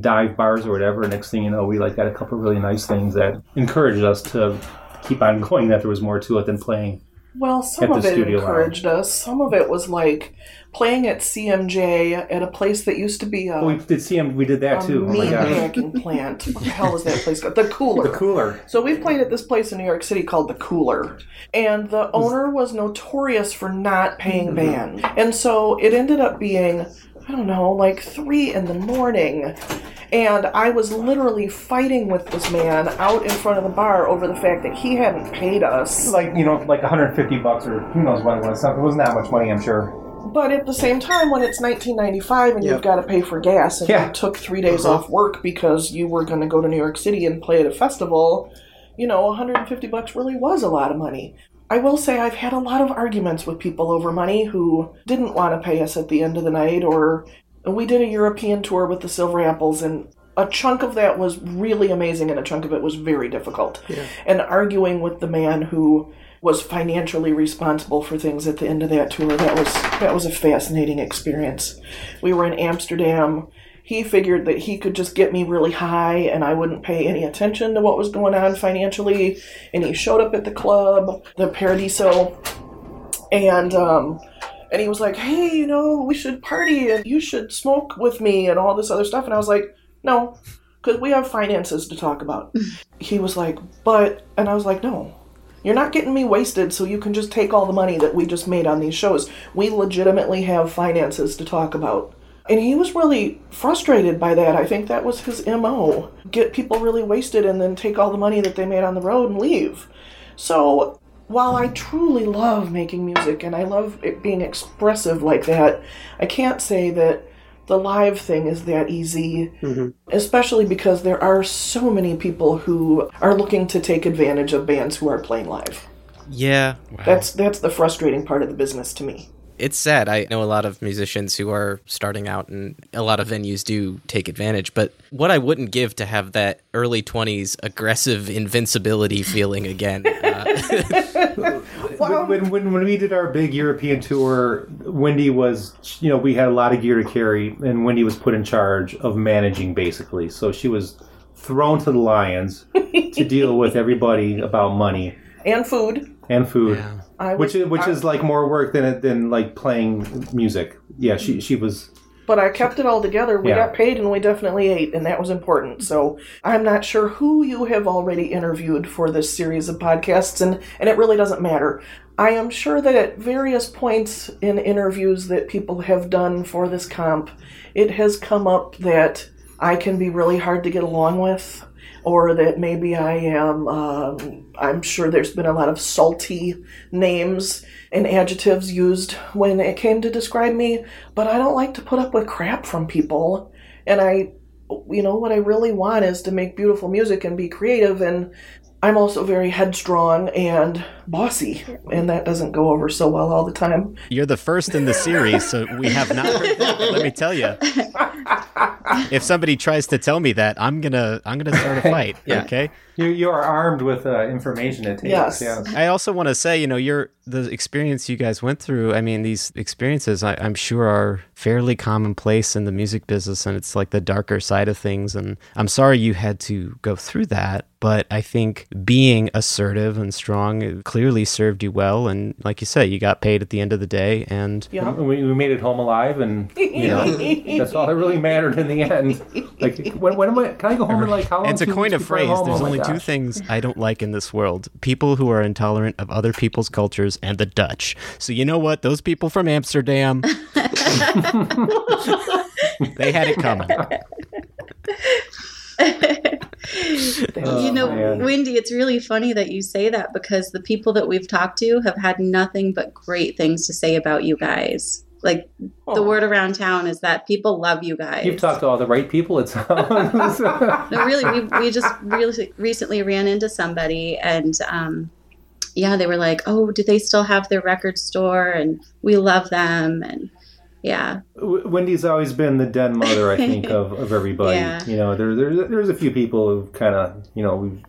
[SPEAKER 8] dive bars or whatever, next thing you know, we like got a couple of really nice things that encouraged us to keep on going that there was more to it than playing.
[SPEAKER 9] Well, some of it encouraged us. Some of it was like playing at CMJ at a place that used to be a,
[SPEAKER 8] Oh, we did CM we did that too. Oh my
[SPEAKER 9] meat
[SPEAKER 8] gosh.
[SPEAKER 9] packing plant. What the hell is that place called? The Cooler.
[SPEAKER 8] The cooler.
[SPEAKER 9] So we played at this place in New York City called the Cooler, and the owner was notorious for not paying mm-hmm. band, and so it ended up being, I don't know, like three in the morning, and I was literally fighting with this man out in front of the bar over the fact that he hadn't paid us.
[SPEAKER 8] Like, you know, like 150 bucks or who knows what it was. It wasn't that much money, I'm sure.
[SPEAKER 9] But at the same time, when it's 1995 and
[SPEAKER 8] Yep.
[SPEAKER 9] you've got to pay for gas, and
[SPEAKER 8] Yeah.
[SPEAKER 9] you took three days
[SPEAKER 8] Uh-huh.
[SPEAKER 9] off work because you were going to go to New York City and play at a festival, you know, 150 bucks really was a lot of money. I will say I've had a lot of arguments with people over money who didn't want to pay us at the end of the night, or we did a European tour with the Silver Apples, and a chunk of that was really amazing, and a chunk of it was very difficult. And arguing with the man who was financially responsible for things at the end of that tour, that was that was a fascinating experience. We were in Amsterdam. He figured that he could just get me really high and I wouldn't pay any attention to what was going on financially. And he showed up at the club, the Paradiso, and um, and he was like, "Hey, you know, we should party and you should smoke with me and all this other stuff." And I was like, "No, because we have finances to talk about." he was like, "But," and I was like, "No." You're not getting me wasted, so you can just take all the money that we just made on these shows. We legitimately have finances to talk about. And he was really frustrated by that. I think that was his MO. Get people really wasted and then take all the money that they made on the road and leave. So, while I truly love making music and I love it being expressive like that, I can't say that the live thing is that easy, mm-hmm. especially because there are so many people who are looking to take advantage of bands who are playing live.
[SPEAKER 2] Yeah.
[SPEAKER 9] That's that's the frustrating part of the business to me.
[SPEAKER 2] It's sad. I know a lot of musicians who are starting out, and a lot of venues do take advantage. But what I wouldn't give to have that early 20s aggressive invincibility feeling again. Uh,
[SPEAKER 8] when, when, when, when we did our big European tour, Windy was, you know, we had a lot of gear to carry, and Windy was put in charge of managing basically. So she was thrown to the lions to deal with everybody about money
[SPEAKER 9] And food.
[SPEAKER 8] And food,
[SPEAKER 9] I
[SPEAKER 8] which
[SPEAKER 9] was-
[SPEAKER 8] is which
[SPEAKER 9] I-
[SPEAKER 8] is like more work than than like playing music. Yeah, she she was.
[SPEAKER 9] But I kept it all together. We
[SPEAKER 8] Yeah.
[SPEAKER 9] got paid and we definitely ate, and that was important. So I'm not sure who you have already interviewed for this series of podcasts, and, and it really doesn't matter. I am sure that at various points in interviews that people have done for this comp, it has come up that I can be really hard to get along with. Or that maybe I am, um, I'm sure there's been a lot of salty names and adjectives used when it came to describe me, but I don't like to put up with crap from people. And I, you know, what I really want is to make beautiful music and be creative. And I'm also very headstrong and bossy, and that doesn't go over so well all the time.
[SPEAKER 1] You're the first in the series, so we have not heard that. Let me tell you, if somebody tries to tell me that, I'm gonna I'm gonna start a fight.
[SPEAKER 8] Yeah.
[SPEAKER 1] Okay.
[SPEAKER 8] You you are armed with uh, information it takes.
[SPEAKER 9] Yes.
[SPEAKER 8] yes.
[SPEAKER 1] I also want to say, you know, your the experience you guys went through. I mean, these experiences, I, I'm sure, are fairly commonplace in the music business, and it's like the darker side of things. And I'm sorry you had to go through that, but I think being assertive and strong clearly served you well. And like you say, you got paid at the end of the day, and
[SPEAKER 9] Yeah.
[SPEAKER 8] We, we made it home alive, and you know that's all that really mattered in the end. Like, when, when am I? Can I go home in like how long?
[SPEAKER 1] And to
[SPEAKER 8] Two
[SPEAKER 1] coin a
[SPEAKER 8] weeks before I'm
[SPEAKER 1] phrase, there's
[SPEAKER 8] Oh my
[SPEAKER 1] only two things I don't like in this world people who are intolerant of other people's cultures and the Dutch. So, you know what? Those people from Amsterdam, they had it coming.
[SPEAKER 10] you know, oh,
[SPEAKER 1] man.
[SPEAKER 10] Windy, it's really funny that you say that because the people that we've talked to have had nothing but great things to say about you guys. Like the word around town is that people love you guys.
[SPEAKER 8] You've talked to all the right people. It sounds.
[SPEAKER 10] no, really, we, we just really recently ran into somebody and um, yeah, they were like, oh, do they still have their record store? And we love them. And yeah,
[SPEAKER 8] W- Windy's always been the den mother, I think, of, of everybody.
[SPEAKER 10] Yeah.
[SPEAKER 8] You know, there, there there's a few people who kind of, you know, we've,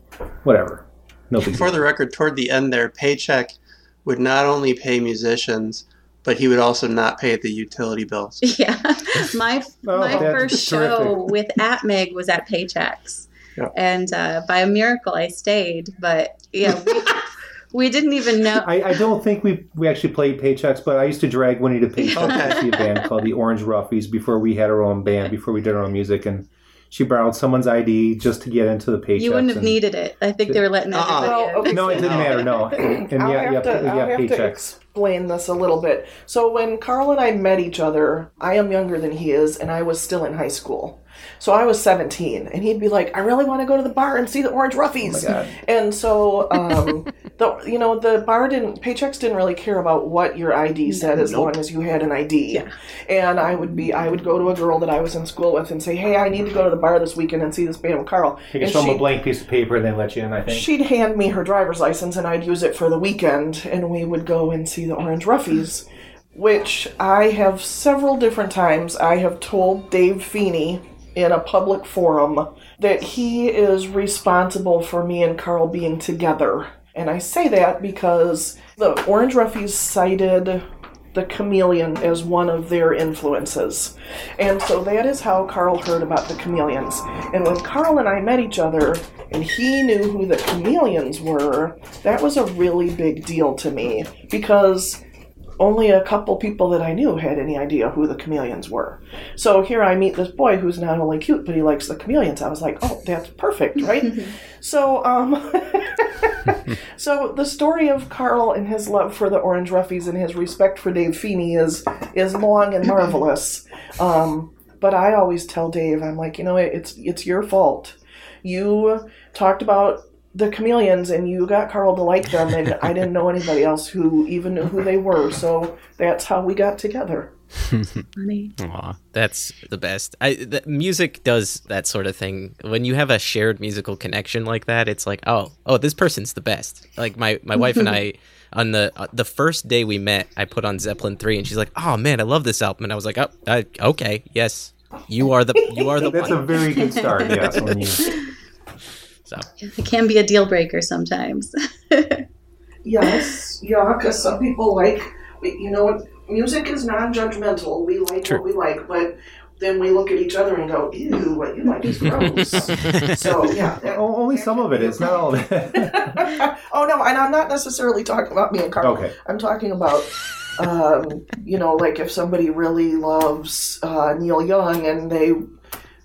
[SPEAKER 8] whatever. No
[SPEAKER 11] For the record, toward the end there, Paycheck would not only pay musicians, but he would also not pay the utility bills.
[SPEAKER 10] yeah. my
[SPEAKER 11] Oh,
[SPEAKER 10] my
[SPEAKER 11] that's
[SPEAKER 10] first show
[SPEAKER 11] terrific.
[SPEAKER 10] with Atmig was at Paychecks.
[SPEAKER 11] Yeah.
[SPEAKER 10] And uh, by a miracle, I stayed. But yeah, we, we didn't even know.
[SPEAKER 8] I, I don't think we we actually played Paychecks, but I used to drag Windy to Paychecks
[SPEAKER 10] Okay.
[SPEAKER 8] to see a band called the Orange Roughies before we had our own band, before we did our own music, and she borrowed someone's ID just to get into the Paychecks.
[SPEAKER 10] You wouldn't have needed it. I think they were letting
[SPEAKER 11] Uh-uh.
[SPEAKER 10] everybody in.
[SPEAKER 8] No, it didn't matter. No, and, and
[SPEAKER 9] I'll
[SPEAKER 8] yeah,
[SPEAKER 9] have,
[SPEAKER 8] yeah,
[SPEAKER 9] to,
[SPEAKER 8] yeah,
[SPEAKER 9] I'll have to
[SPEAKER 8] Paychecks.
[SPEAKER 9] Explain this a little bit. So when Carl and I met each other, I am younger than he is, and I was still in high school. So I was 17, and he'd be like, "I really want to go to the bar and see the Orange Roughies."
[SPEAKER 8] Oh my God.
[SPEAKER 9] And so, um, the you know the bar didn't paychecks didn't really care about what your ID said as long as you had an ID. And I would be I would go to a girl that I was in school with and say, "Hey, I need to go to the bar this weekend and see this band with Carl."
[SPEAKER 8] You can show them a blank piece of paper and they let you in. I think.
[SPEAKER 9] She'd hand me her driver's license and I'd use it for the weekend and we would go and see the Orange Roughies, which I have several different times I have told Dave Feeney in a public forum that he is responsible for me and Carl being together. And I say that because the Orange Roughies cited the chameleon as one of their influences. And so that is how Carl heard about the chameleons. And when Carl and I met each other and he knew who the chameleons were, that was a really big deal to me because only a couple people that I knew had any idea who the chameleons were. So here I meet this boy who's not only cute, but he likes the chameleons. I was like, oh, that's perfect, right? so, um, so the story of Carl and his love for the Orange Roughies and his respect for Dave Feeney is is long and marvelous. Um, but I always tell Dave, I'm like, you know, it's it's your fault. You talked about the chameleons and you got Carl to like them, and I didn't know anybody else who even knew who they were. So that's how we got together.
[SPEAKER 10] Funny.
[SPEAKER 1] Aw.
[SPEAKER 2] That's the best. I the, music does that sort of thing. When you have a shared musical connection like that, it's like, oh, oh, this person's the best. Like my my wife and I on the uh, the first day we met, I put on Zeppelin 3 and she's like, "Oh man, I love this album." And I was like, "Oh, I, okay. Yes. You are the you are the
[SPEAKER 8] That's
[SPEAKER 2] one."
[SPEAKER 8] a very good start. Yes, when you
[SPEAKER 2] So,
[SPEAKER 10] It can be a deal breaker sometimes.
[SPEAKER 9] Yes, yeah, because some people like, you know, music is non-judgmental. We like
[SPEAKER 1] True.
[SPEAKER 9] what we like, but then we look at each other and go, "Ew, what you like is gross." so yeah. that-
[SPEAKER 8] O- only some of it. It's not all of it.
[SPEAKER 9] oh no, and I'm not necessarily talking about me and Carl.
[SPEAKER 8] Okay.
[SPEAKER 9] I'm talking about, um, you know, like if somebody really loves uh, Neil Young and they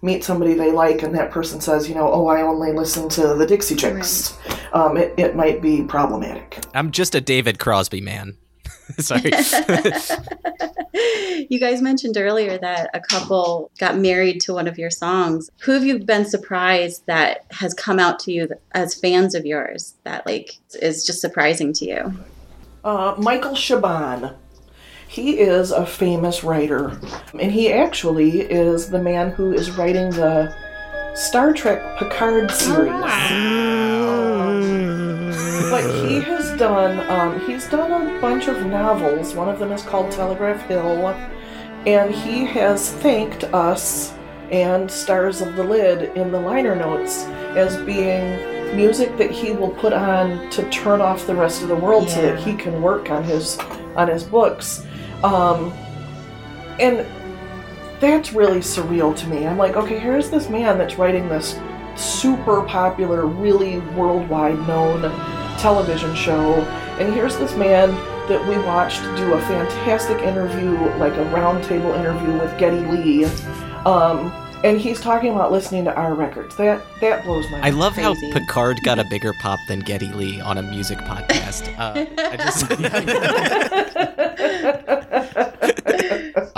[SPEAKER 9] meet somebody they like, and that person says, you know, oh, I only listen to the Dixie Chicks, um, it, it might be problematic.
[SPEAKER 2] I'm just a David Crosby man. Sorry.
[SPEAKER 10] you guys mentioned earlier that a couple got married to one of your songs. Who have you been surprised that has come out to you as fans of yours that like is just surprising to you?
[SPEAKER 9] Uh, Michael Chabon. He is a famous writer, and he actually is the man who is writing the Star Trek Picard series. But he has done um, he's done a bunch of novels. One of them is called Telegraph Hill, and he has thanked us and Stars of the Lid in the liner notes as being music that he will put on to turn off the rest of the world so that he can work on his on his books. Um, and that's really surreal to me. I'm like, okay, here's this man that's writing this super popular, really worldwide known television show, and here's this man that we watched do a fantastic interview, like a roundtable interview with Geddy Lee, um, and he's talking about listening to our records. That that blows my.
[SPEAKER 2] I love how Picard got a bigger pop than Geddy Lee on a music podcast. Uh, I just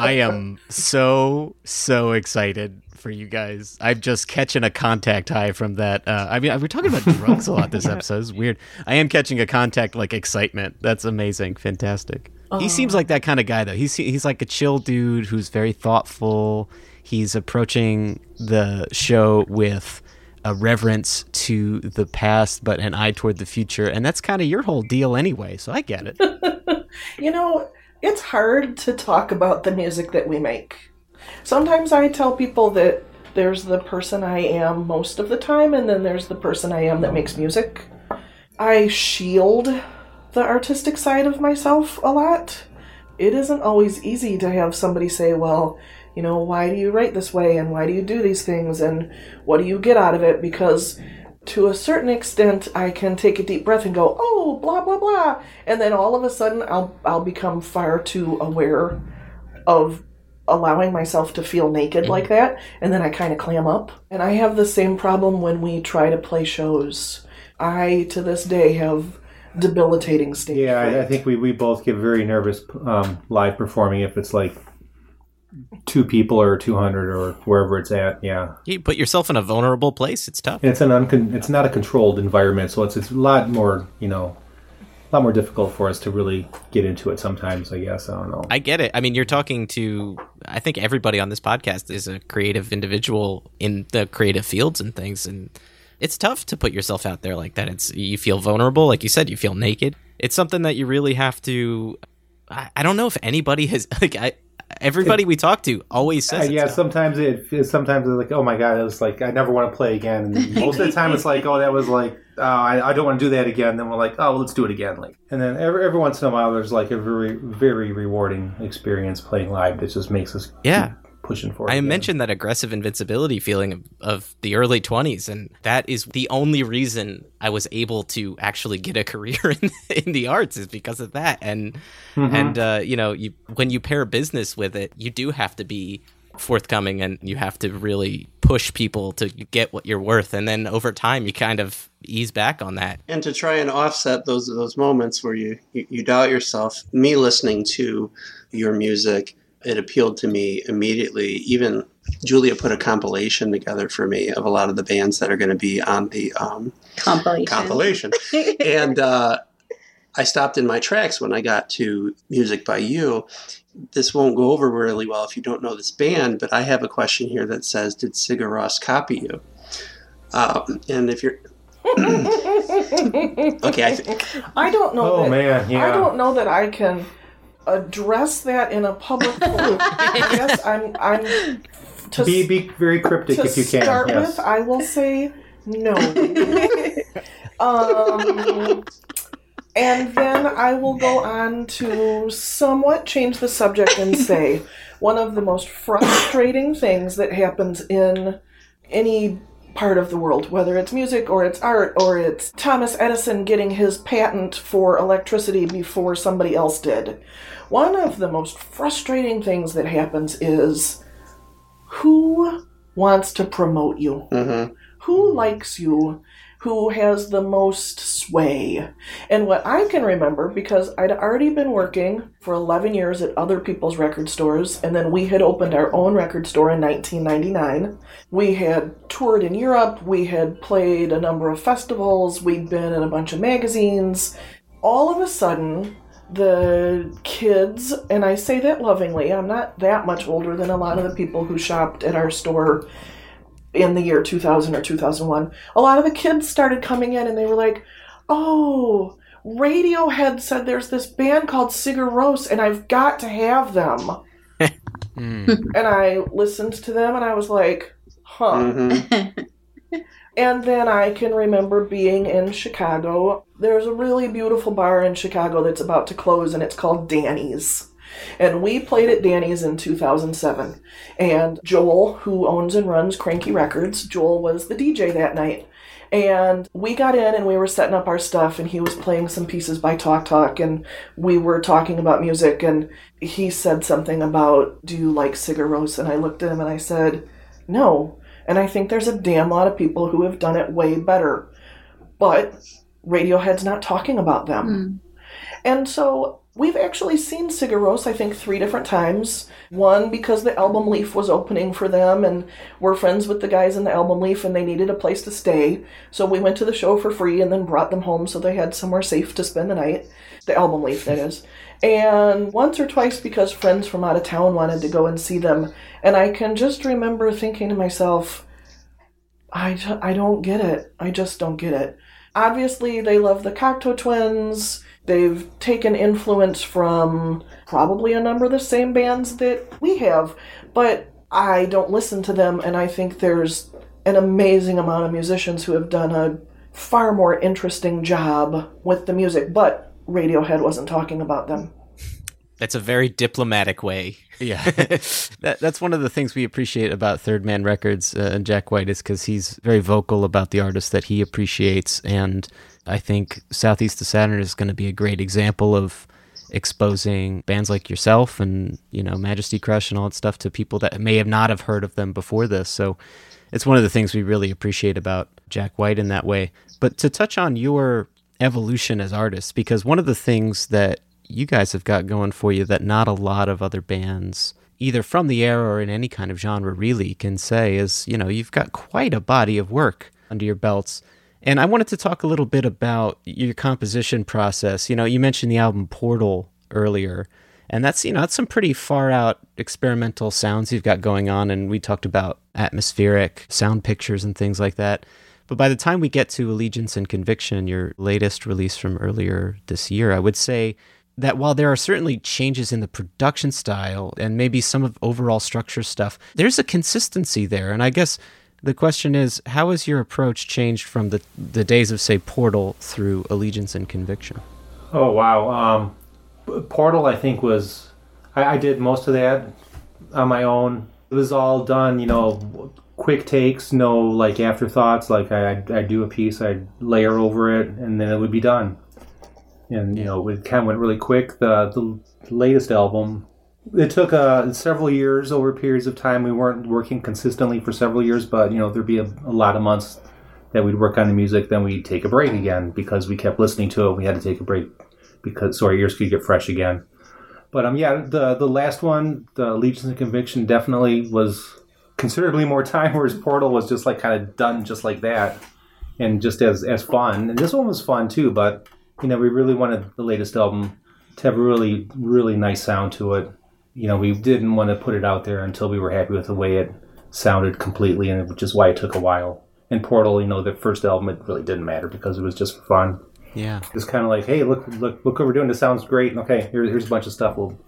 [SPEAKER 1] I am so so excited for you guys. I'm just catching a contact high from that. Uh, I mean, we're talking about drugs a lot this episode. It's weird. I am catching a contact like excitement. That's amazing, fantastic. He seems like that kind of guy though. He's he's like a chill dude who's very thoughtful. He's approaching the show with a reverence to the past, but an eye toward the future, and that's kind of your whole deal anyway. So I get it.
[SPEAKER 9] You know, it's hard to talk about the music that we make. Sometimes I tell people that there's the person I am most of the time, and then there's the person I am that makes music. I shield the artistic side of myself a lot. It isn't always easy to have somebody say, well, you know, why do you write this way, and why do you do these things, and what do you get out of it? Because to a certain extent, I can take a deep breath and go, "Oh, blah blah blah," and then all of a sudden, I'll I'll become far too aware of allowing myself to feel naked like that, and then I kind of clam up. And I have the same problem when we try to play shows. I to this day have debilitating stage
[SPEAKER 8] Yeah, I, I think we, we both get very nervous um, live performing if it's like two people or 200 or wherever it's at. Yeah.
[SPEAKER 2] you put yourself in a vulnerable place. It's tough.
[SPEAKER 8] And it's an uncon- it's not a controlled environment, so it's it's a lot more you know, a lot more difficult for us to really get into it sometimes. I guess I don't know.
[SPEAKER 2] I get it. I mean, you're talking to, I think everybody on this podcast is a creative individual in the creative fields and things. And it's tough to put yourself out there like that. It's, you feel vulnerable. Like you said, you feel naked. It's something that you really have to, I, I don't know if anybody has, like, I, everybody we talk to always
[SPEAKER 8] Uh,
[SPEAKER 2] says,
[SPEAKER 8] yeah,
[SPEAKER 2] it's
[SPEAKER 8] sometimes it sometimes it's like, oh my god, it was like I never want to play again. And most of the time, it's like, oh, that was like, oh, I, I don't want to do that again. Then we're like, oh, well, let's do it again. Like, and then every every once in a while, there's like a very very rewarding experience playing live that just makes us
[SPEAKER 2] Yeah.
[SPEAKER 8] Keep pushing for.
[SPEAKER 2] I
[SPEAKER 8] again.
[SPEAKER 2] mentioned that aggressive invincibility feeling of, of the early 20s, and that is the only reason I was able to actually get a career in, in the arts is because of that. And
[SPEAKER 8] Mhm.
[SPEAKER 2] and uh, you know, you when you pair business with it, you do have to be forthcoming and you have to really push people to get what you're worth. And then over time, you kind of ease back on that.
[SPEAKER 11] And to try and offset those those moments where you, you, you doubt yourself, me listening to your music, it appealed to me immediately. Even Julia put a compilation together for me of a lot of the bands that are going to be on the um,
[SPEAKER 10] Compilation.
[SPEAKER 11] compilation. and uh, I stopped in my tracks when I got to Music by You. This won't go over really well if you don't know this band, but I have a question here that says, Did Sigur Rós copy you? Um, and if you're. okay, I think.
[SPEAKER 9] I don't know.
[SPEAKER 8] Oh,
[SPEAKER 9] that,
[SPEAKER 8] man, yeah.
[SPEAKER 9] I don't know that I can address that in a public forum. yes, I'm. I'm. To,
[SPEAKER 8] be be very cryptic
[SPEAKER 9] to
[SPEAKER 8] if you can.
[SPEAKER 9] start
[SPEAKER 8] yes.
[SPEAKER 9] with, I will say no. um, and then I will go on to somewhat change the subject and say one of the most frustrating things that happens in any part of the world, whether it's music or it's art or it's Thomas Edison getting his patent for electricity before somebody else did. One of the most frustrating things that happens is who wants to promote you?
[SPEAKER 11] Mhm.
[SPEAKER 9] Who likes you? who has the most sway. And what I can remember, because I'd already been working for 11 years at other people's record stores, and then we had opened our own record store in 1999. We had toured in Europe, we had played a number of festivals, we'd been in a bunch of magazines. All of a sudden, the kids, and I say that lovingly, I'm not that much older than a lot of the people who shopped at our store in the year 2000 or 2001, a lot of the kids started coming in and they were like, oh, Radiohead said there's this band called Sigur Rós and I've got to have them. Hmm. and I listened to them and I was like, huh. Mm-hmm. and then I can remember being in Chicago. There's a really beautiful bar in Chicago that's about to close and it's called Danny's. And we played at Danny's in 2007. And Joel, who owns and runs Kranky Records, Joel was the DJ that night. And we got in and we were setting up our stuff, and he was playing some pieces by Talk Talk, and we were talking about music. And he said something about, Do you like Rós? And I looked at him and I said, No. And I think there's a damn lot of people who have done it way better. But Radiohead's not talking about them. Hmm. And so we've actually seen Sigur Rós, I think, three different times. One because the Album Leaf was opening for them, and we're friends with the guys in the Album Leaf, and they needed a place to stay. So we went to the show for free and then brought them home so they had somewhere safe to spend the night. The Album Leaf, that is. And once or twice because friends from out of town wanted to go and see them. And I can just remember thinking to myself, I, I don't get it. I just don't get it. Obviously, they love the Cocteau Twins. They've taken influence from probably a number of the same bands that we have, but I don't listen to them, and I think there's an amazing amount of musicians who have done a far more interesting job with the music, but Radiohead wasn't talking about them.
[SPEAKER 2] That's a very diplomatic way.
[SPEAKER 1] Yeah, that, that's one of the things we appreciate about Third Man Records uh, and Jack White is because he's very vocal about the artists that he appreciates, and I think Southeast of Saturn is going to be a great example of exposing bands like yourself and you know Majesty Crush and all that stuff to people that may have not have heard of them before this. So it's one of the things we really appreciate about Jack White in that way. But to touch on your evolution as artists, because one of the things that you guys have got going for you that not a lot of other bands either from the era or in any kind of genre really can say is you know you've got quite a body of work under your belts. And i wanted to talk a little bit about your composition process. You know you mentioned the album portal earlier and that's you know that's some pretty far out experimental sounds you've got going on and we talked about atmospheric sound pictures and things like that. But by the time we get to allegiance and conviction your latest release from earlier this year i would say that while there are certainly changes in the production style and maybe some of overall structure stuff, there's a consistency there. And I guess the question is, how has your approach changed from the the days of say Portal through Allegiance and Conviction?
[SPEAKER 8] Oh wow, um, Portal I think was I, I did most of that on my own. It was all done, you know, quick takes, no like afterthoughts. Like I I'd do a piece, I'd layer over it, and then it would be done. And you know, it kind of went really quick. The the latest album, it took uh, several years over periods of time. We weren't working consistently for several years, but you know, there'd be a, a lot of months that we'd work on the music, then we'd take a break again because we kept listening to it. We had to take a break because so our ears could get fresh again. But um, yeah, the the last one, the Allegiance and Conviction, definitely was considerably more time. Whereas Portal was just like kind of done just like that, and just as as fun. And this one was fun too. But you know, we really wanted the latest album to have a really really nice sound to it. You know, we didn't want to put it out there until we were happy with the way it sounded completely, and which is why it took a while. And Portal, you know, the first album, it really didn't matter because it was just for fun.
[SPEAKER 1] Yeah.
[SPEAKER 8] It's kind of like, hey, look, look, look what we're doing. This sounds great. And okay, here, here's a bunch of stuff. We'll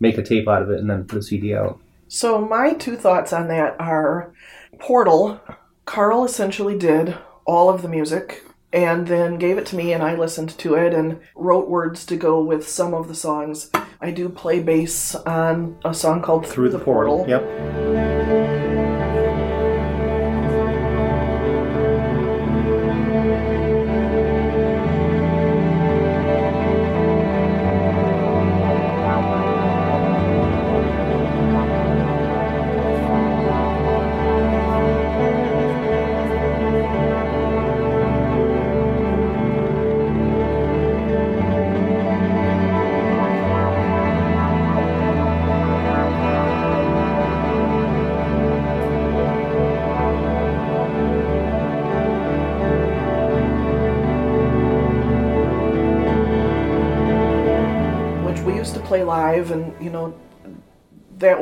[SPEAKER 8] make a tape out of it and then put a CD out.
[SPEAKER 9] So my two thoughts on that are Portal, Carl essentially did all of the music and then gave it to me and I listened to it and wrote words to go with some of the songs. I do play bass on a song called Through, the, Portal.
[SPEAKER 8] Yep.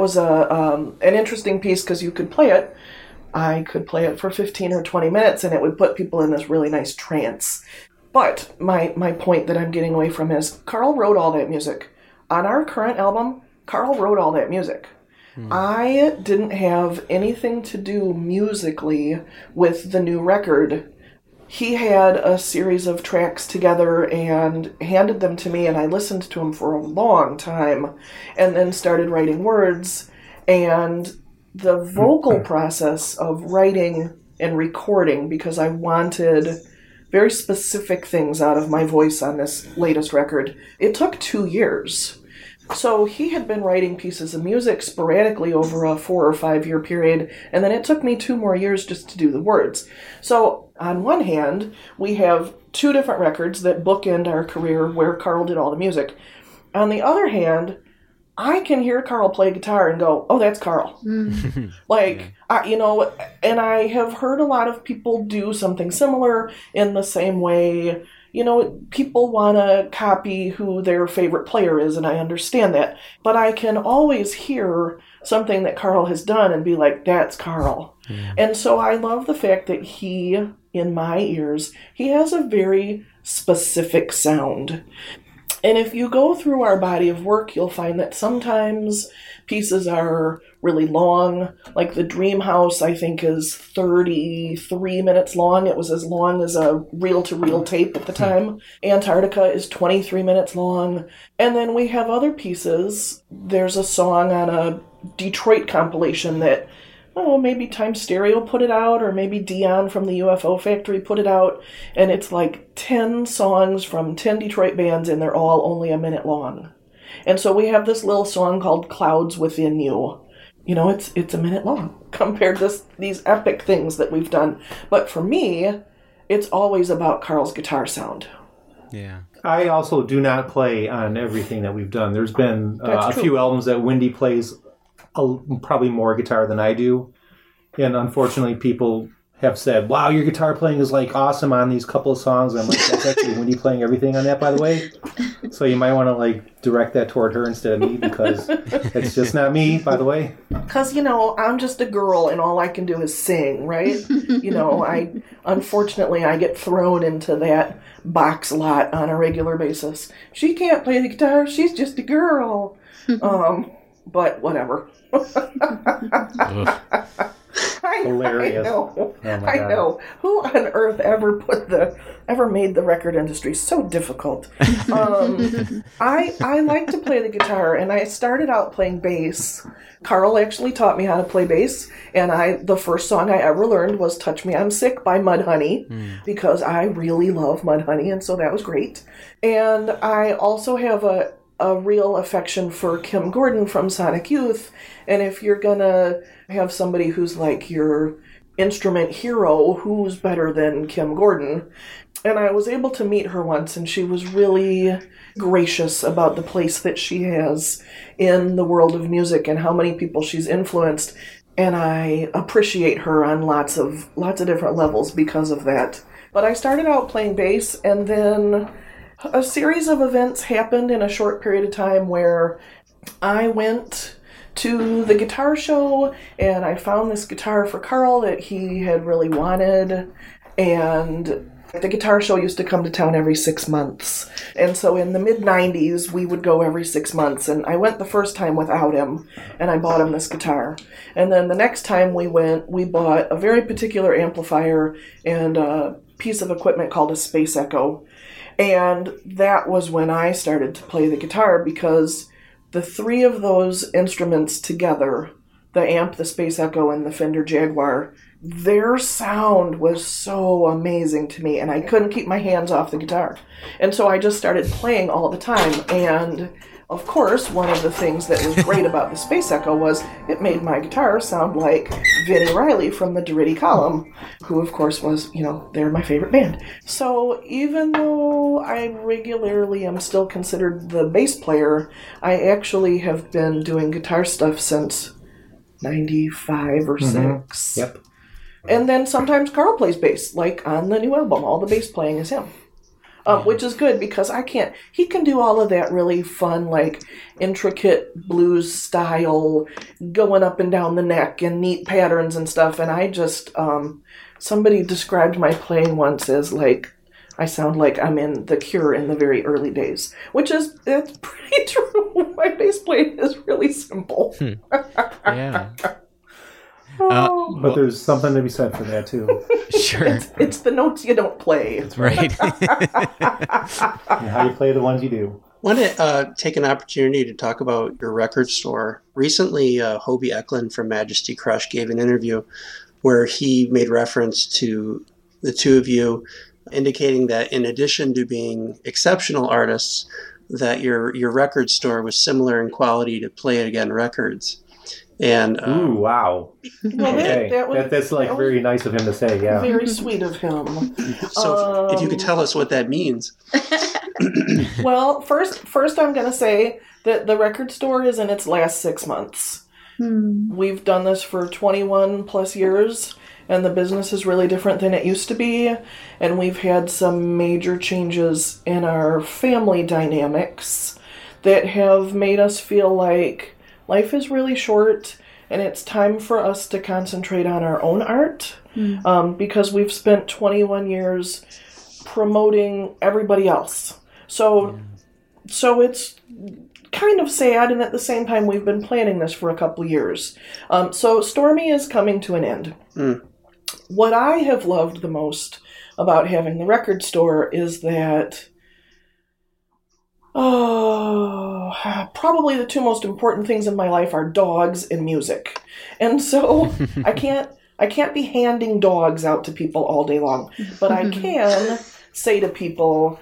[SPEAKER 9] Was a um, an interesting piece because you could play it. I could play it for 15 or 20 minutes, and it would put people in this really nice trance. But my my point that I'm getting away from is Carl wrote all that music on our current album. Carl wrote all that music. I didn't have anything to do musically with the new record. He had a series of tracks together and handed them to me, and I listened to them for a long time and then started writing words. And the vocal process of writing and recording, because I wanted very specific things out of my voice on this latest record, it took two years. So he had been writing pieces of music sporadically over a four or five year period, and then it took me two more years just to do the words. So, on one hand, we have two different records that bookend our career where Carl did all the music. On the other hand, I can hear Carl play guitar and go, oh, that's Carl. Mm. Like, I, you know, and I have heard a lot of people do something similar in the same way. You know, people want to copy who their favorite player is, and I understand that. But I can always hear something that Carl has done and be like, that's Carl. And so I love the fact that he, in my ears, he has a very specific sound. And if you go through our body of work, you'll find that sometimes pieces are really long. Like the Dream House, I think, is 33 minutes long. It was as long as a reel to reel tape at the hmm. time. Antarctica is 23 minutes long. And then we have other pieces. There's a song on a Detroit compilation that oh, maybe Time Stereo put it out, or maybe Dion from the UFO Factory put it out, and it's like 10 songs from 10 Detroit bands, and they're all only a minute long. And so we have this little song called Clouds Within You. You know, it's it's a minute long compared to this, these epic things that we've done. But for me, it's always about Carl's guitar sound.
[SPEAKER 1] Yeah.
[SPEAKER 8] I also do not play on everything that we've done. There's been uh, a
[SPEAKER 9] true.
[SPEAKER 8] few albums that Windy plays a, probably more guitar than I do, and unfortunately, people have said, "Wow, your guitar playing is like awesome on these couple of songs." I'm like, "That's actually Windy playing everything on that, by the way." So you might want to like direct that toward her instead of me because it's just not me, by the way.
[SPEAKER 9] Because, you know, I'm just a girl and all I can do is sing, right? you know, I unfortunately I get thrown into that box lot on a regular basis. She can't play the guitar, she's just a girl. um, but whatever. I,
[SPEAKER 8] Hilarious.
[SPEAKER 9] I know.
[SPEAKER 8] Oh my
[SPEAKER 9] I
[SPEAKER 8] God.
[SPEAKER 9] know. Who on earth ever put the ever made the record industry so difficult? Um, I I like to play the guitar, and I started out playing bass. Carl actually taught me how to play bass, and I the first song I ever learned was "Touch Me I'm Sick" by Mudhoney because I really love Mudhoney, and so that was great. And I also have a a real affection for Kim Gordon from Sonic Youth, and if you're gonna have somebody who's like your instrument hero, who's better than Kim Gordon? And I was able to meet her once, and she was really gracious about the place that she has in the world of music and how many people she's influenced. And I appreciate her on lots of lots of different levels because of that. But I started out playing bass, and then a series of events happened in a short period of time where I went to the guitar show and I found this guitar for Carl that he had really wanted. And the guitar show used to come to town every six months. And so in the mid 90s, we would go every six months. And I went the first time without him and I bought him this guitar. And then the next time we went, we bought a very particular amplifier and a piece of equipment called a Space Echo. And that was when I started to play the guitar because the three of those instruments together the amp, the Space Echo, and the Fender Jaguar their sound was so amazing to me, and I couldn't keep my hands off the guitar. And so I just started playing all the time. And of course, one of the things that was great about the Space Echo was it made my guitar sound like Vini Reilly from the Durutti Column, who, of course, was, you know, they're my favorite band. So even though I regularly am still considered the bass player, I actually have been doing guitar stuff since 95 or
[SPEAKER 8] Mhm.
[SPEAKER 9] 6.
[SPEAKER 8] Yep.
[SPEAKER 9] And then sometimes Carl plays bass, like on the new album. All the bass playing is him. Um, Which is good because I can't. He can do all of that really fun, like intricate blues style, going up and down the neck and neat patterns and stuff. And I just, um, somebody described my playing once as like I sound like I'm in The Cure in the very early days, which is it's pretty true. My bass playing is really simple.
[SPEAKER 1] yeah.
[SPEAKER 9] Oh.
[SPEAKER 8] But there's something to be said for that too.
[SPEAKER 1] Sure.
[SPEAKER 9] It's, it's the notes you don't play.
[SPEAKER 1] That's
[SPEAKER 8] right. How you play the ones you do.
[SPEAKER 11] want to uh, take an opportunity to talk about your record store. Recently, uh, Hobey Echlin from Majesty Crush gave an interview where he made reference to the two of you, indicating that in addition to being exceptional artists, that your your record store was similar in quality to Play It Again Records. And um,
[SPEAKER 8] Ooh, wow.
[SPEAKER 9] Well,
[SPEAKER 8] Okay.
[SPEAKER 9] that was-
[SPEAKER 8] That- that's like
[SPEAKER 9] that was
[SPEAKER 8] very nice of him to say. Yeah.
[SPEAKER 9] Very sweet of him.
[SPEAKER 11] so, if you could
[SPEAKER 9] Um,
[SPEAKER 11] tell us what that means.
[SPEAKER 9] well, first, first I'm going to say that the record store is in its last six months. We've done this for 21 plus years, and the business is really different than it used to be. And we've had some major changes in our family dynamics that have made us feel like life is really short and it's time for us to concentrate on our own art um, because we've spent 21 years promoting everybody else. So, so it's kind of sad, and at the same time, we've been planning this for a couple years. Um, so, Stormy is coming to an end.
[SPEAKER 11] Mm.
[SPEAKER 9] What I have loved the most about having the record store is that. Oh, probably the two most important things in my life are dogs and music. And so I can't I can't be handing dogs out to people all day long, but I can say to people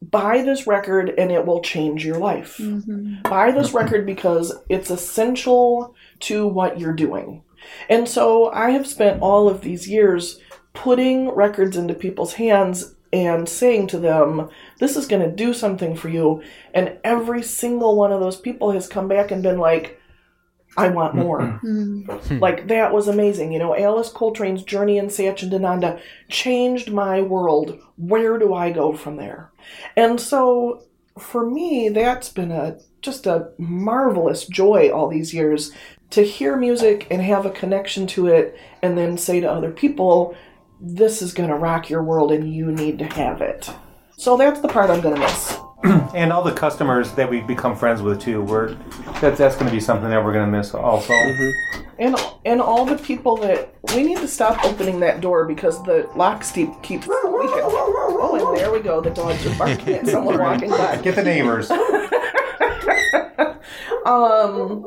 [SPEAKER 9] buy this record and it will change your life. Mm-hmm. Buy this record because it's essential to what you're doing. And so I have spent all of these years putting records into people's hands and saying to them, this is going to do something for you. And every single one of those people has come back and been like, I want mm-hmm. more. Mm-hmm. like, that was amazing. You know, Alice Coltrane's Journey in Satchidananda changed my world. Where do I go from there? And so, for me, that's been a just a marvelous joy all these years to hear music and have a connection to it and then say to other people, this is going to rock your world and you need to have it. So that's the part I'm going to miss.
[SPEAKER 8] and all the customers that we've become friends with too. We're that's that's going to be something that we're going to miss also.
[SPEAKER 9] And and all the people that we need to stop opening that door because the lock steep keeps squeaking. Oh, and there we go. The dogs are barking at someone walking by.
[SPEAKER 8] Get the neighbors.
[SPEAKER 9] um,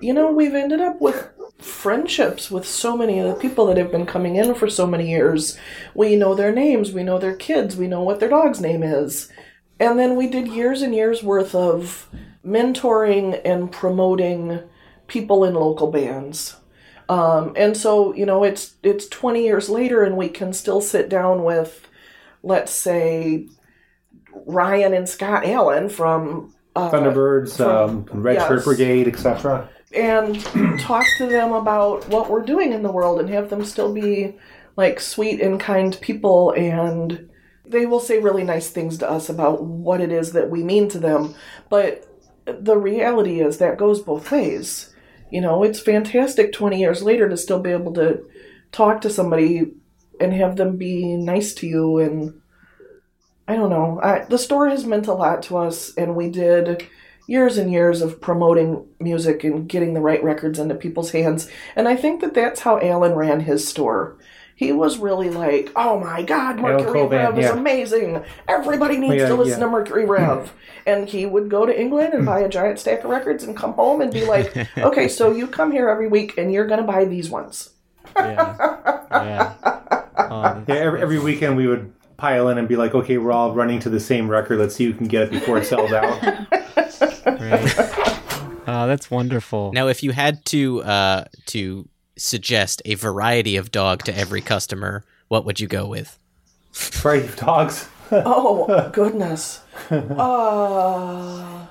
[SPEAKER 9] you know, we've ended up with friendships with so many of the people that have been coming in for so many years. We know their names, we know their kids, we know what their dog's name is. And then we did years and years worth of mentoring and promoting people in local bands. Um, and so, you know, it's it's 20 years later and we can still sit down with let's say Ryan and Scott Allen from uh,
[SPEAKER 8] Thunderbirds,
[SPEAKER 9] from-
[SPEAKER 8] um, Red Shirt
[SPEAKER 9] yes.
[SPEAKER 8] Brigade, etc.
[SPEAKER 9] and talk to them about what we're doing in the world and have them still be like sweet and kind people and they will say really nice things to us about what it is that we mean to them but the reality is that goes both ways you know it's fantastic 20 years later to still be able to talk to somebody and have them be nice to you and I don't know. I, the store has meant a lot to us, and we did years and years of promoting music and getting the right records into people's hands. And I think that that's how Alan ran his store. He was really like, "Oh my God, Mercury
[SPEAKER 8] Coban,
[SPEAKER 9] Rev is
[SPEAKER 8] yeah.
[SPEAKER 9] amazing. Everybody needs
[SPEAKER 8] yeah,
[SPEAKER 9] to listen
[SPEAKER 8] yeah.
[SPEAKER 9] to Mercury Rev." and he would go to England and buy a giant stack of records and come home and be like, "Okay, so you come here every week and you're going to buy these ones."
[SPEAKER 1] Yeah. Um,
[SPEAKER 8] Yeah, every, every weekend we would pile in and be like, okay, we're all running to the same record. Let's see who can get it before it sells out.
[SPEAKER 1] right. Oh, that's wonderful.
[SPEAKER 2] Now, if you had to uh, to suggest a variety of dog to every customer, what would you go with?
[SPEAKER 8] Variety of dogs.
[SPEAKER 9] oh goodness. Uh,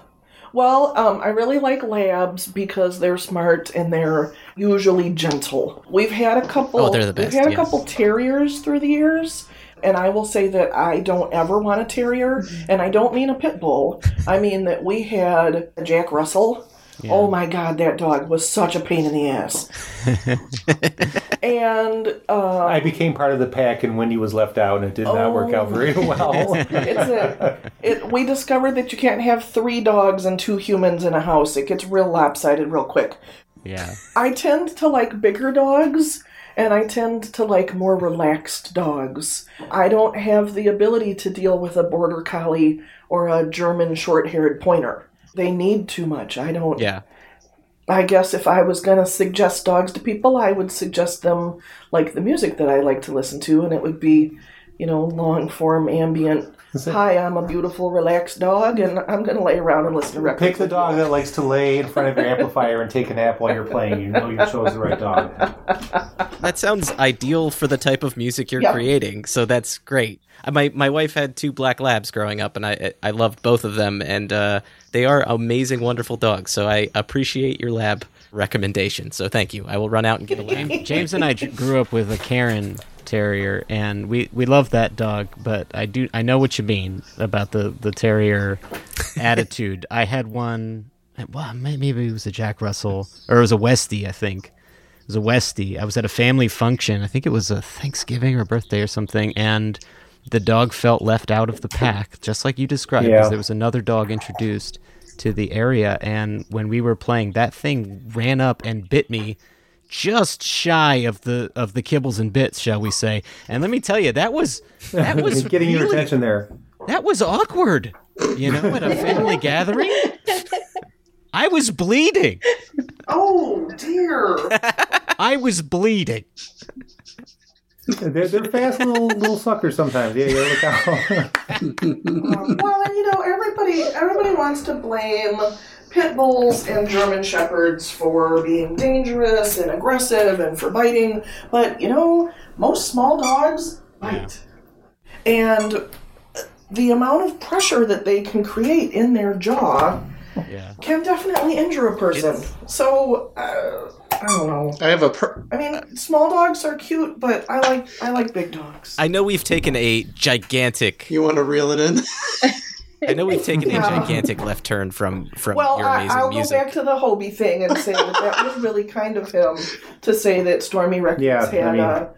[SPEAKER 9] well, um, I really like labs because they're smart and they're usually gentle. We've had a couple.
[SPEAKER 2] Oh, they're the best,
[SPEAKER 9] We've had a
[SPEAKER 2] yes.
[SPEAKER 9] couple terriers through the years. And I will say that I don't ever want a terrier, and I don't mean a pit bull. I mean that we had a Jack Russell. Oh my god, that dog was such a pain in the ass. and uh,
[SPEAKER 8] I became part of the pack, and Windy was left out, and it did not work out very well.
[SPEAKER 9] it's a, it, we discovered that you can't have three dogs and two humans in a house. It gets real lopsided real quick.
[SPEAKER 1] Yeah.
[SPEAKER 9] I tend to like bigger dogs and I tend to like more relaxed dogs. I don't have the ability to deal with a border collie or a German short haired pointer. They need too much. I don't.
[SPEAKER 2] Yeah.
[SPEAKER 9] I guess if I was going to suggest dogs to people, I would suggest them like the music that I like to listen to, and it would be, you know, long form ambient. Hi, I'm a beautiful, relaxed dog, and I'm going to lay around and listen to records.
[SPEAKER 8] Pick the dog that likes to lay in front of your amplifier and take a nap while you're playing. You know you chose the right dog.
[SPEAKER 2] That sounds ideal for the type of music you're
[SPEAKER 9] Yeah.
[SPEAKER 2] creating. So that's great. Uh, My my wife had two black labs growing up, and I I loved both of them, and uh, they are amazing, wonderful dogs. So I appreciate your lab recommendation. So thank you. I will run out and get a lab.
[SPEAKER 1] James and I grew up with a Cairn Terrier, and we we love that dog. But I do I know what you mean about the the terrier attitude. I had one. Well, maybe it was a Jack Russell or it was a Westie. I think it was a Westie. I was at a family function. I think it was a Thanksgiving or birthday or something, and the dog felt left out of the pack, just like you described. 'cause
[SPEAKER 8] Yeah.
[SPEAKER 1] There was another dog introduced to the area, and when we were playing, that thing ran up and bit me just shy of the of the kibbles and bits, shall we say? And let me tell you, that was that was
[SPEAKER 8] getting your attention there.
[SPEAKER 1] That was awkward. You know, at a family gathering, I was bleeding.
[SPEAKER 9] Oh dear!
[SPEAKER 1] I was bleeding.
[SPEAKER 8] They're, they're fast little little suckers sometimes. Yeah, yeah, look out.
[SPEAKER 9] well, you know, everybody everybody wants to blame pit bulls and German shepherds for being dangerous and aggressive and for biting, but you know, most small dogs bite. And the amount of pressure that they can create in their jaw
[SPEAKER 1] Yeah.
[SPEAKER 9] can definitely injure a person. So, uh, I don't know.
[SPEAKER 11] I have a per-
[SPEAKER 9] I mean, small dogs are cute, but I like I like big dogs.
[SPEAKER 2] I know we've taken a gigantic.
[SPEAKER 11] You want to reel it in?
[SPEAKER 2] I know we've taken a gigantic left turn from from
[SPEAKER 9] Well,
[SPEAKER 2] your
[SPEAKER 9] I,
[SPEAKER 2] amazing
[SPEAKER 9] I'll
[SPEAKER 2] music.
[SPEAKER 9] go back to the Hobey thing and say that that was really kind of him to say that Stormy Records
[SPEAKER 8] Yeah, I
[SPEAKER 9] had,
[SPEAKER 8] mean-
[SPEAKER 9] uh,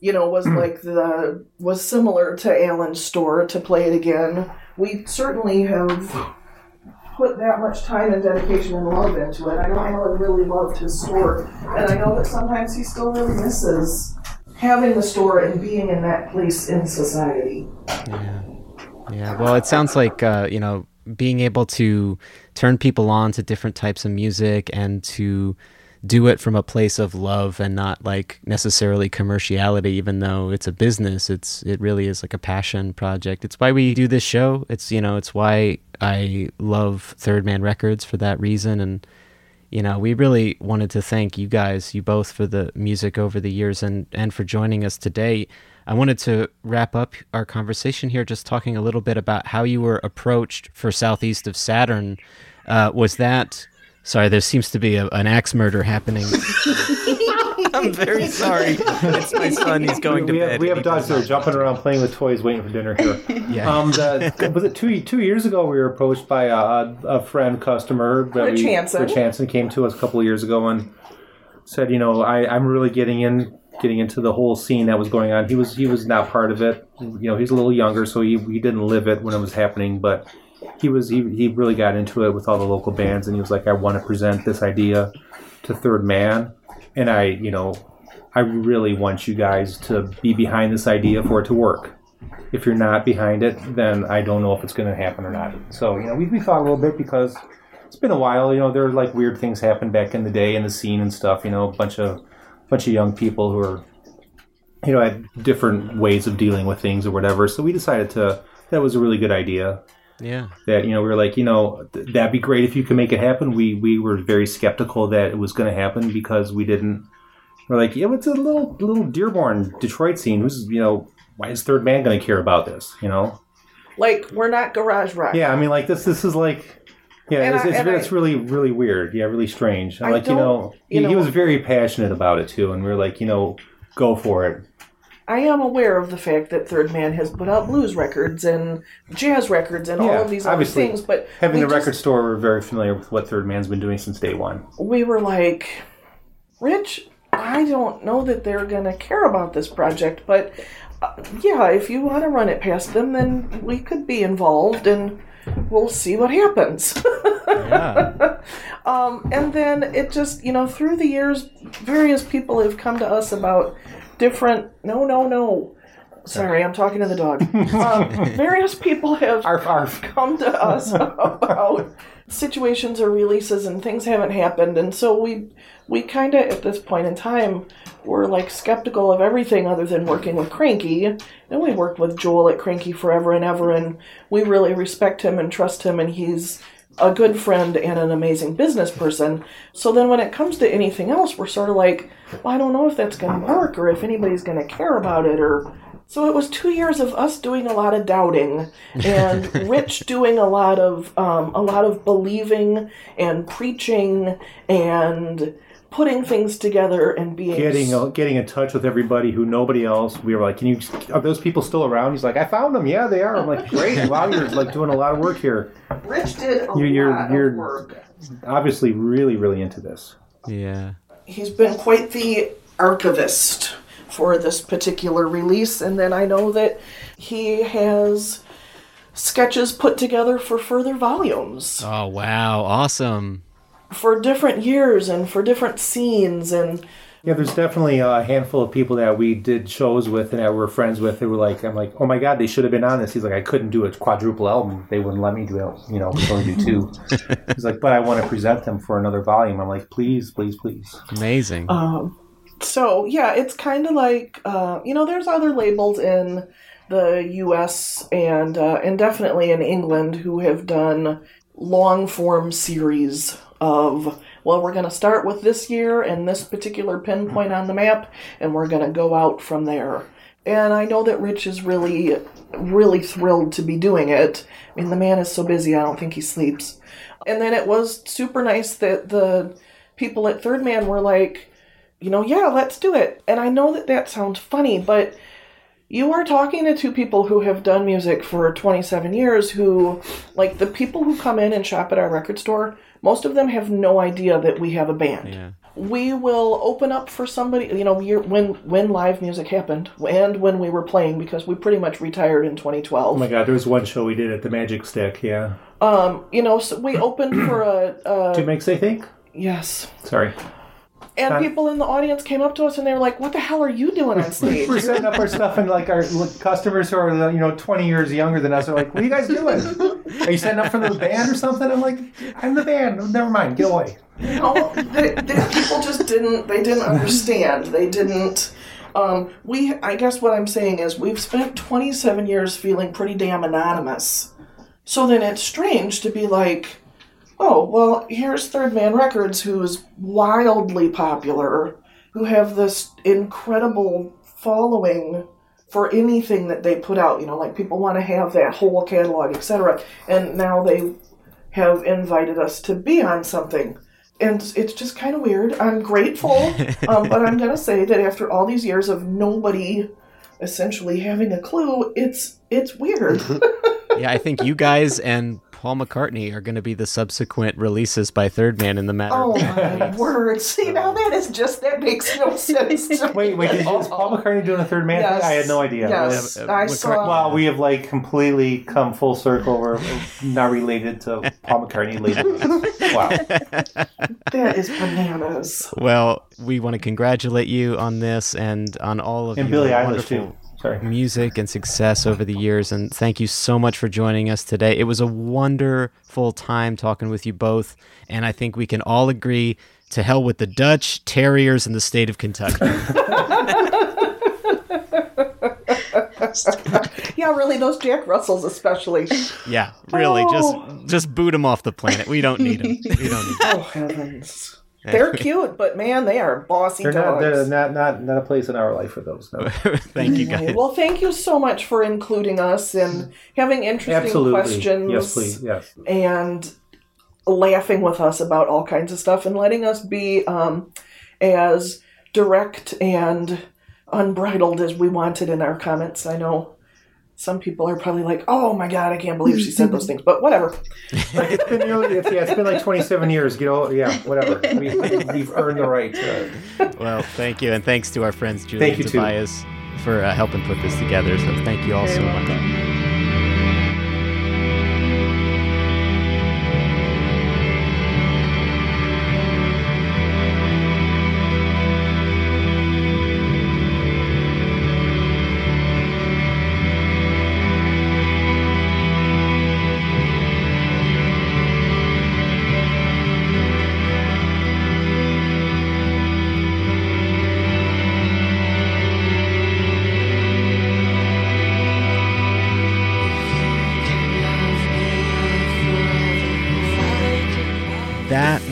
[SPEAKER 9] you know, was like the was similar to Alan's store to play it again. We certainly have put that much time and dedication and love into it. I know Alan really loved his store, and I know that sometimes he still really misses having the store and being in that place in society.
[SPEAKER 1] Yeah, well, it sounds like uh, you know being able to turn people on to different types of music and to do it from a place of love and not like necessarily commerciality even though it's a business. It's it really is like a passion project. It's why we do this show. It's you know it's why i love third man records for that reason. And you know we really wanted to thank you guys you both for the music over the years and and for joining us today i wanted to wrap up our conversation here just talking a little bit about how you were approached for southeast of saturn uh, was that sorry there seems to be a, an axe murder happening
[SPEAKER 2] I'm very sorry. It's my son. He's going to
[SPEAKER 8] we
[SPEAKER 2] bed.
[SPEAKER 8] Have, we have dogs that are jumping around playing with toys, waiting for dinner here.
[SPEAKER 1] Yeah.
[SPEAKER 8] Um, the, was it two two years ago? We were approached by a, a friend customer that
[SPEAKER 9] Rich
[SPEAKER 8] we,
[SPEAKER 9] Hansen.
[SPEAKER 8] Rich Hansen came to us a couple of years ago and said, you know, I, I'm really getting in getting into the whole scene that was going on. He was he was not part of it. You know, he's a little younger, so he, he didn't live it when it was happening, but he was he, he really got into it with all the local bands and he was like, I want to present this idea to Third Man and I, you know, I really want you guys to be behind this idea for it to work. If you're not behind it, then I don't know if it's going to happen or not. So, you know, we, we thought a little bit because it's been a while. You know, there were like weird things happened back in the day in the scene and stuff. You know, a bunch of bunch of young people who are, you know, had different ways of dealing with things or whatever. So we decided to that was a really good idea.
[SPEAKER 1] Yeah.
[SPEAKER 8] That you know we were like you know th- that'd be great if you could make it happen. We we were very skeptical that it was going to happen because we didn't we're like yeah it's a little little dearborn detroit scene. Who's you know why is third man going to care about this you know?
[SPEAKER 9] Like we're not garage rock.
[SPEAKER 8] yeah i mean like this this is like yeah
[SPEAKER 9] And
[SPEAKER 8] it's,
[SPEAKER 9] I-
[SPEAKER 8] it's, it's
[SPEAKER 9] I-
[SPEAKER 8] really really weird. Yeah really strange.
[SPEAKER 9] I
[SPEAKER 8] like you know,
[SPEAKER 9] you
[SPEAKER 8] he, he was very passionate about it too and we are like you know go for it.
[SPEAKER 9] I am aware of the fact that Third Man has put out blues records and jazz records and all of these other things, but
[SPEAKER 8] having the
[SPEAKER 9] just-
[SPEAKER 8] record store, we're very familiar with what Third Man's been doing since day one.
[SPEAKER 9] we were like, Rich, I don't know that they're going to care about this project, but uh, yeah, if you want to run it past them, then we could be involved and we'll see what happens.
[SPEAKER 1] Yeah.
[SPEAKER 9] um, and then it just, you know, through the years, various people have come to us about different. No, no, no. Sorry, I'm talking to the dog. Um, various people have come to us about situations or releases and things haven't happened and so we we kind of at this point in time were like skeptical of everything other than working with Kranky and we worked with joel at Kranky forever and ever and we really respect him and trust him and he's a good friend and an amazing business person so then when it comes to anything else we're sort of like well, i don't know if that's going to work or if anybody's going to care about it or so it was two years of us doing a lot of doubting, and Rich doing a lot of um, a lot of believing and preaching and putting things together and being
[SPEAKER 8] Getting uh, getting in touch with everybody who nobody else. We were like, "Can you? Are those people still around?" He's like, "I found them. Yeah, they are." I'm like, "Great! Wow, you're like doing a lot of work here.
[SPEAKER 9] Rich did a
[SPEAKER 8] You, you're
[SPEAKER 9] lot
[SPEAKER 8] you're
[SPEAKER 9] of work.
[SPEAKER 8] obviously really really into this."
[SPEAKER 1] Yeah.
[SPEAKER 9] He's been quite the archivist for this particular release, and then I know that he has sketches put together for further volumes.
[SPEAKER 1] Oh wow, awesome.
[SPEAKER 9] for different years and for different scenes and
[SPEAKER 8] Yeah, there's definitely a handful of people that we did shows with and that we're friends with who were like, I'm like, oh my god, they should have been on this. He's like, I couldn't do a quadruple album. They wouldn't let me do it. You know, we could only do two. He's like, but I want to present them for another volume. I'm like, please, please, please.
[SPEAKER 1] Amazing.
[SPEAKER 9] um so yeah it's kind of like uh, you know there's other labels in the us and uh, and definitely in england who have done long form series of well we're going to start with this year and this particular pinpoint on the map and we're going to go out from there. And i know that rich is really really thrilled to be doing it. I mean the man is so busy i don't think he sleeps. And then it was super nice that the people at third man were like you know, yeah, let's do it. And I know that that sounds funny, but you are talking to two people who have done music for 27 years who, like, the people who come in and shop at our record store, most of them have no idea that we have a band.
[SPEAKER 1] Yeah.
[SPEAKER 9] We will open up for somebody, you know, when when live music happened and when we were playing because we pretty much retired in 2012.
[SPEAKER 8] Oh my god, there was one show we did at the Magic Stick. Yeah.
[SPEAKER 9] Um, you know, so we opened for a, a
[SPEAKER 8] Two makes they think.
[SPEAKER 9] yes.
[SPEAKER 8] Sorry.
[SPEAKER 9] And
[SPEAKER 8] Huh?
[SPEAKER 9] people in the audience came up to us and they were like, "What the hell are you doing on stage?"
[SPEAKER 8] We're setting up our stuff, and like our customers who are you know 20 years younger than us are like, "What are you guys doing? Are you setting up for the band or something?" I'm like, "I'm the band. Never mind. Get away."
[SPEAKER 9] no, they, they, people just didn't. They didn't understand. They didn't. Um, we. I guess what I'm saying is we've spent 27 years feeling pretty damn anonymous. So then it's strange to be like, oh well, here's Third Man Records, who's wildly popular, who have this incredible following for anything that they put out. You know, like people want to have that whole catalog, etc. And now they have invited us to be on something. And it's just kind of weird. I'm grateful, um, but I'm going to say that after all these years of nobody essentially having a clue, it's it's weird.
[SPEAKER 1] yeah, I think you guys and Paul McCartney are going to be the subsequent releases by Third Man in the matter.
[SPEAKER 9] oh
[SPEAKER 1] of
[SPEAKER 9] my word! See now that is just that makes no sense. to
[SPEAKER 8] Wait, wait. Is, is Paul McCartney doing a third man
[SPEAKER 9] Yes.
[SPEAKER 8] thing? I had no idea.
[SPEAKER 9] Yes,
[SPEAKER 1] Uh,
[SPEAKER 9] I
[SPEAKER 1] McCart-
[SPEAKER 9] saw.
[SPEAKER 8] Wow, we have like completely come full circle. We're not related to Paul McCartney later. Wow.
[SPEAKER 9] That is bananas.
[SPEAKER 1] Well, we want to congratulate you on this and on all of you.
[SPEAKER 8] And
[SPEAKER 1] your
[SPEAKER 8] Billie Eilish,
[SPEAKER 1] wonderful
[SPEAKER 8] too. Sorry.
[SPEAKER 1] music and success over the years. And thank you so much for joining us today. It was a wonderful time talking with you both. And I think we can all agree to hell with the Dutch, Terriers, and the state of Kentucky.
[SPEAKER 9] Yeah, really, those Jack Russells especially.
[SPEAKER 1] yeah, really,
[SPEAKER 9] Oh.
[SPEAKER 1] just just boot them off the planet. We don't need them. We don't need 'em.
[SPEAKER 9] Oh heavens. They're cute, but man, they are bossy
[SPEAKER 8] They're not,
[SPEAKER 9] dogs.
[SPEAKER 8] they're not, not, not a place in our life for those. No.
[SPEAKER 1] Thank you, guys.
[SPEAKER 9] Well, thank you so much for including us and having interesting
[SPEAKER 8] Absolutely.
[SPEAKER 9] questions.
[SPEAKER 8] Yes, please. Yes.
[SPEAKER 9] And laughing with us about all kinds of stuff and letting us be um, as direct and unbridled as we wanted in our comments. I know some people are probably like, "Oh my god, I can't believe she said those things," but whatever.
[SPEAKER 8] Like it's been nearly, it's, yeah, it's been like 27 years. You know, yeah, whatever. We, we've earned the right. To,
[SPEAKER 1] Well, thank you, and thanks to our friends Julie
[SPEAKER 8] Thank
[SPEAKER 1] and
[SPEAKER 8] you, too.
[SPEAKER 1] Tobias for uh, helping put this together. So thank you all so much.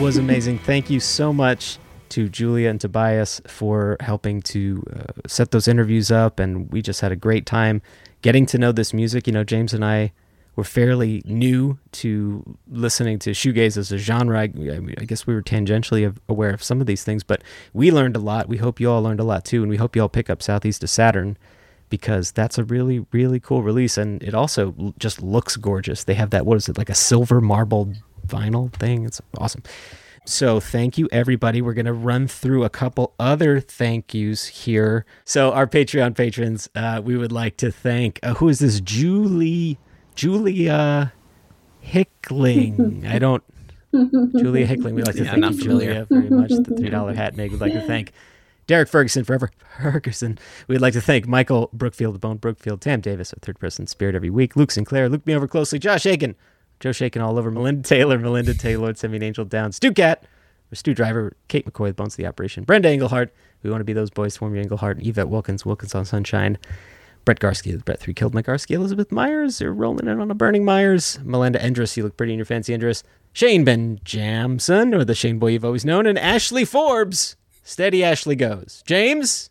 [SPEAKER 1] Was amazing. Thank you so much to Julia and Tobias for helping to uh, set those interviews up. And we just had a great time getting to know this music. You know, James and I were fairly new to listening to shoegaze as a genre. I, I guess we were tangentially aware of some of these things, but we learned a lot. We hope you all learned a lot too. And we hope you all pick up Southeast of Saturn because that's a really, really cool release. And it also just looks gorgeous. They have that, what is it, like a silver marble vinyl thing? It's awesome. So thank you, everybody. We're going to run through a couple other thank yous here. So our Patreon patrons, uh, we would like to thank, uh, who is this? Julie, Julia Hickling. I don't, Julia Hickling. We'd like to
[SPEAKER 2] Yeah,
[SPEAKER 1] thank
[SPEAKER 2] not
[SPEAKER 1] you,
[SPEAKER 2] familiar.
[SPEAKER 1] Julia, very much. The $3 hat Meg would like to thank Derek Ferguson, Forever Ferguson. We'd like to thank Michael Brookfield, the Bone Brookfield, Tam Davis, a third person spirit every week, Luke Sinclair, Luke Me Over Closely, Josh Aiken, Joe Shaken all over, Melinda Taylor, Melinda Taylor, Send Me an Angel Down, Stu Cat, Stu Driver, Kate McCoy, the Bones of the Operation, Brenda Englehart, We Want to Be Those Boys, Form Your Englehart, Yvette Wilkins, Wilkins on Sunshine, Brett Garsky, Brett 3 Killed. Garsky, Elizabeth Myers, you're rolling in on a burning Myers, Melinda Endress, you look pretty in your fancy Endress, Shane Ben Jamson, or the Shane boy you've always known, and Ashley Forbes. Steady Ashley goes. James,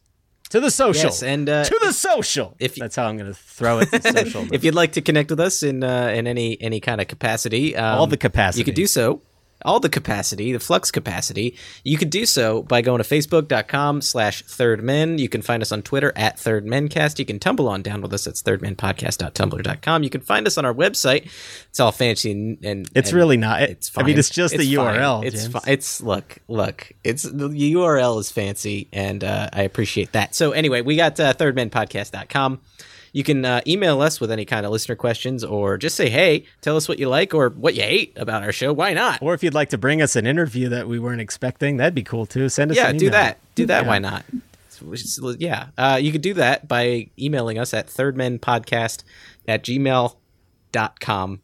[SPEAKER 1] to the social.
[SPEAKER 2] Yes, and uh,
[SPEAKER 1] to the social.
[SPEAKER 2] If
[SPEAKER 1] That's how I'm going to throw it to social.
[SPEAKER 2] if you'd like to connect with us in uh, in any any kind of capacity, um,
[SPEAKER 1] All the capacity.
[SPEAKER 2] you could do so. All the capacity, the flux capacity, you could do so by going to facebook.com slash third men. You can find us on Twitter at third mencast. You can tumble on down with us at thirdmenpodcast.tumblr.com. You can find us on our website. It's all fancy and, and
[SPEAKER 1] It's
[SPEAKER 2] and
[SPEAKER 1] really not. It-
[SPEAKER 2] It's
[SPEAKER 1] I mean, it's just the
[SPEAKER 2] fine.
[SPEAKER 1] URL,
[SPEAKER 2] It's fi- It's look, look. It's the URL is fancy, and uh, I appreciate that. So anyway, we got uh, thirdmenpodcast.com. You can uh, email us with any kind of listener questions, or just say, "Hey, tell us what you like or what you hate about our show." Why not?
[SPEAKER 1] Or if you'd like to bring us an interview that we weren't expecting, that'd be cool too. Send us
[SPEAKER 2] yeah, do that. Do that.
[SPEAKER 1] Yeah.
[SPEAKER 2] Why not? Yeah, uh, you could do that by emailing us at thirdmenpodcast at gmail.com.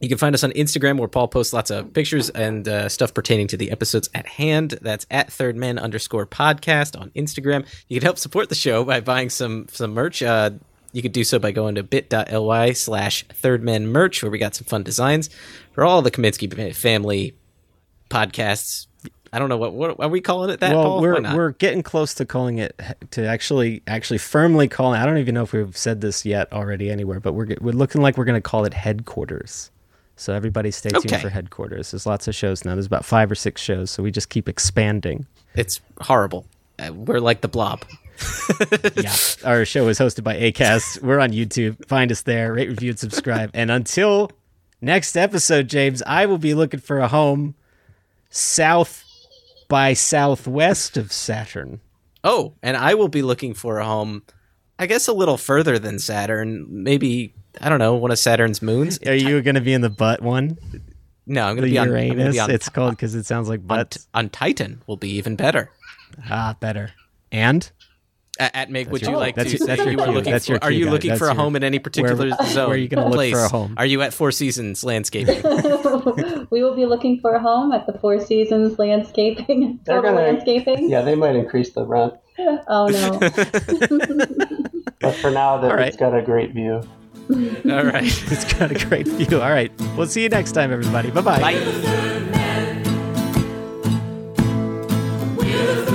[SPEAKER 2] You can find us on Instagram where Paul posts lots of pictures and uh, stuff pertaining to the episodes at hand. That's at thirdmen underscore podcast on Instagram. You can help support the show by buying some some merch. Uh, you could do so by going to bit.ly slash thirdmen merch where we got some fun designs for all the Kaminsky family podcasts. I don't know what what are we calling it that.
[SPEAKER 1] well,
[SPEAKER 2] Paul?
[SPEAKER 1] We're we're getting close to calling it to actually actually firmly calling. I don't even know if we've said this yet already anywhere, but we're we're looking like we're going to call it headquarters. So everybody stay tuned
[SPEAKER 2] Okay.
[SPEAKER 1] for headquarters. There's lots of shows now. There's about five or six shows, so we just keep expanding.
[SPEAKER 2] It's horrible. Uh, we're like the blob.
[SPEAKER 1] yeah. Our show is hosted by Acast. We're on YouTube. Find us there. Rate, review, and subscribe. And until next episode, James, I will be looking for a home south by southwest of Saturn.
[SPEAKER 2] Oh, and I will be looking for a home, I guess a little further than Saturn. Maybe, I don't know, one of Saturn's moons.
[SPEAKER 1] Are you going to be in the butt one?
[SPEAKER 2] No, I'm going to be on,
[SPEAKER 1] Uranus.
[SPEAKER 2] on,
[SPEAKER 1] it's called because it sounds like
[SPEAKER 2] on,
[SPEAKER 1] butt.
[SPEAKER 2] on Titan will be even better.
[SPEAKER 1] ah, better. And
[SPEAKER 2] At, at Meg, would
[SPEAKER 1] your-
[SPEAKER 2] you like
[SPEAKER 1] that's
[SPEAKER 2] to?
[SPEAKER 1] your- that's your
[SPEAKER 2] you are looking
[SPEAKER 1] That's
[SPEAKER 2] for,
[SPEAKER 1] your
[SPEAKER 2] Are you
[SPEAKER 1] guys.
[SPEAKER 2] looking
[SPEAKER 1] That's
[SPEAKER 2] for a
[SPEAKER 1] your-
[SPEAKER 2] home in any particular
[SPEAKER 1] where-
[SPEAKER 2] zone?
[SPEAKER 1] where are you gonna look for a
[SPEAKER 2] place?
[SPEAKER 1] home?
[SPEAKER 2] Are you at Four Seasons Landscaping?
[SPEAKER 4] we will be looking for a home at the Four Seasons Landscaping.
[SPEAKER 3] They're gonna-
[SPEAKER 4] Landscaping.
[SPEAKER 3] Yeah, they might increase the rent,
[SPEAKER 4] Oh no.
[SPEAKER 3] but for now, that
[SPEAKER 1] All right.
[SPEAKER 3] it's got a great view.
[SPEAKER 2] All right.
[SPEAKER 1] it's got a great view. All right. We'll see you next time, everybody. Bye-bye.
[SPEAKER 2] Bye.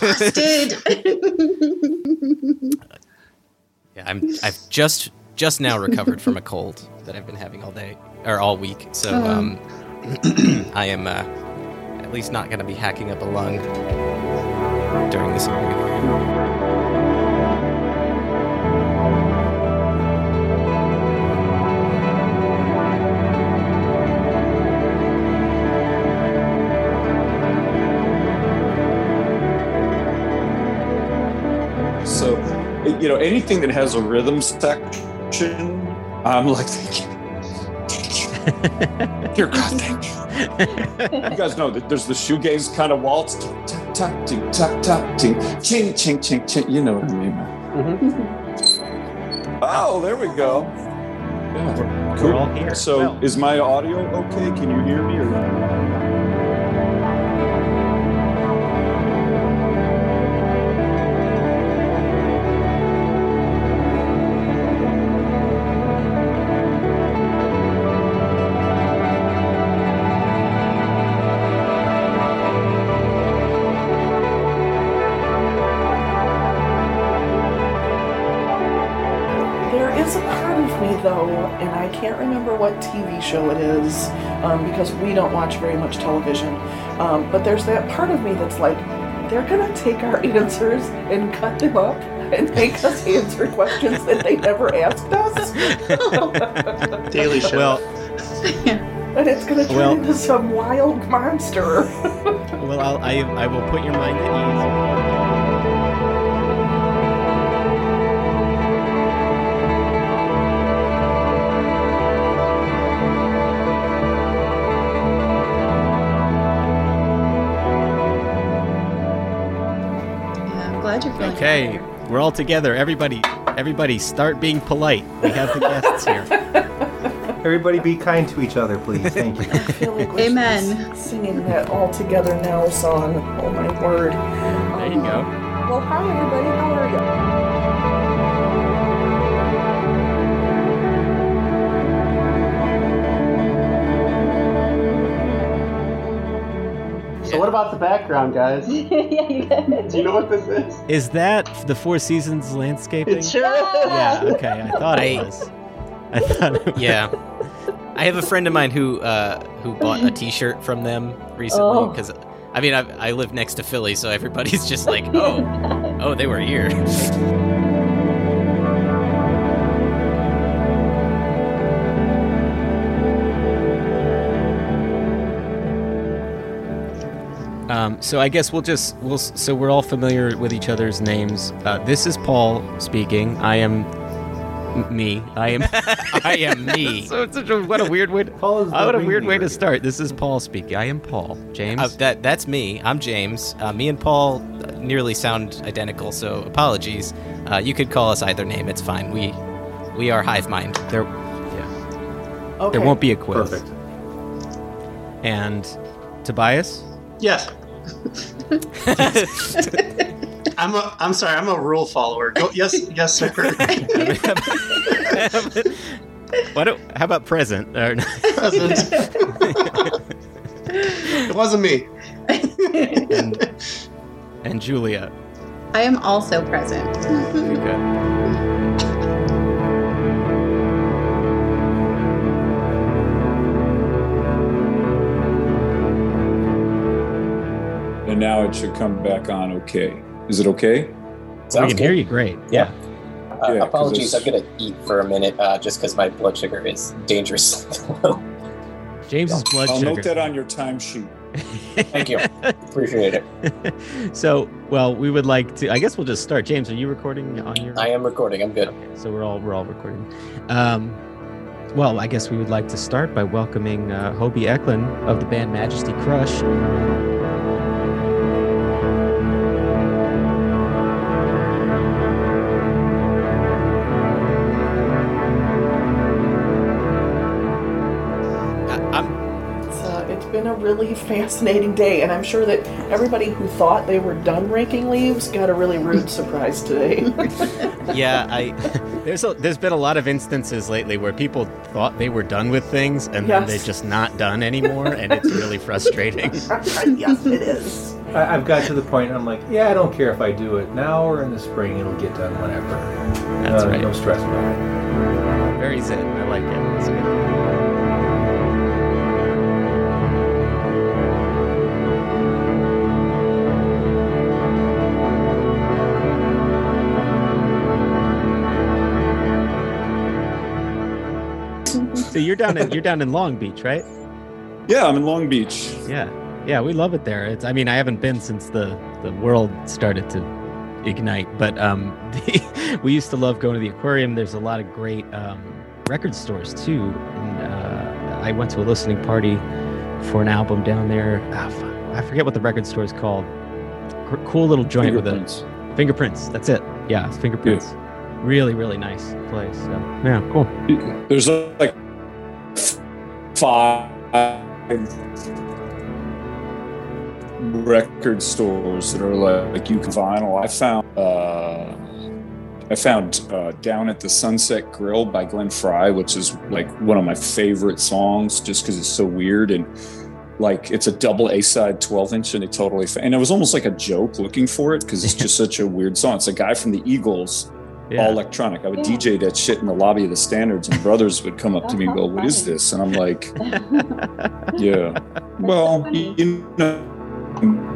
[SPEAKER 10] Busted.
[SPEAKER 2] Yeah, I'm. I've just just now recovered from a cold that I've been having all day or all week. So
[SPEAKER 10] Oh.
[SPEAKER 2] um, I am uh, at least not going to be hacking up a lung during this interview.
[SPEAKER 5] You know, anything that has a rhythm section, I'm like, thank you. Dear God, thank you. You guys know that there's the shoegaze kind of waltz. Tick, Tack, tack, ting, tack, tack, ting, ching, ching, ching, ching. You know what I mean. Mm-hmm. Oh, there we go. Yeah.
[SPEAKER 1] We're all here.
[SPEAKER 5] So,
[SPEAKER 1] Well.
[SPEAKER 5] is my audio okay? Can you hear me? Or?
[SPEAKER 9] There I can't remember what TV show it is um, because we don't watch very much television. Um, but there's that part of me that's like, they're gonna take our answers and cut them up and make us answer questions that they never asked us.
[SPEAKER 11] Daily Show.
[SPEAKER 1] Well,
[SPEAKER 9] and it's gonna turn
[SPEAKER 1] Well-
[SPEAKER 9] into some wild monster.
[SPEAKER 1] well, I'll, I I will put your mind at ease. Okay, we're all together. Everybody, everybody, start being polite. We have the guests here.
[SPEAKER 8] Everybody be kind to each other, please. Thank you.
[SPEAKER 9] I feel like
[SPEAKER 10] Amen.
[SPEAKER 9] singing that all together now song. Oh my word.
[SPEAKER 1] There you go.
[SPEAKER 9] Um, well, hi everybody. How are you?
[SPEAKER 3] So what about the background, guys?
[SPEAKER 4] yeah, you got
[SPEAKER 3] Do you know what this is?
[SPEAKER 1] Is that the Four Seasons landscaping?
[SPEAKER 3] It sure is.
[SPEAKER 1] Yeah. Okay, I thought it was. I thought. It was.
[SPEAKER 2] Yeah. I have a friend of mine who uh, who bought a T-shirt from them recently
[SPEAKER 4] Oh.
[SPEAKER 2] because I mean I, I live next to Philly, so everybody's just like, oh, oh, they were here.
[SPEAKER 1] Um, so I guess we'll just we'll so we're all familiar with each other's names. Uh, this is Paul speaking. I am m- me. I am.
[SPEAKER 2] I am me.
[SPEAKER 1] so it's such a what a weird way. To,
[SPEAKER 8] Paul is the
[SPEAKER 1] what a weird way to start. This is Paul speaking. I am Paul. James.
[SPEAKER 2] Uh, that that's me. I'm James. Uh, me and Paul uh, nearly sound identical, so apologies. Uh, you could call us either name. It's fine. We we are hive mind.
[SPEAKER 1] there, yeah.
[SPEAKER 9] Okay.
[SPEAKER 1] There won't be a quiz.
[SPEAKER 8] Perfect.
[SPEAKER 1] And Tobias.
[SPEAKER 11] Yes. I'm a, I'm sorry. I'm a rule follower. Go, yes, yes, sir.
[SPEAKER 1] what? do- How about present? Or-
[SPEAKER 11] Present. it wasn't me.
[SPEAKER 1] and, and Julia.
[SPEAKER 10] I am also present.
[SPEAKER 1] Okay.
[SPEAKER 5] And now it should come back on okay. Is it okay?
[SPEAKER 1] we
[SPEAKER 12] Sounds
[SPEAKER 1] can hear you great.
[SPEAKER 12] Yeah. Uh,
[SPEAKER 5] Yeah, 'cause
[SPEAKER 12] apologies, I'm gonna eat for a minute uh, just because my blood sugar is dangerous.
[SPEAKER 1] James's blood sugar.
[SPEAKER 5] I'll
[SPEAKER 1] sugar.
[SPEAKER 5] note that on your timesheet.
[SPEAKER 12] Thank you. Appreciate it.
[SPEAKER 1] so, well, we would like to. I guess we'll just start. James, are you recording on your?
[SPEAKER 12] I am recording. I'm good.
[SPEAKER 1] Okay, so we're all we're all recording. Um, well, I guess we would like to start by welcoming uh, Hobey Echlin of the band Majesty Crush.
[SPEAKER 9] Really fascinating day, and I'm sure that everybody who thought they were done raking leaves got a really rude surprise today.
[SPEAKER 13] yeah, I
[SPEAKER 14] there's a, there's been a lot of instances lately where people thought they were done with things and then they're just not done anymore, and it's really frustrating.
[SPEAKER 9] yes, it is.
[SPEAKER 8] I, I've got to the point I'm like, yeah, I don't care if I do it now or in the spring. It'll get done whenever.
[SPEAKER 14] That's
[SPEAKER 8] Uh,
[SPEAKER 14] right.
[SPEAKER 8] No stress about it.
[SPEAKER 14] Very zen. I like So you're down in you're down in Long Beach, right?
[SPEAKER 5] Yeah, I'm in Long Beach.
[SPEAKER 14] Yeah, yeah, we love it there. It's I mean I haven't been since the the world started to ignite, but um, the, we used to love going to the aquarium. There's a lot of great um, record stores too, and uh, I went to a listening party for an album down there. Fuck, I forget what the record store is called. C- cool little joint
[SPEAKER 5] Fingerprints.
[SPEAKER 14] with a fingerprints. That's it. Yeah, it's fingerprints. Really, really nice place. So, yeah, cool.
[SPEAKER 5] There's like five record stores that are like, like you can vinyl. I found uh, I found uh, down at the Sunset Grill by Glenn Frey, which is like one of my favorite songs, just because it's so weird and like it's a double A side 12 inch and it totally fa- and it was almost like a joke looking for it because it's just such a weird song. It's a guy from the Eagles. All electronic. I would DJ that shit in the lobby of the standards, and brothers would come up to me and go, What is this? And I'm like, Yeah. Well, you know,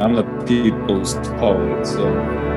[SPEAKER 5] I'm the people's poet, so.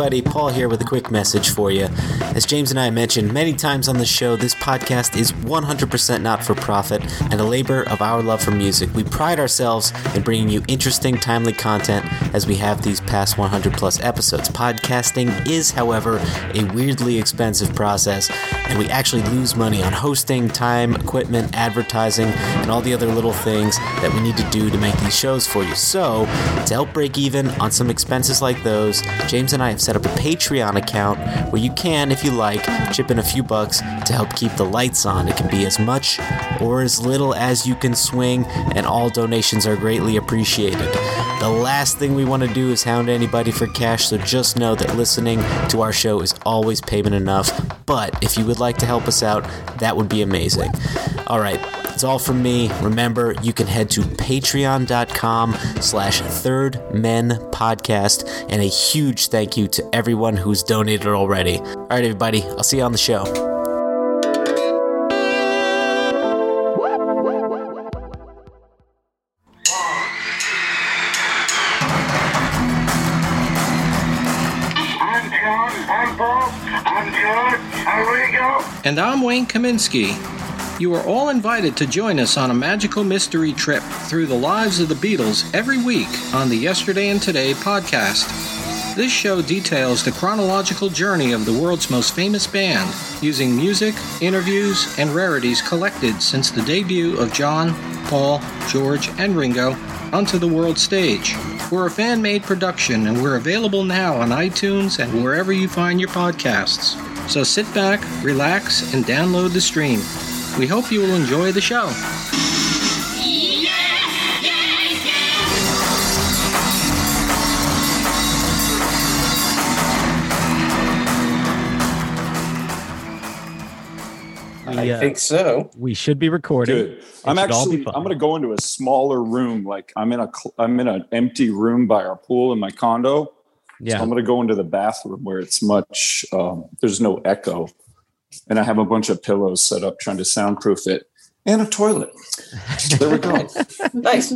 [SPEAKER 1] Everybody, Paul here with a quick message for you. As James and I mentioned many times on the show, this podcast is 100% not for profit and a labor of our love for music. We pride ourselves in bringing you interesting, timely content as we have these past 100 plus episodes. Podcasting is, however, a weirdly expensive process, and we actually lose money on hosting, time, equipment, advertising, and all the other little things that we need to do to make these shows for you. So, to help break even on some expenses like those, James and I have set up a Patreon account where you can, if you like, chip in a few bucks to help keep the lights on. It can be as much or as little as you can swing, and all donations are greatly appreciated. The last thing we want to do is hound anybody for cash, so just know that listening to our show is always payment enough. But if you would like to help us out, that would be amazing. All right, that's all from me. Remember, you can head to patreon.com slash third men podcast and a huge thank you to everyone who's donated already. All right, everybody, I'll see you on the show.
[SPEAKER 15] I'm John. I'm Paul. I'm George. I'm Ringo.
[SPEAKER 16] And I'm Wayne Kaminsky. You are all invited to join us on a magical mystery trip through the lives of the Beatles every week on the Yesterday and Today podcast. This show details the chronological journey of the world's most famous band, using music, interviews, and rarities collected since the debut of John, Paul, George, and Ringo onto the world stage. We're a fan made production and we're available now on iTunes and wherever you find your podcasts. So sit back, relax, and download the stream. We hope you will enjoy the show.
[SPEAKER 14] We, uh,
[SPEAKER 12] think so.
[SPEAKER 14] We should be recording.
[SPEAKER 5] Good. I'm
[SPEAKER 14] should all be
[SPEAKER 5] actually. I'm going to go into a smaller room. Like I'm in a cl- I'm in an empty room by our pool in my condo.
[SPEAKER 14] Yeah.
[SPEAKER 5] So I'm going to go into the bathroom where it's much um, there's no echo, and I have a bunch of pillows set up trying to soundproof it and a toilet. So there we go.
[SPEAKER 12] nice.